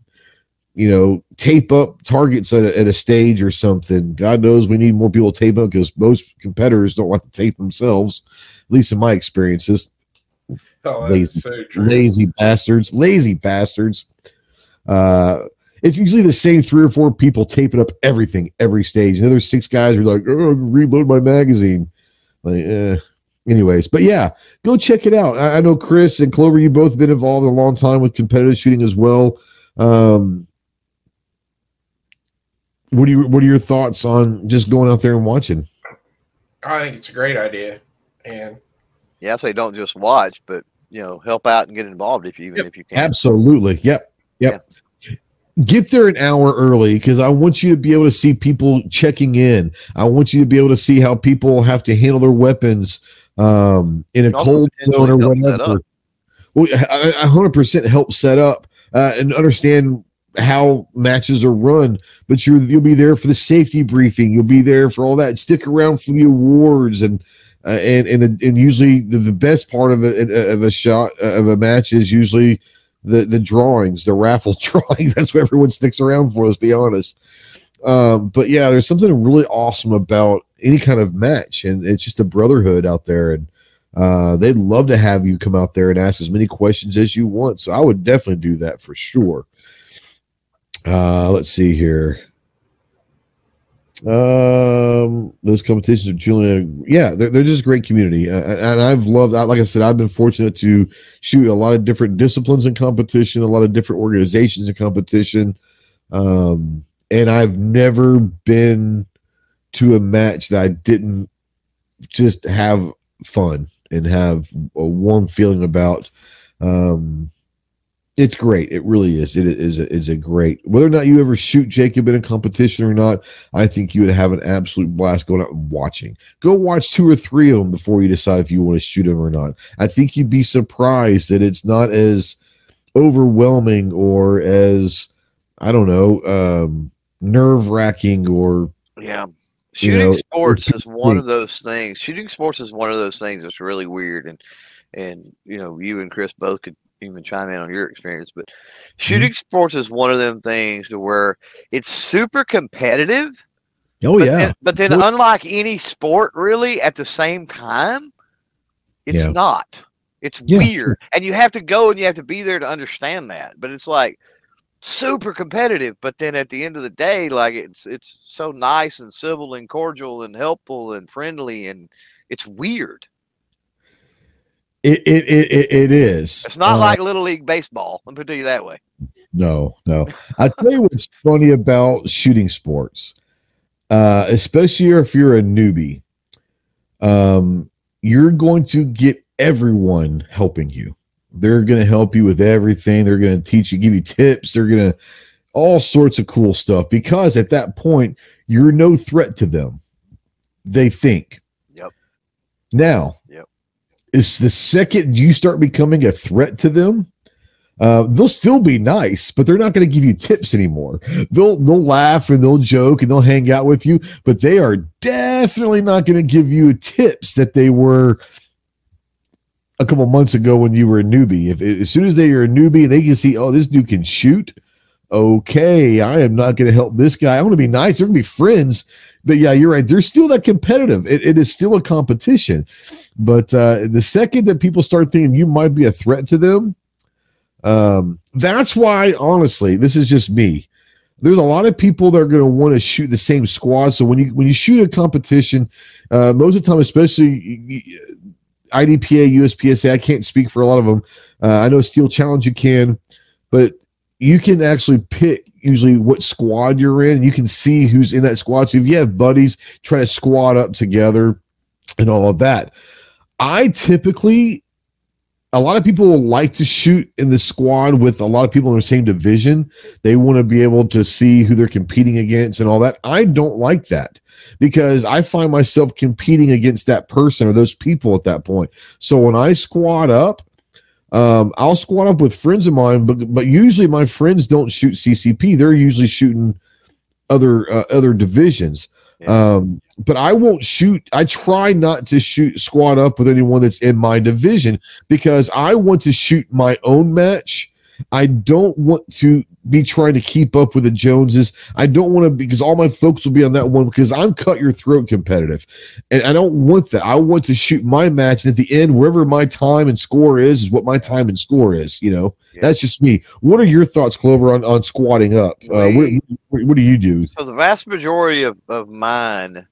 you know, tape up targets at a, at a stage or something. God knows we need more people to tape up because most competitors don't like to tape themselves, at least in my experiences.
Oh,
Lazy-
so.
Lazy bastards, lazy bastards. Uh, it's usually the same three or four people taping up everything every stage. And the other six guys are like, oh, reload my magazine. Like, eh. Anyways, but yeah, go check it out. I, I know Chris and Clover, you both been involved a long time with competitive shooting as well. Um, what do you what are your thoughts on just going out there and watching?
I think it's a great idea, and
Yeah, I say don't just watch, but you know, help out and get involved if you even if you can.
Absolutely. Yep. Yep. get there an hour early because I want you to be able to see people checking in. I want you to be able to see how people have to handle their weapons um, in a cold zone or whatever. Well, I, I 100% help set up uh, and understand how matches are run, but you you'll be there for the safety briefing. You'll be there for all that. Stick around for the awards and uh, and and and usually the, the best part of a of a shot uh, of a match is usually the the drawings, the raffle drawings. That's what everyone sticks around for. Let's be honest. Um, but yeah, there's something really awesome about any kind of match, and it's just a brotherhood out there, and uh, they'd love to have you come out there and ask as many questions as you want. So I would definitely do that for sure. Uh, let's see here. Um, those competitions with Julian, yeah, they're, they're just great community, uh, and I've loved. Like I said, I've been fortunate to shoot a lot of different disciplines in competition, a lot of different organizations in competition, um, and I've never been to a match that I didn't just have fun and have a warm feeling about. Um, it's great. It really is. It is a, it's a great. Whether or not you ever shoot Jacob in a competition or not, I think you would have an absolute blast going out and watching. Go watch two or three of them before you decide if you want to shoot them or not. I think you'd be surprised that it's not as overwhelming or as I don't know um, nerve wracking or
yeah. Shooting you know, sports is one of those things. Shooting sports is one of those things that's really weird and and you know you and Chris both could even chime in on your experience, but mm-hmm. shooting sports is one of them things to where it's super competitive.
Oh
but
yeah.
Then, but then unlike any sport really at the same time, it's yeah. not. It's yeah, weird. Sure. And you have to go and you have to be there to understand that. But it's like super competitive, but then at the end of the day, like it's it's so nice and civil and cordial and helpful and friendly and it's weird.
It it it, it is.
It's not uh, like little league baseball. Let me put it that way.
No, no. I tell you what's funny about shooting sports, uh, especially if you're a newbie. Um, you're going to get everyone helping you. They're going to help you with everything. They're going to teach you, give you tips. They're going to all sorts of cool stuff because at that point you're no threat to them. They think.
Yep.
Now, is the second you start becoming a threat to them, uh, they'll still be nice, but they're not going to give you tips anymore. They'll they'll laugh and they'll joke and they'll hang out with you, but they are definitely not going to give you tips that they were a couple months ago when you were a newbie. If as soon as they are a newbie and they can see, oh, this dude can shoot, okay, I am not going to help this guy. I want to be nice. They're going to be friends, but yeah, you're right. They're still that competitive. It, it is still a competition. But uh, the second that people start thinking you might be a threat to them, um, that's why, honestly, this is just me. There's a lot of people that are going to want to shoot the same squad. So when you when you shoot a competition, uh, most of the time, especially IDPA, USPSA, I can't speak for a lot of them. Uh, I know Steel Challenge you can, but you can actually pick usually what squad you're in. You can see who's in that squad. So if you have buddies, try to squad up together and all of that. I typically, a lot of people like to shoot in the squad with a lot of people in the same division. They want to be able to see who they're competing against and all that. I don't like that because I find myself competing against that person or those people at that point. So when I squad up, um, I'll squat up with friends of mine, but but usually my friends don't shoot CCP. They're usually shooting other uh, other divisions. Yeah. Um, but I won't shoot. I try not to shoot squat up with anyone that's in my division because I want to shoot my own match. I don't want to be trying to keep up with the Joneses. I don't want to because all my folks will be on that one because I'm cut your throat competitive. And I don't want that. I want to shoot my match. And at the end, wherever my time and score is, is what my time and score is. You know, yeah. that's just me. What are your thoughts, Clover, on, on squatting up? Uh, what, what, what, do you do?
So the vast majority of, of mine,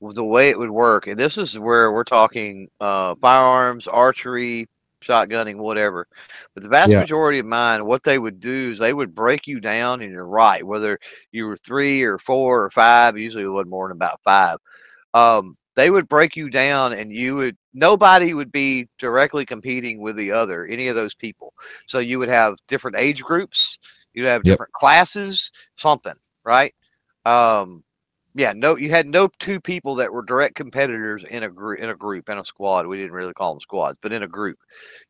the way it would work, and this is where we're talking uh, firearms, archery, shotgunning, whatever. But the vast yeah. majority of mine, what they would do is they would break you down, and you're right, whether you were three or four or five, usually it wasn't more than about five. Um, they would break you down, and you would nobody would be directly competing with the other, any of those people. So you would have different age groups. You'd have
Yep.
different classes, something, right? Um, yeah, no, you had no two people that were direct competitors in a group, in a group, in a squad. We didn't really call them squads, but in a group,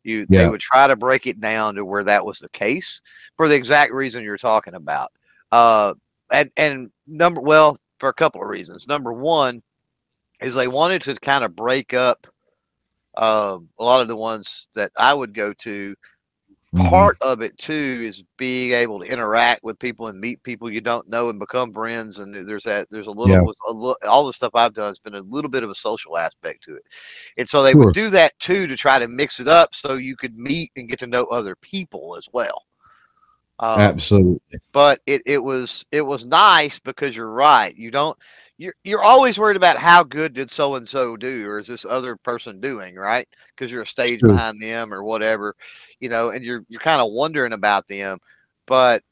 you they would try to break it down to where that was the case for the exact reason you're talking about. Uh, and and number well for a couple of reasons. Number one is they wanted to kind of break up um, a lot of the ones that I would go to
Mhm.
part of it too is being able to interact with people and meet people you don't know and become friends and there's that there's a little,
Yeah.
a little all the stuff i've done has been a little bit of a social aspect to it and so they
Sure.
would do that too to try to mix it up so you could meet and get to know other people as well um,
Absolutely.
but it, it was it was nice because you're right you don't you're, you're always worried about how good did so and so do or is this other person doing right? Because you're a stage
True.
behind them or whatever you know and you're you're kind of wondering about them but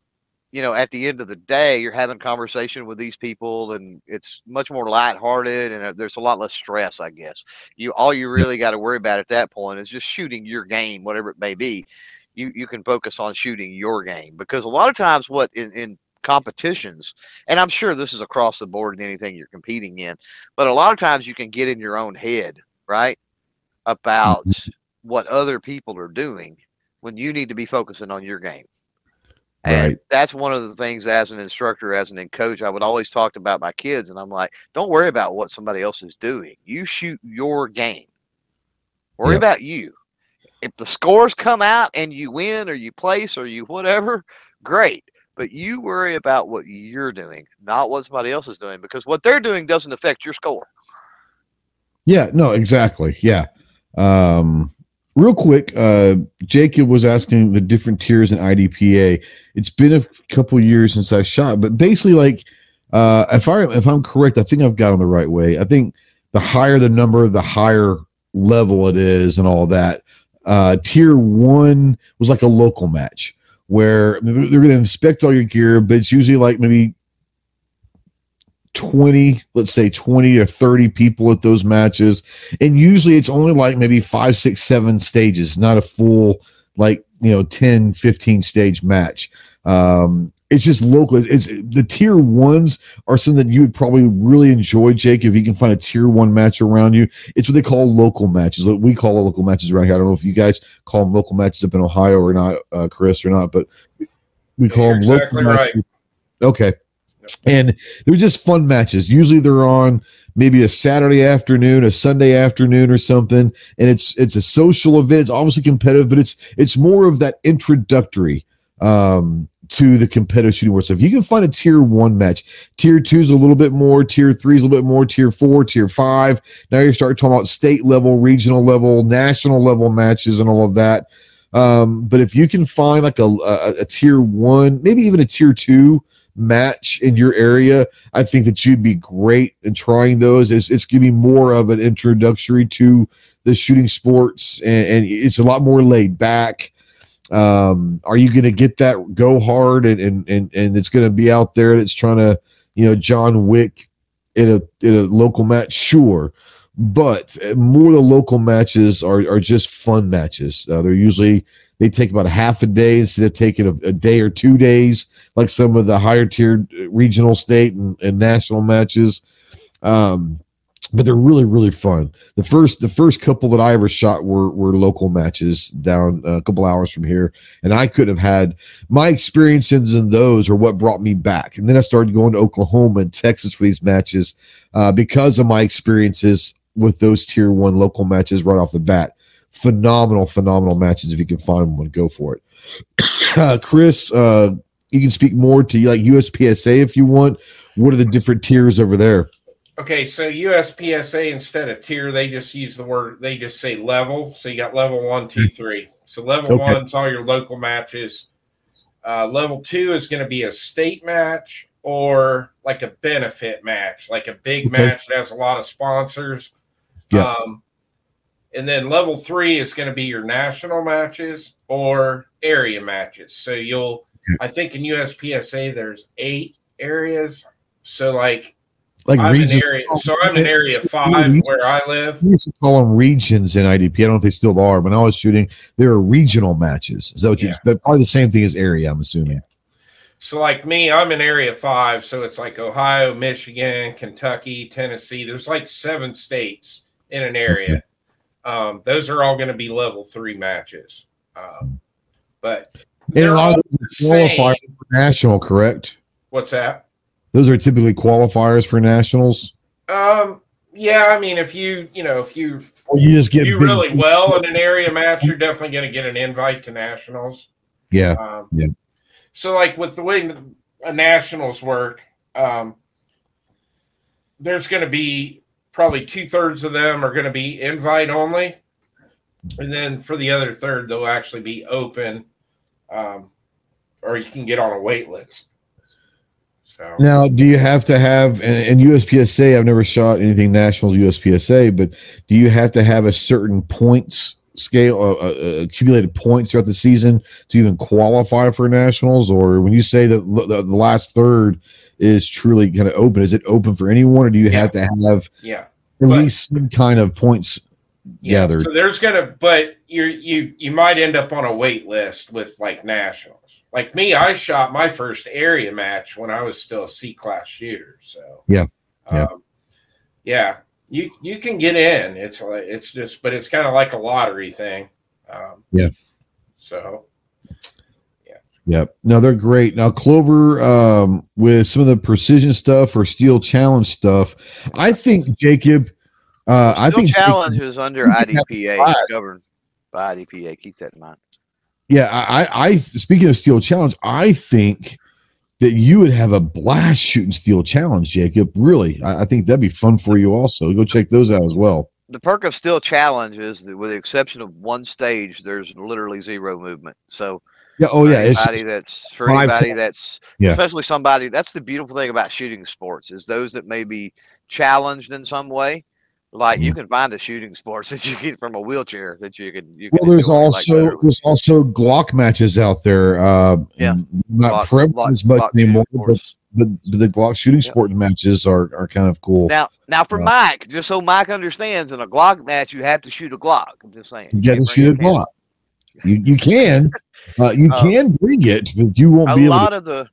you know at the end of the day you're having conversation with these people and it's much more lighthearted and uh, there's a lot less stress i guess. You all you really got to worry about at that point is just shooting your game whatever it may be. You you can focus on shooting your game because a lot of times what in, in competitions and i'm sure this is across the board in anything you're competing in but a lot of times you can get in your own head right about mm-hmm. what other people are doing when you need to be focusing on your game. And
Right.
that's one of the things as an instructor as an coach i would always talk about my kids and i'm like don't worry about what somebody else is doing. You shoot your game. Worry
Yeah.
about you. If the scores come out and you win or you place or you whatever great but you worry about what you're doing not what somebody else is doing because what they're doing doesn't affect your score
Yeah, no, exactly. Yeah. Um, real quick, uh, Jacob was asking the different tiers in IDPA. It's been a couple years since I shot, but basically, like, uh, if I if I'm correct, I think I've got on the right way. I think the higher the number, the higher level it is, and all that. Uh, tier one was like a local match where they're, they're going to inspect all your gear, but it's usually like maybe 20 let's say 20 or 30 people at those matches. And usually it's only like maybe five six seven stages not a full like you know 10 15 stage match. Um it's just local it's the tier ones are something that you would probably really enjoy jake if you can find a tier one match around you it's what they call local matches what we call local matches around here i don't know if you guys call them local matches up in ohio or not uh, chris or not but we call
You're
them local
right.
matches. okay and they're just fun matches. Usually they're on maybe a Saturday afternoon, a Sunday afternoon or something, and it's it's a social event. It's obviously competitive, but it's it's more of that introductory um to the competitive shooting world. So if you can find a tier one match, tier two is a little bit more, tier three is a little bit more, tier four, tier five. Now you're starting talking about state level, regional level, national level matches and all of that. Um, but if you can find like a, a, a tier one, maybe even a tier two match in your area, I think that you'd be great in trying those. It's, it's going to be more of an introductory to the shooting sports, and, and it's a lot more laid back. Um, are you going to get that go hard and and and, and it's going to be out there that's trying to you know John Wick in a in a local match? Sure. But more of the local matches are, are just fun matches. Uh, they're usually they take about a half a day instead of taking a, a day or two days like some of the higher tiered regional, state, and, and national matches. Um, but they're really really fun. The first the first couple that I ever shot were were local matches down a couple hours from here, and I couldn't have had my experiences in those are what brought me back. And then I started going to Oklahoma and Texas for these matches uh, because of my experiences with those tier one local matches right off the bat. Phenomenal, phenomenal matches. If you can find one, go for it. Uh, Chris, uh, you can speak more to like USPSA if you want. What are the different tiers over there?
Okay, so USPSA instead of tier, they just use the word. They just say level. So you got level one, two, three. So level
Okay.
one's all your local matches. Uh, level two is going to be a state match or like a benefit match, like a big
Okay.
match that has a lot of sponsors.
Yeah.
Um, and then level three is going to be your national matches or area matches. So you'll, I think in USPSA there's eight areas. So like
Like
I'm
regions.
area, so I'm in area five where I live.
We used to call them regions in IDP. I don't know if they still are. When I was shooting, there were regional matches. Is that what you?
Yeah.
But probably the same thing as area. I'm assuming.
So, like me, I'm in Area Five, so it's like Ohio, Michigan, Kentucky, Tennessee. There's like seven states in an area. Um, those are all going to be level three matches. Um, but they're all the
those are qualifiers
same.
for national, correct?
What's that?
Those are typically qualifiers for nationals.
Um, yeah, I mean, if you you know if you
Or you just get big-
really well in an area match, you're definitely going to get an invite to nationals.
Yeah.
Um,
Yeah.
So, like with the way a nationals work, um, there's going to be probably two thirds of them are going to be invite only, and then for the other third, they'll actually be open, um, or you can get on a wait list. So
Now, do you have to have and, and USPSA? I've never shot anything nationals USPSA, but do you have to have a certain points scale, uh, uh, accumulated points throughout the season to even qualify for nationals? Or when you say that l- the, the last third is truly kind of open, is it open for anyone, or do you
Yeah.
have to have
yeah.
at
But-
least some kind of points
Yeah,
gathered?
So there's gonna, but you you you might end up on a wait list with like nationals. Like me, I shot my first area match when I was still a C class shooter. So
Yeah, yeah.
um, yeah. You you can get in. It's like it's just, but it's kind of like a lottery thing. Um,
Yeah.
So Yeah.
Yep. No, they're great. Now, Clover, um, with some of the precision stuff or steel challenge stuff, I think Jacob, uh, I
Still
think Jacob-
challenge is under
you can have
IDPA,
five.
governed by IDPA. Keep that in mind.
Yeah, I, I, I, speaking of steel challenge, I think that you would have a blast shooting steel challenge, Jacob. Really, I, I think that'd be fun for you. Also, go check those out as well.
The perk of Steel Challenge is that, with the exception of one stage, there's literally zero movement. So,
Yeah. Oh, yeah.
Anybody that's for anybody that's
Yeah.
especially somebody that's the beautiful thing about shooting sports is those that may be challenged in some way. Like you can find a shooting sports that you get from a wheelchair that you can. You can
well, there's
enjoy, like,
also there's also Glock matches out there. Uh,
Yeah.
not
Glock-
prevalent as much
Glock
anymore, but, but the Glock shooting
Yeah.
sport matches are are kind of cool.
Now, now for
Yeah.
Mike, just so Mike understands, in a Glock match, you have to shoot a Glock. I'm just saying.
You got to
can't
shoot a Glock. You you can, uh, you
Uh,
can bring it, but you won't
a
be able
lot
to.
of the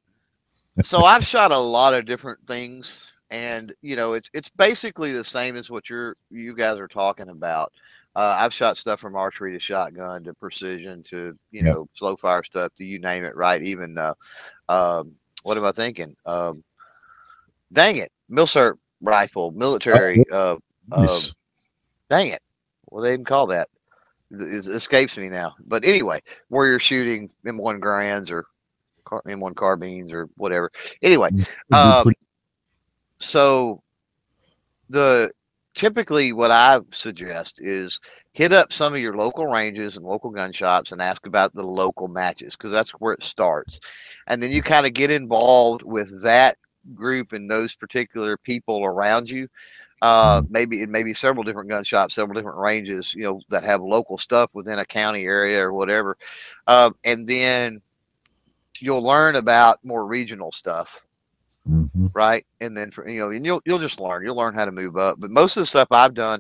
so i've shot a lot of different things and you know it's it's basically the same as what you're you guys are talking about. Uh, i've shot stuff from archery to shotgun to precision to you
Yeah.
know slow fire stuff to you name it right? Even uh, um, what am i thinking? Um, dang it milsert rifle military uh,
Nice.
dang it. Well do they even call that. It escapes me now. But anyway where you're shooting m1 Garands or m1 carbines or whatever. Anyway um,
pretty-
so the typically what I suggest is hit up some of your local ranges and local gun shops and ask about the local matches because that's where it starts. And then you kind of get involved with that group and those particular people around you. Uh, maybe it may be several different gun shops, several different ranges, you know, that have local stuff within a county area or whatever. Um, and then you'll learn about more regional stuff
Mhm.
right? And then for you know, and you'll you'll just learn. You'll learn how to move up. But most of the stuff I've done,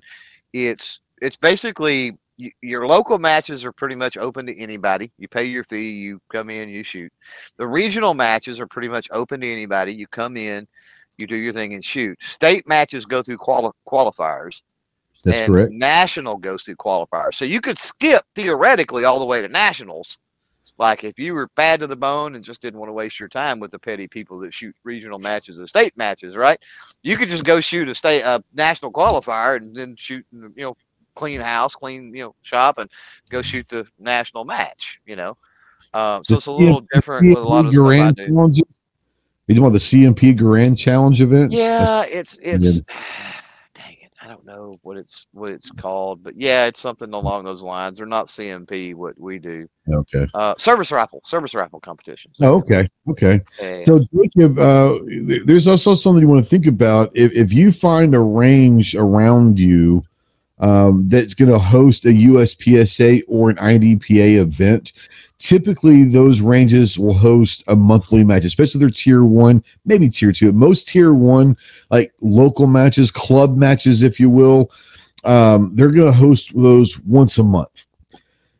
it's it's basically your local matches are pretty much open to anybody. You pay your fee, you come in, you shoot. The regional matches are pretty much open to anybody. You come in, you do your thing and shoot. State matches go through quali- qualifiers.
That's
and
correct.
National goes through qualifiers. So you could skip theoretically all the way to nationals. Like if you were bad to the bone and just didn't want to waste your time with the petty people that shoot regional matches or state matches, right? You could just go shoot a state a national qualifier and then shoot you know clean house, clean you know shop, and go shoot the national match. You know, um, so
The
it's a little
CMP
different with a lot of the stuff I
Grand
do.
challenges? You about the CMP Grand Challenge events?
Yeah, it's it's. I don't know what it's what it's called, but yeah, it's something along those lines. They're not CMP what we do.
Okay.
Uh, service rifle, service rifle competitions.
Oh, okay. Okay.
Yeah.
So Jacob, uh, there's also something you want to think about. If, if you find a range around you um, that's going to host a USPSA or an IDPA event, typically those ranges will host a monthly match, especially if they're tier one, maybe tier two. Most tier one, like local matches, club matches, if you will, um, they're going to host those once a month.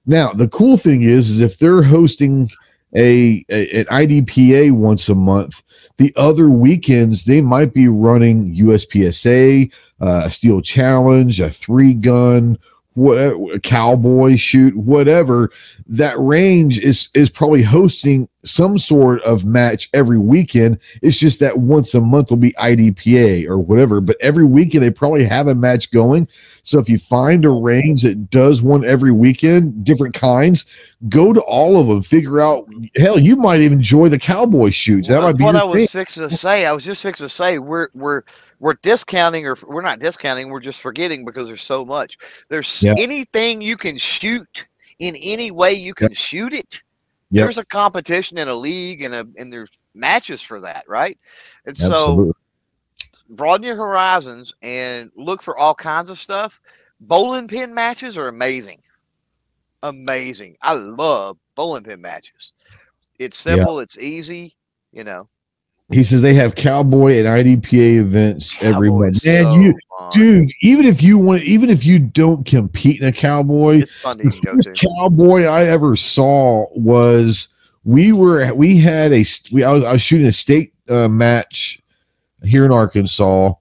Now, the cool thing is, is if they're hosting a, a an IDPA once a month. The other weekends they might be running USPSA, uh, a steel challenge, a three gun, whatever, a cowboy shoot, whatever. That range is is probably hosting some sort of match every weekend. It's just that once a month will be IDPA or whatever, but every weekend they probably have a match going. So if you find a range that does one every weekend, different kinds, go to all of them. Figure out. Hell, you might even enjoy the cowboy shoots. That
Well,
might be
what I was
thing.
fixing to say. I was just fixing to say we're we're we're discounting or we're not discounting. We're just forgetting because there's so much. There's
Yeah.
anything you can shoot in any way you can shoot it.
Yep.
There's a competition in a league and a and there's matches for that, right? And so broaden your horizons and look for all kinds of stuff. Bowling pin matches are amazing. Amazing. I love bowling pin matches. It's simple, it's easy, you know.
He says they have cowboy and IDPA events every
Cowboy
month. Man,
so
you
fun.
dude, even if you want, even if you don't compete in a cowboy,
it's fun to
the first cowboy I ever saw was we were we had a we I was, I was shooting a state uh, match here in Arkansas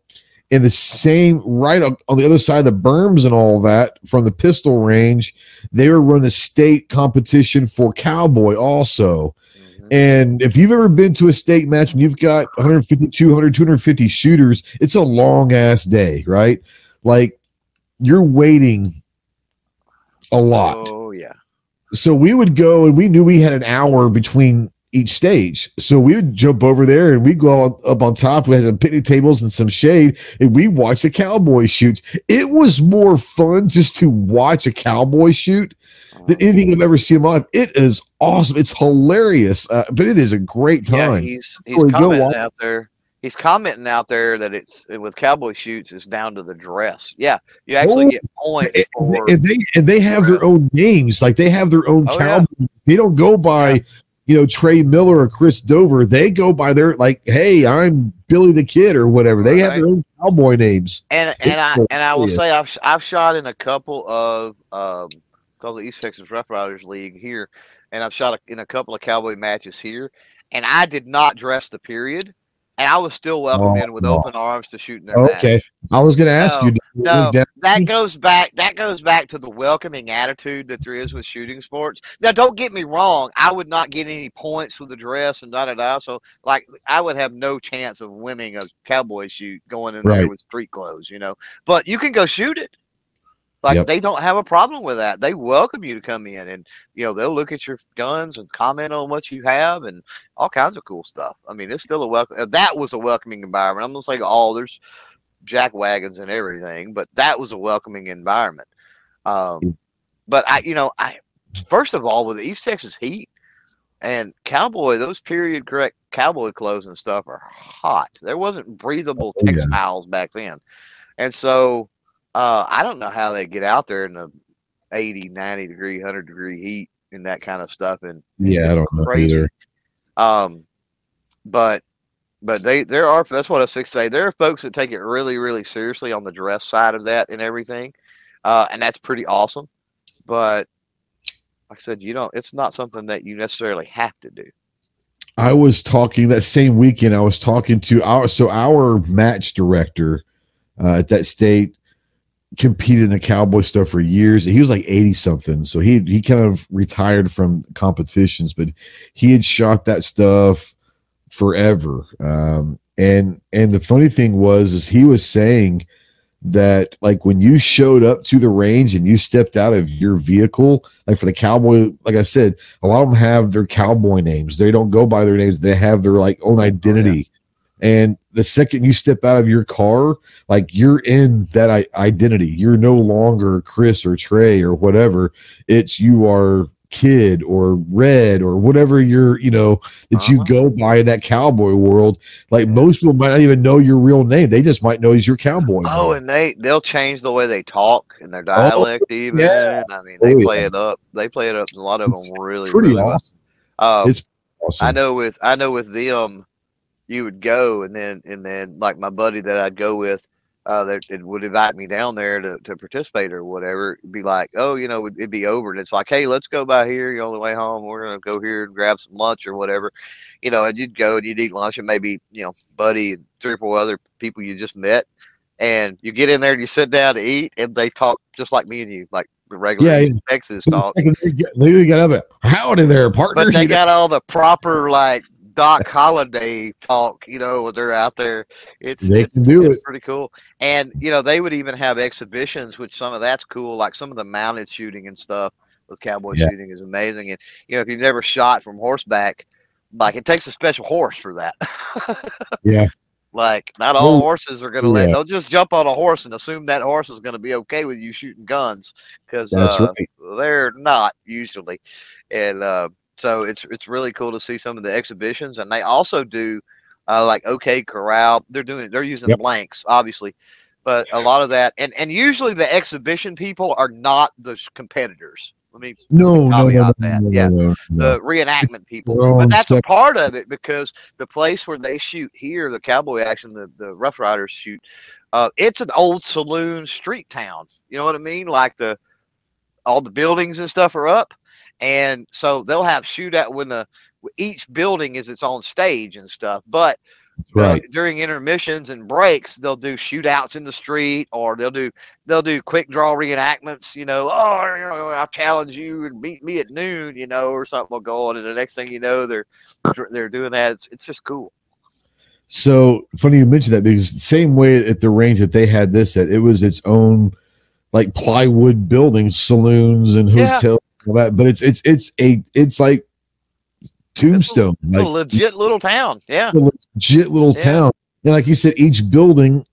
in the same right on, on the other side of the berms and all that from the pistol range they were running the state competition for cowboy also. And if you've ever been to a state match and you've got 150, 200, 250 shooters, it's a long ass day, right? Like you're waiting a lot.
Oh yeah.
So we would go and we knew we had an hour between each stage. So we would jump over there and we'd go up- up on top. We had some picnic tables and some shade and we watch the cowboy shoots. It was more fun just to watch a cowboy shoot than anything I've ever seen in my life. It is awesome. It's hilarious, uh, but it is a great
Yeah,
time.
he's he's
Really
commenting out there. He's commenting out there that it's with cowboy shoots it's down to the dress. Yeah, you actually get points
and,
for
and they and they have their own names, like they have their own
Oh,
cowboy. They don't go by,
Yeah.
you know, Trey Miller or Chris Dover. They go by their like, hey, I'm Billy the Kid or whatever. They have their own cowboy names.
and and I
It's
and I will say I've I've shot in a couple of um called the East Texas Rough Riders League here, and I've shot a, in a couple of cowboy matches here, and I did not dress the period, and I was still welcomed
Oh,
in with
no.
open arms to shoot in their
Okay.
match.
I was going to ask
No,
you.
no, that goes back that goes back to the welcoming attitude that there is with shooting sports now don't get me wrong i would not get any points for the dress and da da da so like i would have no chance of winning a cowboy shoot going in there with street clothes you know but you can go shoot it like
Yep.
they don't have a problem with that they welcome you to come in and you know they'll look at your guns and comment on what you have and all kinds of cool stuff i mean it's still a welcome uh, that was a welcoming environment i'm gonna say oh there's jack wagons and everything, but that was a welcoming environment. Um, but I, you know, I first of all with the East Texas heat and cowboy, those period correct cowboy clothes and stuff are hot. There wasn't breathable
Oh, yeah.
textiles back then, and so uh, I don't know how they get out there in the 80, 90 degree, 100 degree heat and that kind of stuff. And
yeah, I don't know
crazy.
either.
um, but but they there are that's what I was say. There are folks that take it really really seriously on the dress side of that and everything, uh, and that's pretty awesome. But like I said, you don't. It's not something that you necessarily have to do.
I was talking that same weekend. I was talking to our so our match director uh, at that state competed in the cowboy stuff for years. He was like eighty something, so he he kind of retired from competitions, but he had shot that stuff forever. Um, and and the funny thing was, is he was saying that like when you showed up to the range and you stepped out of your vehicle, like for the cowboy, like I said, a lot of them have their cowboy names. They don't go by their names. They have their like own identity. And the second you step out of your car, like you're in that I- identity. You're no longer Chris or Trey or whatever. It's you are kid or red or whatever you're, you know, that you
Uh-huh.
go by in that cowboy world. Like most people might not even know your real name. They just might know as your cowboy.
Oh,
name.
and they they'll change the way they talk and their dialect even.
yeah.
I mean, they
Oh,
play
yeah.
it up. They play it up. A lot of
It's
them really
pretty
really well. Um,
It's awesome.
I know with I know with them, you would go and then and then like my buddy that I'd go with, uh, that it would invite me down there to, to participate or whatever, be like, oh, you know, it'd be over. And it's like, hey, let's go by here. You know, on the way home, we're going to go here and grab some lunch or whatever. You know, and you'd go and you'd eat lunch and maybe, you know, Buddy and three or four other people you just met. And you get in there and you sit down to eat and they talk just like me and you, like the regular
Yeah, yeah.
Texas talk.
They got up howdy there, partner.
But they got all the proper like Doc Holliday talk, you know, when they're out there. It's
They
it's,
can do
it's
it.
pretty cool. And you know, they would even have exhibitions, which some of that's cool, like some of the mounted shooting and stuff with cowboy
Yeah.
shooting is amazing. And you know, if you've never shot from horseback, like it takes a special horse for that.
Yeah.
Like not all
Well,
horses are gonna let they'll just jump on a horse and assume that horse is gonna be okay with you shooting guns because uh,
right.
they're not usually. And uh, so it's it's really cool to see some of the exhibitions, and they also do uh, like OK Corral. They're doing they're using
Yep.
blanks, obviously, but a lot of that, and and usually the exhibition people are not the competitors. Let me
No, no, no,
that,
no,
yeah.
no, no,
the reenactment people. But that's a part of it because the place where they shoot here, the cowboy action, the, the Rough Riders shoot, uh, it's an old saloon street town. You know what I mean? Like the all the buildings and stuff are up. And so they'll have shootout when the each building is its own stage and stuff. But
That's
uh, during intermissions and breaks, they'll do shootouts in the street, or they'll do they'll do quick draw reenactments. You know, oh, you know, I challenge you and meet me at noon. You know, or something will go on, and the next thing you know, they're they're doing that. It's it's just cool.
So funny you mentioned that because the same way at the range that they had this at, it was its own like plywood buildings, saloons, and hotels. That. But it's it's it's a it's like tombstone,
It's a
like
legit little town. Yeah.
a legit little
Yeah.
town. And like you said, each building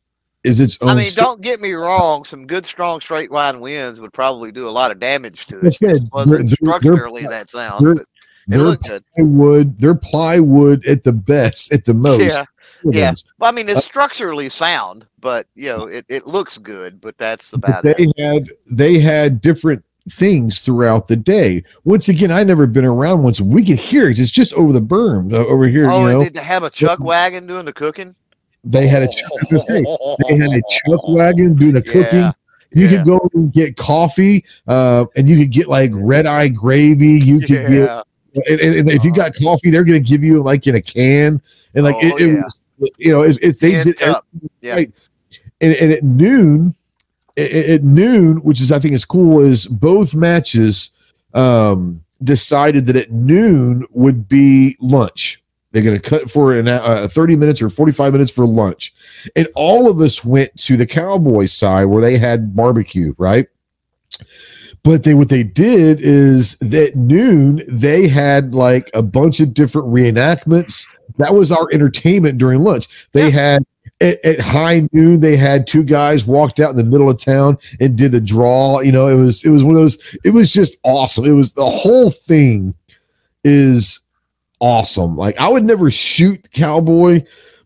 is its own.
I mean,
sto-
don't get me wrong. Some good, strong straight line winds would probably do a lot of damage to
I
it.
said
Wasn't
they're, they're,
structurally that sound,
they're- they're plywood. They're plywood at the best, at the most.
Yeah. Yeah. Well, I mean,
Uh,
it's structurally sound, but you know, it, it looks good. But that's
But
about
they
it.
had they had different things throughout the day. Once again, I never been around once. We could hear it. It's just over the berm uh, over here.
Oh,
you know,
they have a chuck wagon doing the cooking?
they had a chuck. I was gonna say, they had a chuck wagon doing the cooking. You
yeah.
could go and get coffee, uh, and you could get like red eye gravy. You could
Yeah.
get, and, and- and if you got coffee, they're gonna give you like in a can, and like
Oh,
it, it
yeah.
was, you know, if, it's they did.
Yeah.
right. And, and at noon, at, noon, which is I think is cool, is both matches um, decided that at noon would be lunch. They're going to cut for an uh, 30 minutes or 45 minutes for lunch. And all of us went to the Cowboys side where they had barbecue, right? But they what they did is that noon they had like a bunch of different reenactments. That was our entertainment during lunch. They had at, at high noon they had two guys walked out in the middle of town and did a draw. You know, it was it was one of those. It was just awesome. It was the whole thing is awesome. Like I would never shoot cowboy,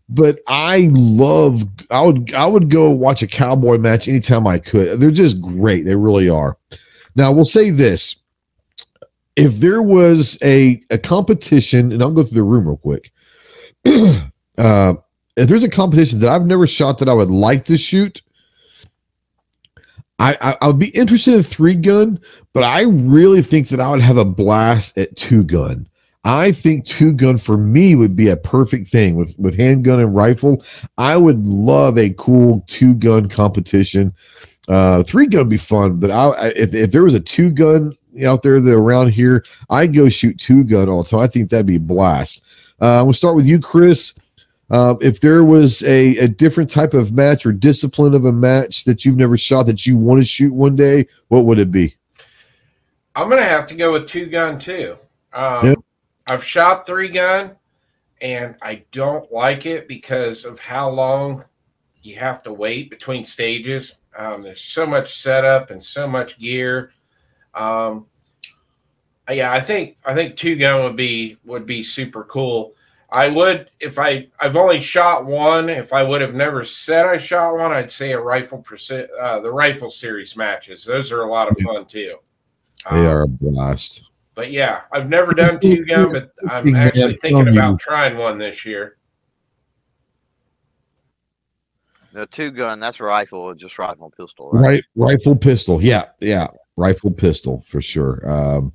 but I love. I would I would go watch a cowboy match anytime I could. They're just great. They really are. Now we'll say this: if there was a a competition, and I'll go through the room real quick. uh, if there's a competition that I've never shot that I would like to shoot, I, I I would be interested in three gun, but I really think that I would have a blast at two gun. I think two gun for me would be a perfect thing with with handgun and rifle. I would love a cool two gun competition. Uh, three gun would be fun, but I, if if there was a two gun out there that around here, I'd go shoot two gun all the time. I think that'd be a blast. Uh, we'll start with you, Chris. Uh, if there was a, a different type of match or discipline of a match that you've never shot that you want to shoot one day, what would it be?
I'm gonna have to go with two gun too. Um. I've shot three gun, and I don't like it because of how long you have to wait between stages. Um, there's so much setup and so much gear. Um, yeah, I think I think two gun would be would be super cool. I would if I I've only shot one. If I would have never said I shot one, I'd say a rifle percent uh, the rifle series matches. Those are a lot of fun too.
They
Um,
are a blast.
but yeah, I've never done two gun, but I'm actually thinking about trying one this year.
The two gun, that's rifle, and just rifle and pistol, right?
Right, rifle pistol. Yeah, yeah, rifle pistol for sure. Um,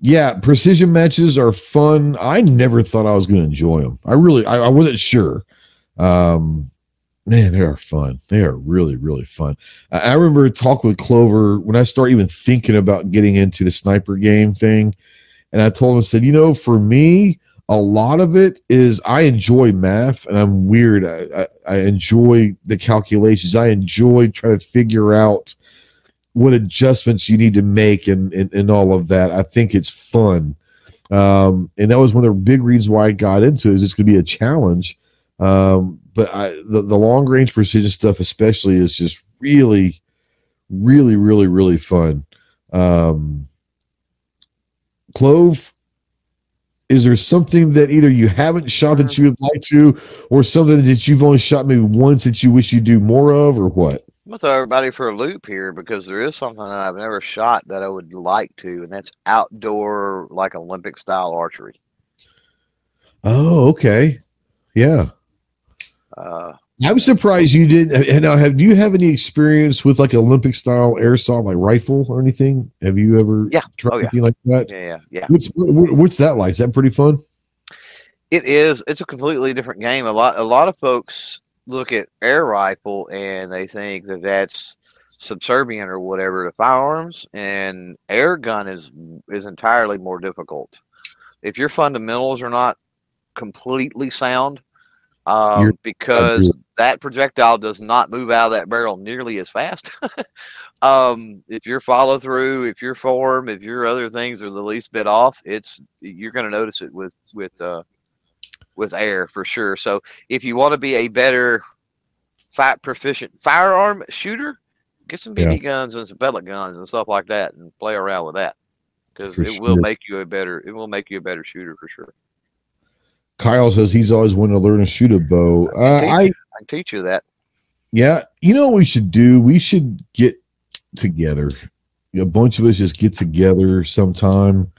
yeah, precision matches are fun. I never thought I was going to enjoy them. I really, I, I wasn't sure. Um, man, they are fun. They are really, really fun. I, I remember talking with Clover when I started even thinking about getting into the sniper game thing, and I told him, I said, you know, for me, a lot of it is I enjoy math, and I'm weird. I, I, I enjoy the calculations. I enjoy trying to figure out what adjustments you need to make and, and, and all of that. I think it's fun. Um, and that was one of the big reasons why I got into it is it's going to be a challenge. Um, but I, the, the long range precision stuff, especially is just really, really, really, really fun. Um, Clove, is there something that either you haven't shot that you would like to, or something that you've only shot maybe once that you wish you do more of, or what?
I'm gonna throw everybody for a loop here because there is something that I've never shot that I would like to, and that's outdoor, like Olympic style archery.
Oh, okay. Yeah.
Uh,
I'm surprised you didn't. And now, have do you have any experience with like Olympic style airsoft, like rifle or anything? Have you ever
Yeah.
tried
Oh, yeah.
anything like that?
yeah, yeah, yeah.
What's what, what's that like? Is that pretty fun?
It is. It's a completely different game. A lot. A lot of folks look at air rifle and they think that that's subservient or whatever to firearms, and air gun is is entirely more difficult. If your fundamentals are not completely sound, um, because that projectile does not move out of that barrel nearly as fast. um, if your follow through, if your form, if your other things are the least bit off, it's you're going to notice it with with uh, with air for sure. So if you want to be a better fight proficient firearm shooter, get some BB guns and some pellet guns and stuff like that, and play around with that because it will make you a better it will make you a better shooter for sure.
Kyle says he's always wanted to learn to shoot a bow. Uh, I
I can teach you that.
yeah, you know what we should do? We should get together. A bunch of us just get together sometime.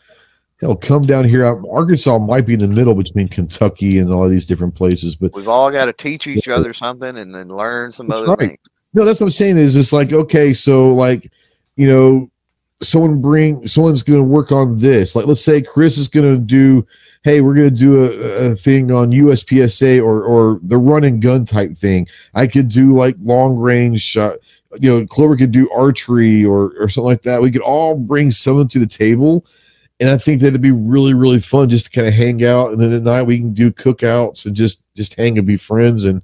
Hell, come down here. Arkansas might be in the middle between Kentucky and all of these different places, but
We've all got to teach each other something and then learn some other
right.
things.
No, that's what I'm saying. Is it's like okay, so like, you know, someone bring someone's going to work on this. Like, let's say Chris is going to do. Hey, we're going to do a, a thing on USPSA or or the run and gun type thing. I could do like long range shot. You know, Clover could do archery or or something like that. We could all bring someone to the table. And I think that'd be really, really fun just to kind of hang out. And then at night we can do cookouts and just just hang and be friends and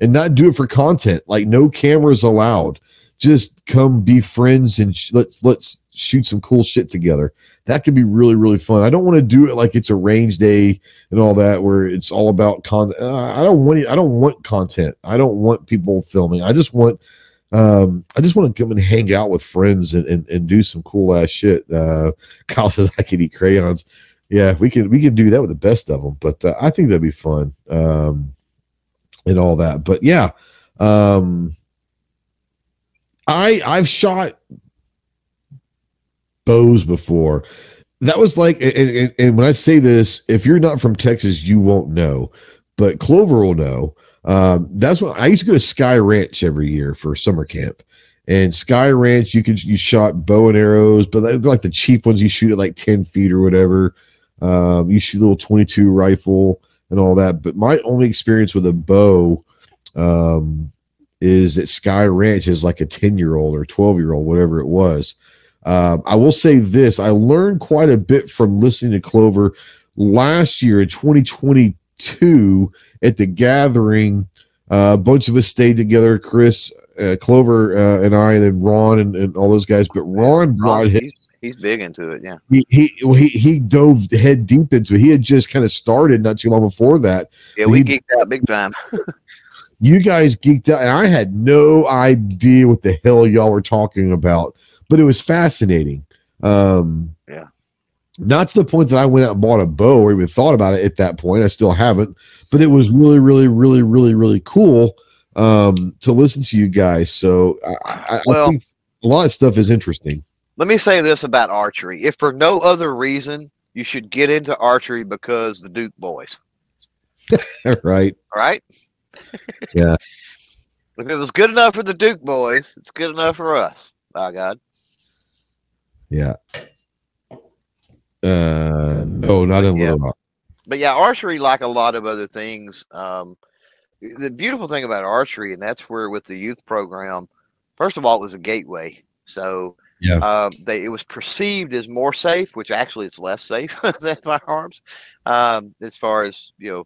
and not do it for content. Like no cameras allowed. Just come be friends and sh- let's let's shoot some cool shit together. That could be really really fun. I don't want to do it like it's a range day and all that where it's all about content. Uh, I don't want it, I don't want content. I don't want people filming. I just want um I just want to come and hang out with friends and and, and do some cool ass shit. Uh Kyle says I can eat crayons. Yeah, we can we can do that with the best of them, but uh, I think that'd be fun. Um and all that. But yeah, um I I've shot bows before. That was like, and, and, and when I say this, if you're not from Texas, you won't know, but Clover will know. Um, that's what I used to go to Sky Ranch every year for summer camp. And Sky Ranch, you could you shot bow and arrows, but they're like the cheap ones you shoot at like 10 feet or whatever. Um, you shoot a little 22 rifle and all that. But my only experience with a bow um, is that Sky Ranch is like a 10 year old or 12 year old, whatever it was. Um, I will say this I learned quite a bit from listening to Clover last year in 2022 at the gathering. Uh, a bunch of us stayed together, Chris, uh, Clover, uh, and I, and then Ron and, and all those guys. But Ron brought
Ron,
his
he's, he's big into it. Yeah.
he he well, he he dove head deep into it. He had just kind of started not too long before that.
Yeah. We
He-
geeked out big time.
You guys geeked out, and I had no idea what the hell y'all were talking about, but it was fascinating. Um,
Yeah.
Not to the point that I went out and bought a bow or even thought about it at that point. I still haven't, but it was really, really, really, really, really cool um, to listen to you guys. So I, I, I
Well-
think a lot of stuff is interesting.
Let me say this about archery. If for no other reason, you should get into archery because the Duke boys.
right?
Right.
Yeah.
If it was good enough for the Duke boys, it's good enough for us. By God.
Yeah. Uh, no, not in
Yeah.
Little Rock.
But yeah, archery, like a lot of other things, um, the beautiful thing about archery, and that's where with the youth program, first of all, it was a gateway. So
Yeah.
um, they it was perceived as more safe, which actually it's less safe than firearms, um, as far as you know,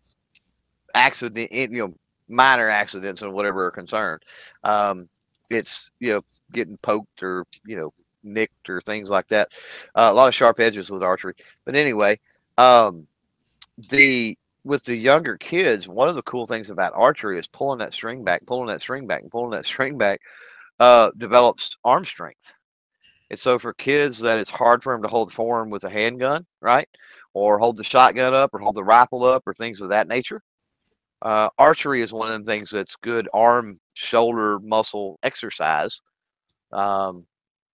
accident, you know, minor accidents and whatever are concerned. Um, it's you know getting poked or you know nicked or things like that. Uh, a lot of sharp edges with archery, but anyway. Um, the with the younger kids, one of the cool things about archery is pulling that string back, pulling that string back, and pulling that string back uh, develops arm strength. And so for kids that it's hard for them to hold the form with a handgun, right, or hold the shotgun up, or hold the rifle up, or things of that nature. Uh, archery is one of the things that's good arm, shoulder muscle exercise um,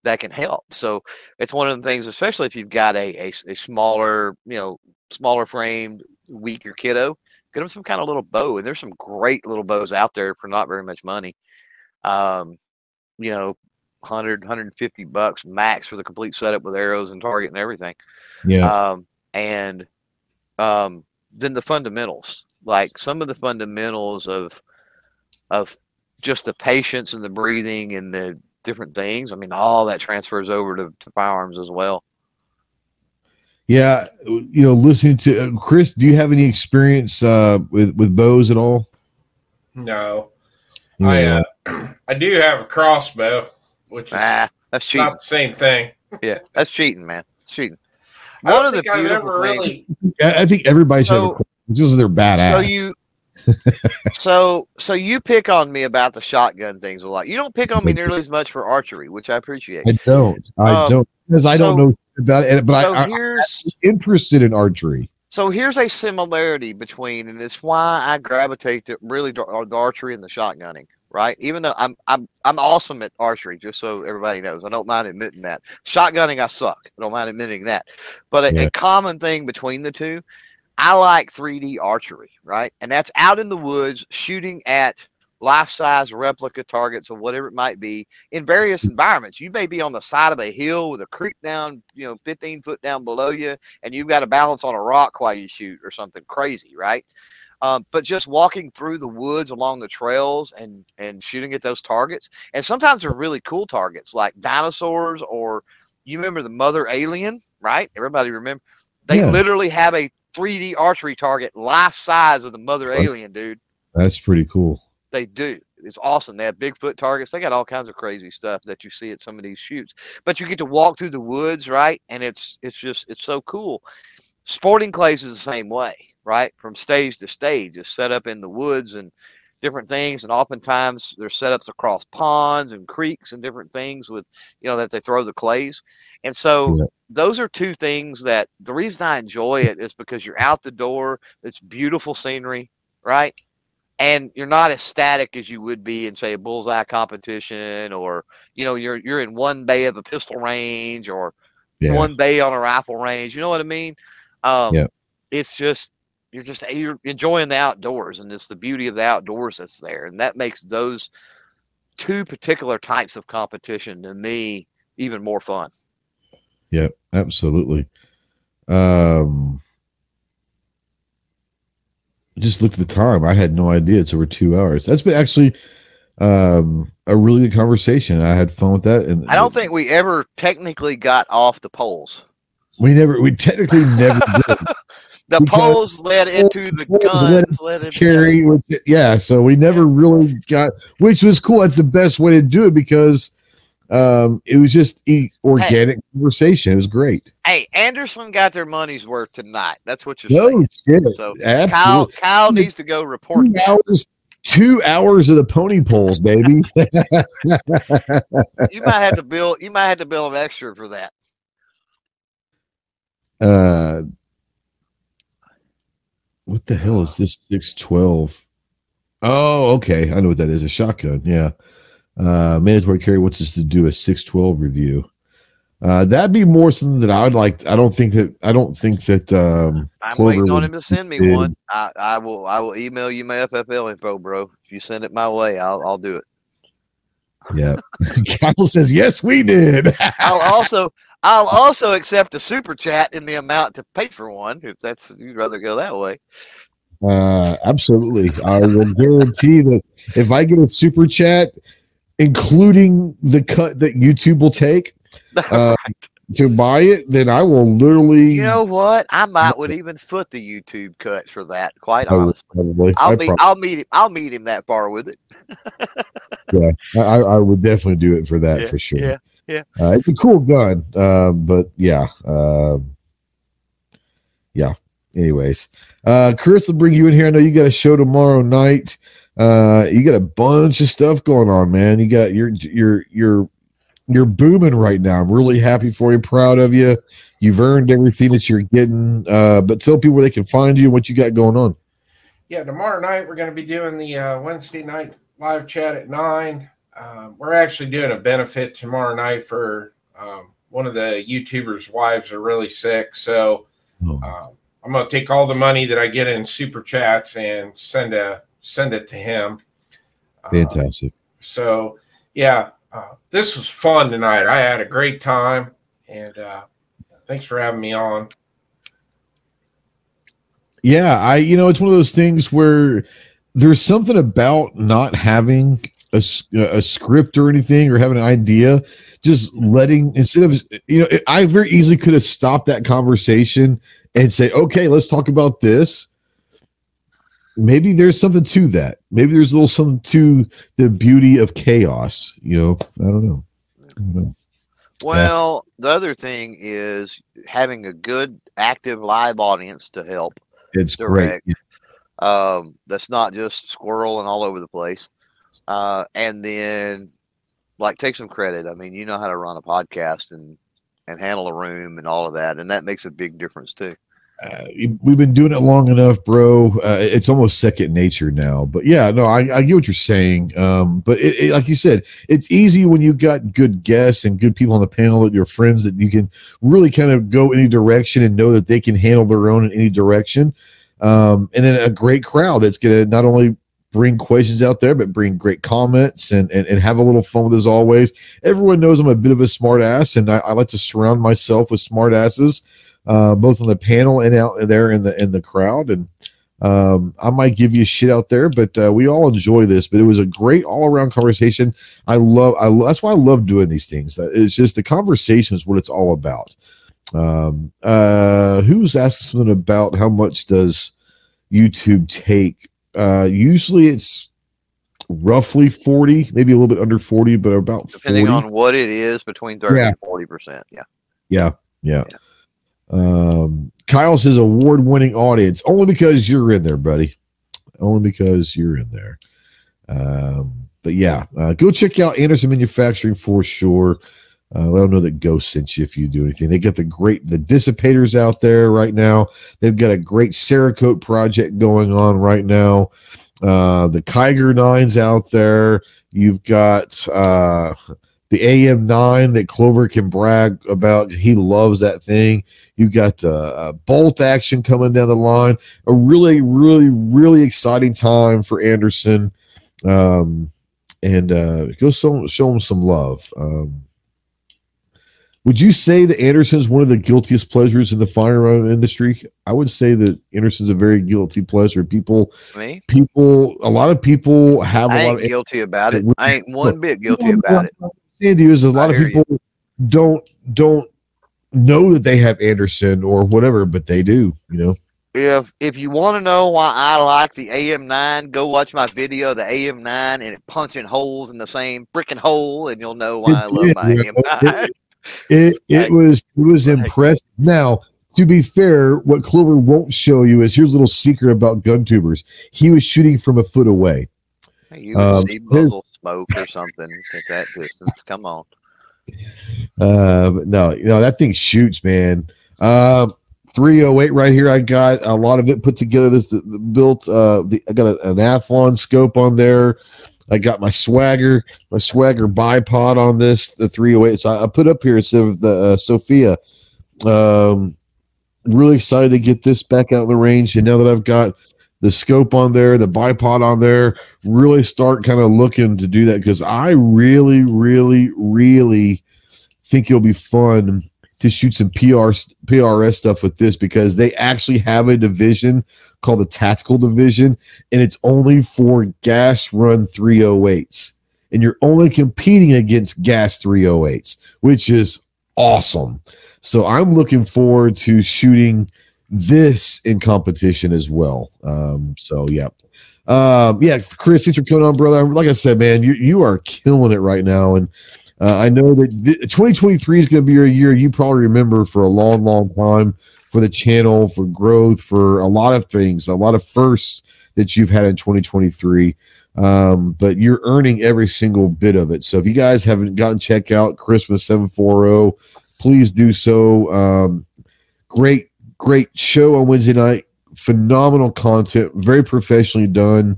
that can help. So it's one of the things, especially if you've got a a smaller, you know, smaller framed, weaker kiddo, get them some kind of little bow. And there's some great little bows out there for not very much money. Um, you know, 100, 150 bucks max for the complete setup with arrows and target and everything.
Yeah.
Um, and um, then the fundamentals, like some of the fundamentals of of just the patience and the breathing and the different things. I mean, all that transfers over to, to firearms as well.
Yeah, you know, listening to uh, Chris, do you have any experience uh, with with bows at all?
No, I uh, I do have a crossbow, which is
Ah, that's cheating.
not the same thing.
Yeah, that's cheating, man. It's cheating.
I
One
don't
of the
think I've
beautiful
ever
things.
really.
I I think everybody should have a
So-
cross just they're badass.
So you, so so you pick on me about the shotgun things a lot. You don't pick on me nearly as much for archery, which I appreciate.
I don't. I
Um,
don't because I don't know about it. But
So
I, I'm interested in archery.
so here's a similarity between, and it's why I gravitate to really the, the archery and the shotgunning. Right, even though I'm I'm I'm awesome at archery, just so everybody knows, I don't mind admitting that. Shotgunning, I suck. I don't mind admitting that. But a,
Yeah.
a common thing between the two, I like 3D archery, right? And that's out in the woods shooting at life-size replica targets or whatever it might be in various environments. You may be on the side of a hill with a creek down, you know, 15 foot down below you, and you've got to balance on a rock while you shoot or something crazy, right? Um, but just walking through the woods along the trails and and shooting at those targets, and sometimes they're really cool targets like dinosaurs or you remember the mother alien, right? Everybody remember they
Yeah.
literally have a 3D archery target life size of the mother alien, dude.
That's pretty cool.
They do. It's awesome. They have Bigfoot targets. They got all kinds of crazy stuff that you see at some of these shoots. But you get to walk through the woods, right? And it's it's just it's so cool. Sporting clays is the same way, right? From stage to stage, it's set up in the woods and different things. And oftentimes there's setups across ponds and creeks and different things with you know that they throw the clays. And so
Yeah.
those are two things that the reason I enjoy it is because you're out the door. It's beautiful scenery, right? and you're not as static as you would be in say a bullseye competition or you know you're you're in one bay of a pistol range or
Yeah.
one bay on a rifle range you know what i mean um
Yeah.
it's just you're just you're enjoying the outdoors and it's the beauty of the outdoors that's there and that makes those two particular types of competition to me even more fun
Yeah, absolutely. Um, just looked at the time. I had no idea it's over two hours. That's been actually um, a really good conversation. I had fun with that, and
i don't think we ever technically got off the polls
we never, we technically never did
the
Because
polls led into the guns led into
carry with it. Yeah, so we never really got, which was cool. That's the best way to do it because um, it was just e- organic conversation. It was great.
Hey, Anderson got their money's worth tonight. That's what you're
No
saying.
shit.
So Kyle,
Absolutely.
Kyle needs to go report
Two hours, two hours of the pony poles, baby.
You might have to bill. You might have to bill him extra for that.
uh, what the hell is this 612? Oh, okay. I know what that is. A shotgun. Yeah. Uh, mandatory carry wants us to do a 612 review. Uh, that'd be more something that I would like. I don't think that, I don't think that, um,
I'm
Clover
waiting on him to send me one. I, I will. I will email you my FFL info, bro. If you send it my way, I'll I'll do it.
Yeah. Kyle says, yes, we did.
I'll also I'll also accept a super chat in the amount to pay for one if that's you'd rather go that way.
Uh, absolutely. I will guarantee that if I get a super chat, including the cut that YouTube will take uh, to buy it, then I will literally.
you know what? I might would even foot the YouTube cut for that. Quite honestly,
probably.
I'll
I,
meet
prob-
I'll meet him. I'll meet him that far with it.
I, I would definitely do it for that
Yeah,
for sure.
yeah, yeah.
Uh, it's a cool gun, uh, but yeah, um yeah. Anyways, uh, Chris will bring you in here. I know you got a show tomorrow night. Uh, you got a bunch of stuff going on, man. You got you're you're you're you're booming right now. I'm really happy for you, proud of you. You've earned everything that you're getting. Uh, but tell people where they can find you, what you got going on.
Yeah, tomorrow night we're going to be doing the uh, Wednesday night live chat at nine. Um, we're actually doing a benefit tomorrow night for um, one of the YouTubers' wives are really sick, so um, I'm going to take all the money that I get in super chats and send a send it to him. Uh,
Fantastic.
so yeah, uh, this was fun tonight. I had a great time, and uh, thanks for having me on.
Yeah, I you know it's one of those things where there's something about not having a, a script or anything or having an idea, just letting instead of you know I very easily could have stopped that conversation and say, okay, let's talk about this. Maybe there's something to that. Maybe there's a little something to the beauty of chaos. You know, I don't know. I don't know.
Well, the other thing is having a good active live audience to help.
It's great.
Direct. Um, that's not just squirreling all over the place. Uh, and then like take some credit. I mean, you know how to run a podcast and and handle a room and all of that, and that makes a big difference too.
uh, we've been doing it long enough, bro. Uh, it's almost second nature now. But yeah, no, I, I get what you're saying. Um, but it, it, like you said, it's easy when you got good guests and good people on the panel that your friends that you can really kind of go any direction and know that they can handle their own in any direction. Um, and then a great crowd that's going to not only bring questions out there, but bring great comments and, and, and have a little fun with as always. Everyone knows I'm a bit of a smart ass and I, I like to surround myself with smart asses uh, both on the panel and out there in the in the crowd. And um, I might give you shit out there, but uh, we all enjoy this. But it was a great all around conversation. I love. I that's why I love doing these things. It's just the conversation is what it's all about. Um, uh, who's asking something about how much does YouTube take? Uh, usually it's roughly 40, maybe a little bit under 40, but about 40.
Depending on what it is, between thirty
Yeah.
and forty percent. Yeah.
Yeah, yeah. Um, Kyle says award winning audience only because you're in there, buddy. Only because you're in there. Um, but yeah, uh, go check out Anderson Manufacturing for sure. Uh, let them know that Ghost sent you if you do anything. They got the great the dissipators out there right now. They've got a great Cerakote project going on right now. Uh, the Kiger nines out there. You've got uh, the AM9 that Clover can brag about. He loves that thing. You've got uh, uh, bolt action coming down the line. A really, really, really exciting time for Anderson. Um, and uh, go show, show him some love. Um, would you say that Anderson's one of the guiltiest pleasures in the firearm industry? I would say that Anderson's a very guilty pleasure. People,
Me,
people, a lot of people have a
I
lot
ain't
of
guilty about it.
it
I ain't one bit guilty about it.
Sandy is a lot of
hear you.
people don't don't know that they have Anderson or whatever, but they do. You know,
If if you want to know why I like the AM9, go watch my video, of the AM9, and it punching holes in the same freaking hole, and you'll know why I
It
love my
yeah.
AM9.
it it
Like-
was it was impressive. Now, to be fair, what Clover won't show you is here's a little secret about gun tubers. He was shooting from a foot away.
You would
Um,
see muzzle smoke or something at that distance. Come on.
Uh, but no, you know that thing shoots, man. Um, 308 right here. I got a lot of it put together. This the, the built. Uh, the, I got a, an Athlon scope on there. I got my swagger, my swagger bipod on this, the 308. So I, put up here instead of the uh, Sophia. Um, really excited to get this back out in the range. And now that I've got the scope on there, the bipod on there, really start kind of looking to do that because I really, really, really think it'll be fun to shoot some PR PRS stuff with this because they actually have a division called the tactical division and it's only for gas run 308s and you're only competing against gas 308s which is awesome. So i'm looking forward to shooting this in competition as well. Um, so yeah. Um, yeah chris thanks for coming on brother. Like i said man you, you are killing it right now. And uh, I know that th- 2023 is going to be your year you probably remember for a long, long time for the channel, for growth, for a lot of things, a lot of firsts that you've had in 2023. Um, but you're earning every single bit of it. So if you guys haven't gotten check out Chris with 740, please do so. Um, great, great show on Wednesday night. Phenomenal content, very professionally done.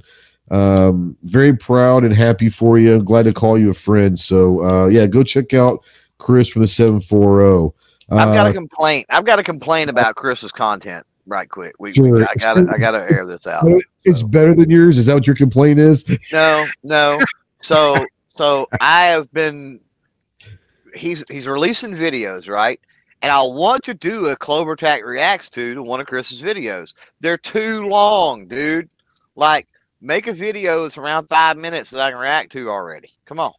Um, very proud and happy for you. Glad to call you a friend. So uh, yeah, go check out Chris from the 740. Uh,
I've got a complaint. I've got to complain about Chris's content right quick. We, sure. we I got to I got to air this out.
It's so. better than yours. Is that what your complaint is?
No, no. So so I have been. He's he's releasing videos, right? And I want to do a CloverTac reacts to to one of Chris's videos. They're too long, dude. Like make a video that's around five minutes that I can react to already. Come on.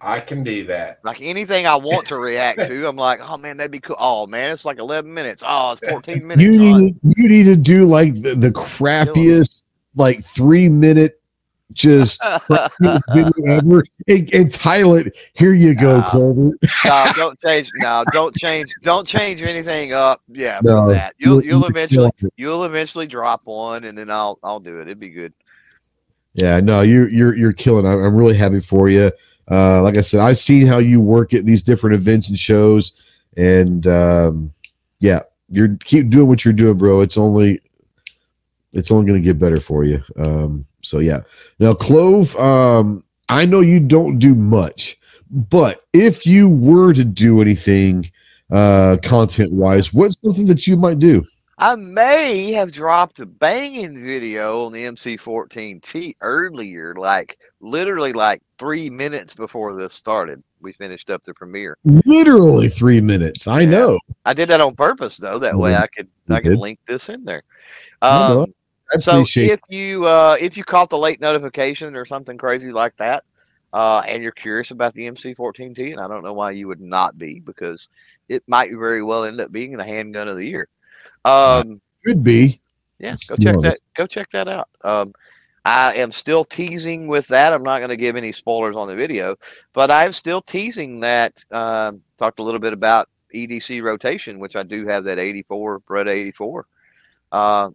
I can do that.
Like anything I want to react to, I'm like, oh man, that'd be cool. Oh man, it's like 11 minutes. Oh, it's 14 minutes.
You need oh, you need to do like the, the crappiest like three minute just video ever and, and title it. Here you go, no, Clover.
no, don't change. No, don't change. Don't change anything up. Yeah, no, that you'll you'll eventually you'll eventually drop one, and then I'll I'll do it. It'd be good.
Yeah, no, you're you're you're killing. I'm, I'm really happy for you. Uh, like I said, I've seen how you work at these different events and shows, and um, yeah, you're keep doing what you're doing, bro. It's only it's only going to get better for you. Um, so yeah. Now, Clove, um, I know you don't do much, but if you were to do anything uh, content wise, what's something that you might do?
I may have dropped a banging video on the MC14T earlier, like literally like three minutes before this started. We finished up the premiere.
Literally three minutes. I yeah. know.
I did that on purpose though. That way I could you I could link this in there. Um, so if you uh, if you caught the late notification or something crazy like that, uh, and you're curious about the MC14T, and I don't know why you would not be because it might very well end up being the handgun of the year. Um,
Could be.
Yeah, go check that. Go check that out. Um, I am still teasing with that. I'm not going to give any spoilers on the video, but I'm still teasing that. Um, talked a little bit about EDC rotation, which I do have that 84 Beretta 84. Uh,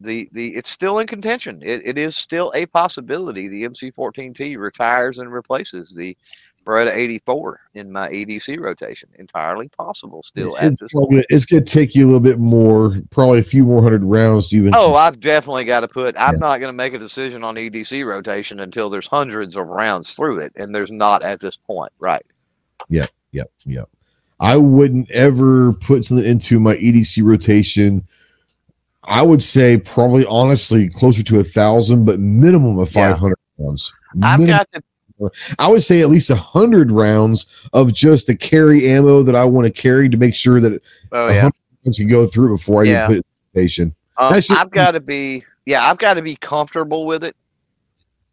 the the it's still in contention. It, it is still a possibility. The MC14T retires and replaces the Beretta 84 in my EDC rotation. Entirely possible still
it's, probably, it's going to take you a little bit more, probably a few more hundred rounds even.
Oh, I've definitely got to put. I'm yeah. not going to make a decision on EDC rotation until there's hundreds of rounds through it, and there's not at this point. Right.
Yep. Yep. Yep. I wouldn't ever put something into my EDC rotation. I would say probably honestly closer to a thousand, but minimum of 500 yeah. rounds.
I've got to
I would say at least a hundred rounds of just the carry ammo that I want to carry to make sure that
oh yeah
can go through before I yeah. even put it in the station.
Um, just, I've got to be yeah I've got to be comfortable with it.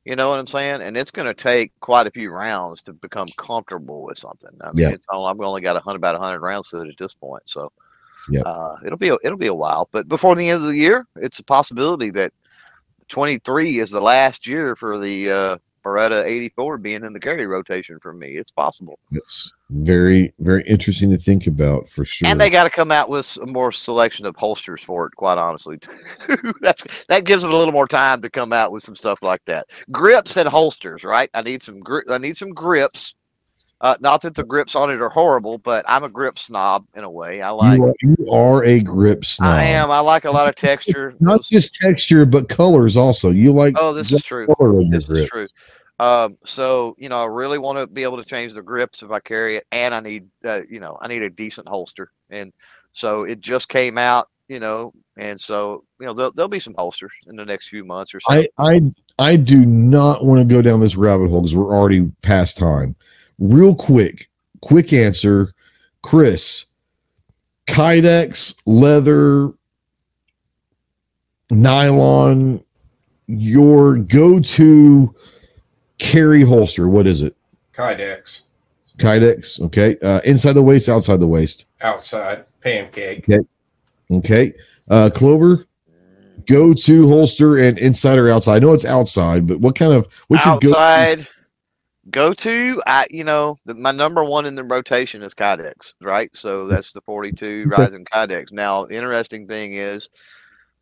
You know what I'm saying? And it's going to take quite a few rounds to become comfortable with something. I mean, yeah. it's all, I've only got a hundred about hundred rounds to it at this point, so yeah, uh, it'll be a, it'll be a while. But before the end of the year, it's a possibility that 23 is the last year for the uh, Beretta 84 being in the carry rotation for me. It's possible.
It's very, very interesting to think about for sure.
And they got to come out with a more selection of holsters for it, quite honestly. That's that gives them a little more time to come out with some stuff like that. Grips and holsters, right? I need some grip. I need some grips uh, not that the grips on it are horrible, but I'm a grip snob in a way. I like.
You are, you are a grip snob.
I am. I like a lot of texture.
Not Those, just texture, but colors also. You like.
Oh, this is true. This is true. Um, so you know, I really want to be able to change the grips if I carry it, and I need, uh, you know, I need a decent holster, and so it just came out you know, and so you know there'll, there'll be some holsters in the next few months or so.
I I I do not want to go down this rabbit hole because we're already past time. Real quick, quick answer, Chris. Kydex leather, nylon, your go-to carry holster. What is it?
Kydex
Kydex. Okay. Uh, inside the waist, outside the waist.
outside pancake.
Okay. Okay. Uh, Clover, go-to holster and inside or outside. I know it's outside, but what kind of what's your go?
outside go to i you know the, my number one in the rotation is kydex right so that's the 42
Okay.
rising kydex now the interesting thing is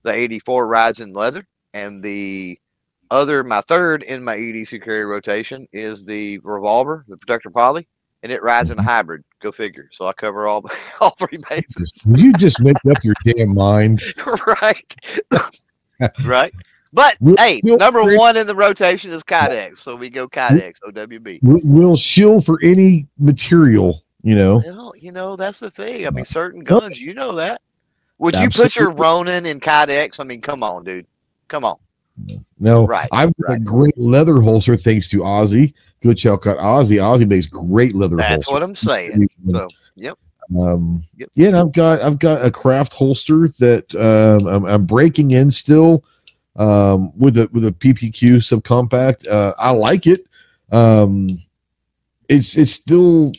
the 84 rising leather and the other my third in my edc carry rotation is the revolver the protector poly and it rides in a mm-hmm. hybrid go figure so i cover all all three bases
you just make up your damn mind?
right right but
We'll-
hey
we'll-
number one in the rotation is kydex so we go kydex owb
We'll, we'll shill for any material, you know.
Well, you know, that's the thing. I mean, certain guns, you know that. Would you put your Ronin in Kydex? I mean, come on, dude. Come on.
No,
Right,
I've got a
right.
great leather holster thanks to Ozzy. Good shout cut Ozzy. Ozzy makes great leather
That's what I'm saying. So, yep.
Um,
Yep.
yeah, and I've got I've got a craft holster that um, I'm, I'm breaking in still um, with a with a PPQ subcompact. Uh, I like it. Um, it's it's still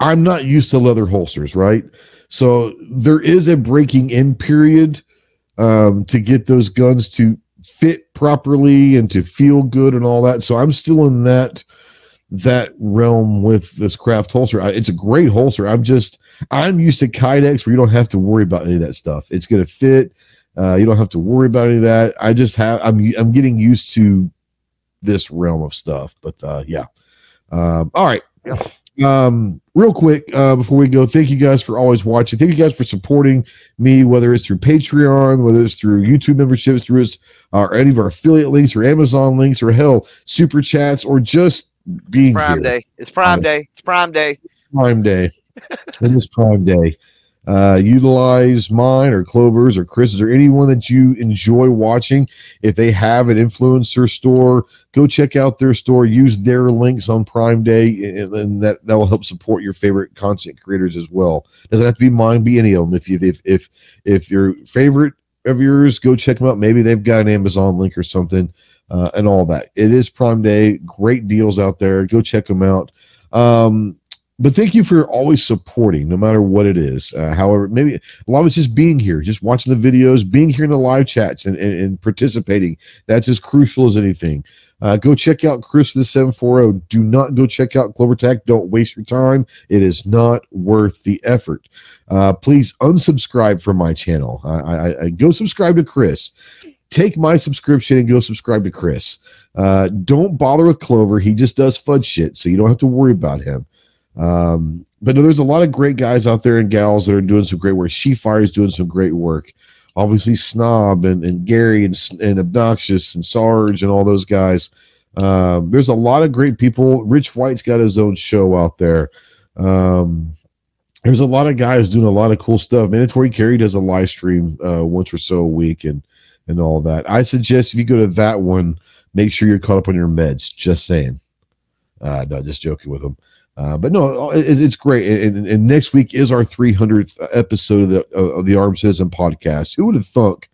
I'm not used to leather holsters, right? So there is a breaking in period um, to get those guns to fit properly and to feel good and all that. So I'm still in that that realm with this craft holster. I, it's a great holster. I'm just I'm used to Kydex where you don't have to worry about any of that stuff. It's going to fit. Uh, you don't have to worry about any of that. I just have I'm I'm getting used to this realm of stuff. But uh, yeah. Um, all right. Um, real quick uh, before we go, thank you guys for always watching. Thank you guys for supporting me, whether it's through Patreon, whether it's through YouTube memberships, through us, uh, or any of our affiliate links, or Amazon links, or hell, super chats, or just being
Prime
here.
Day. It's Prime
Yeah.
Day. It's Prime Day.
Prime Day. in this Prime Day. Uh, utilize mine or Clover's or Chris's or anyone that you enjoy watching. If they have an influencer store, go check out their store. Use their links on Prime Day, and, and that that will help support your favorite content creators as well. Doesn't have to be mine, be any of them. If you if if if your favorite of yours, go check them out. Maybe they've got an Amazon link or something, uh, and all that. It is Prime Day. Great deals out there. Go check them out. Um, but thank you for always supporting, no matter what it is. Uh, however, maybe a lot of it's just being here, just watching the videos, being here in the live chats, and, and, and participating. That's as crucial as anything. Uh, go check out Chris the 740. Do not go check out CloverTac. Don't waste your time. It is not worth the effort. Uh, please unsubscribe from my channel. I, I, I go subscribe to Chris. Take my subscription and go subscribe to Chris. Uh, don't bother with Clover. He just does fudge shit, so you don't have to worry about him. Um, but no, there's a lot of great guys out there and gals that are doing some great work. She Fire is doing some great work. Obviously, Snob and, and Gary and, and Obnoxious and Sarge and all those guys. Um, there's a lot of great people. Rich White's got his own show out there. Um, there's a lot of guys doing a lot of cool stuff. Mandatory Carry does a live stream uh, once or so a week and and all that. I suggest if you go to that one, make sure you're caught up on your meds. Just saying. Uh, no, just joking with them. Uh, but no, it, it's great. And, and next week is our 300th episode of the of the Arm Citizen podcast. Who would have thunk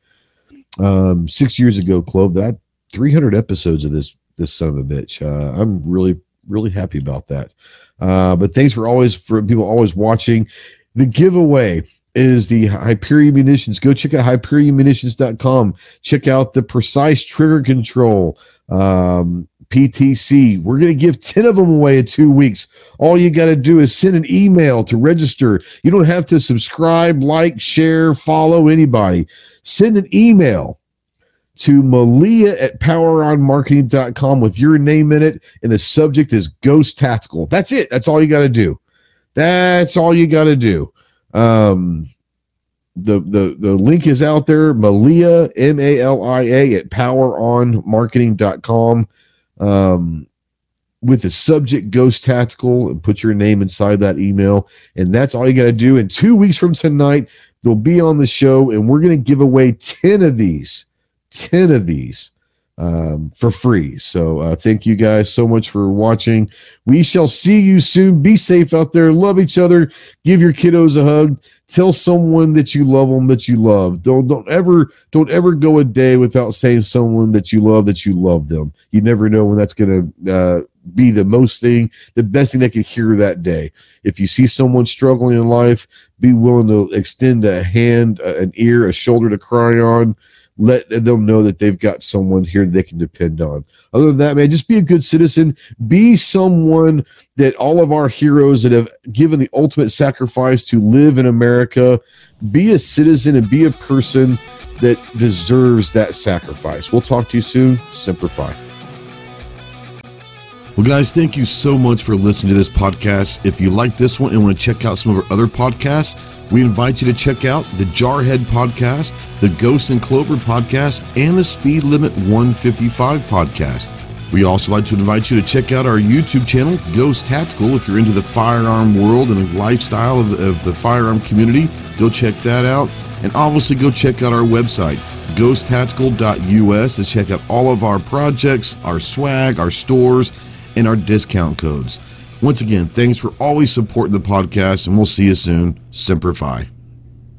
um, six years ago, Clove, that I had 300 episodes of this this son of a bitch. Uh, I'm really really happy about that. Uh, but thanks for always for people always watching. The giveaway is the Hyperion munitions. Go check out HyperionMunitions.com. Check out the precise trigger control. Um, PTC. We're going to give 10 of them away in two weeks. All you got to do is send an email to register. You don't have to subscribe, like, share, follow anybody. Send an email to Malia at poweronmarketing.com with your name in it, and the subject is Ghost Tactical. That's it. That's all you got to do. That's all you got to do. Um, the the the link is out there malia m-a-l-i-a at poweronmarketing.com um with the subject Ghost Tactical and put your name inside that email. And that's all you got to do. And two weeks from tonight, they'll be on the show and we're going to give away 10 of these, 10 of these um, for free. So uh, thank you guys so much for watching. We shall see you soon. Be safe out there. Love each other. Give your kiddos a hug. Tell someone that you love them that you love. Don't don't ever don't ever go a day without saying someone that you love that you love them. You never know when that's gonna uh, be the most thing, the best thing they could hear that day. If you see someone struggling in life, be willing to extend a hand, an ear, a shoulder to cry on let them know that they've got someone here they can depend on. Other than that, man, just be a good citizen. Be someone that all of our heroes that have given the ultimate sacrifice to live in America, be a citizen and be a person that deserves that sacrifice. We'll talk to you soon. Semper Fi. Well, guys, thank you so much for listening to this podcast. If you like this one and want to check out some of our other podcasts, we invite you to check out the Jarhead podcast, the Ghost and Clover podcast, and the Speed Limit 155 podcast. We also like to invite you to check out our YouTube channel, Ghost Tactical, if you're into the firearm world and the lifestyle of, of the firearm community. Go check that out. And obviously, go check out our website, ghosttactical.us, to check out all of our projects, our swag, our stores, and our discount codes. Once again, thanks for always supporting the podcast, and we'll see you soon. Semper Fi.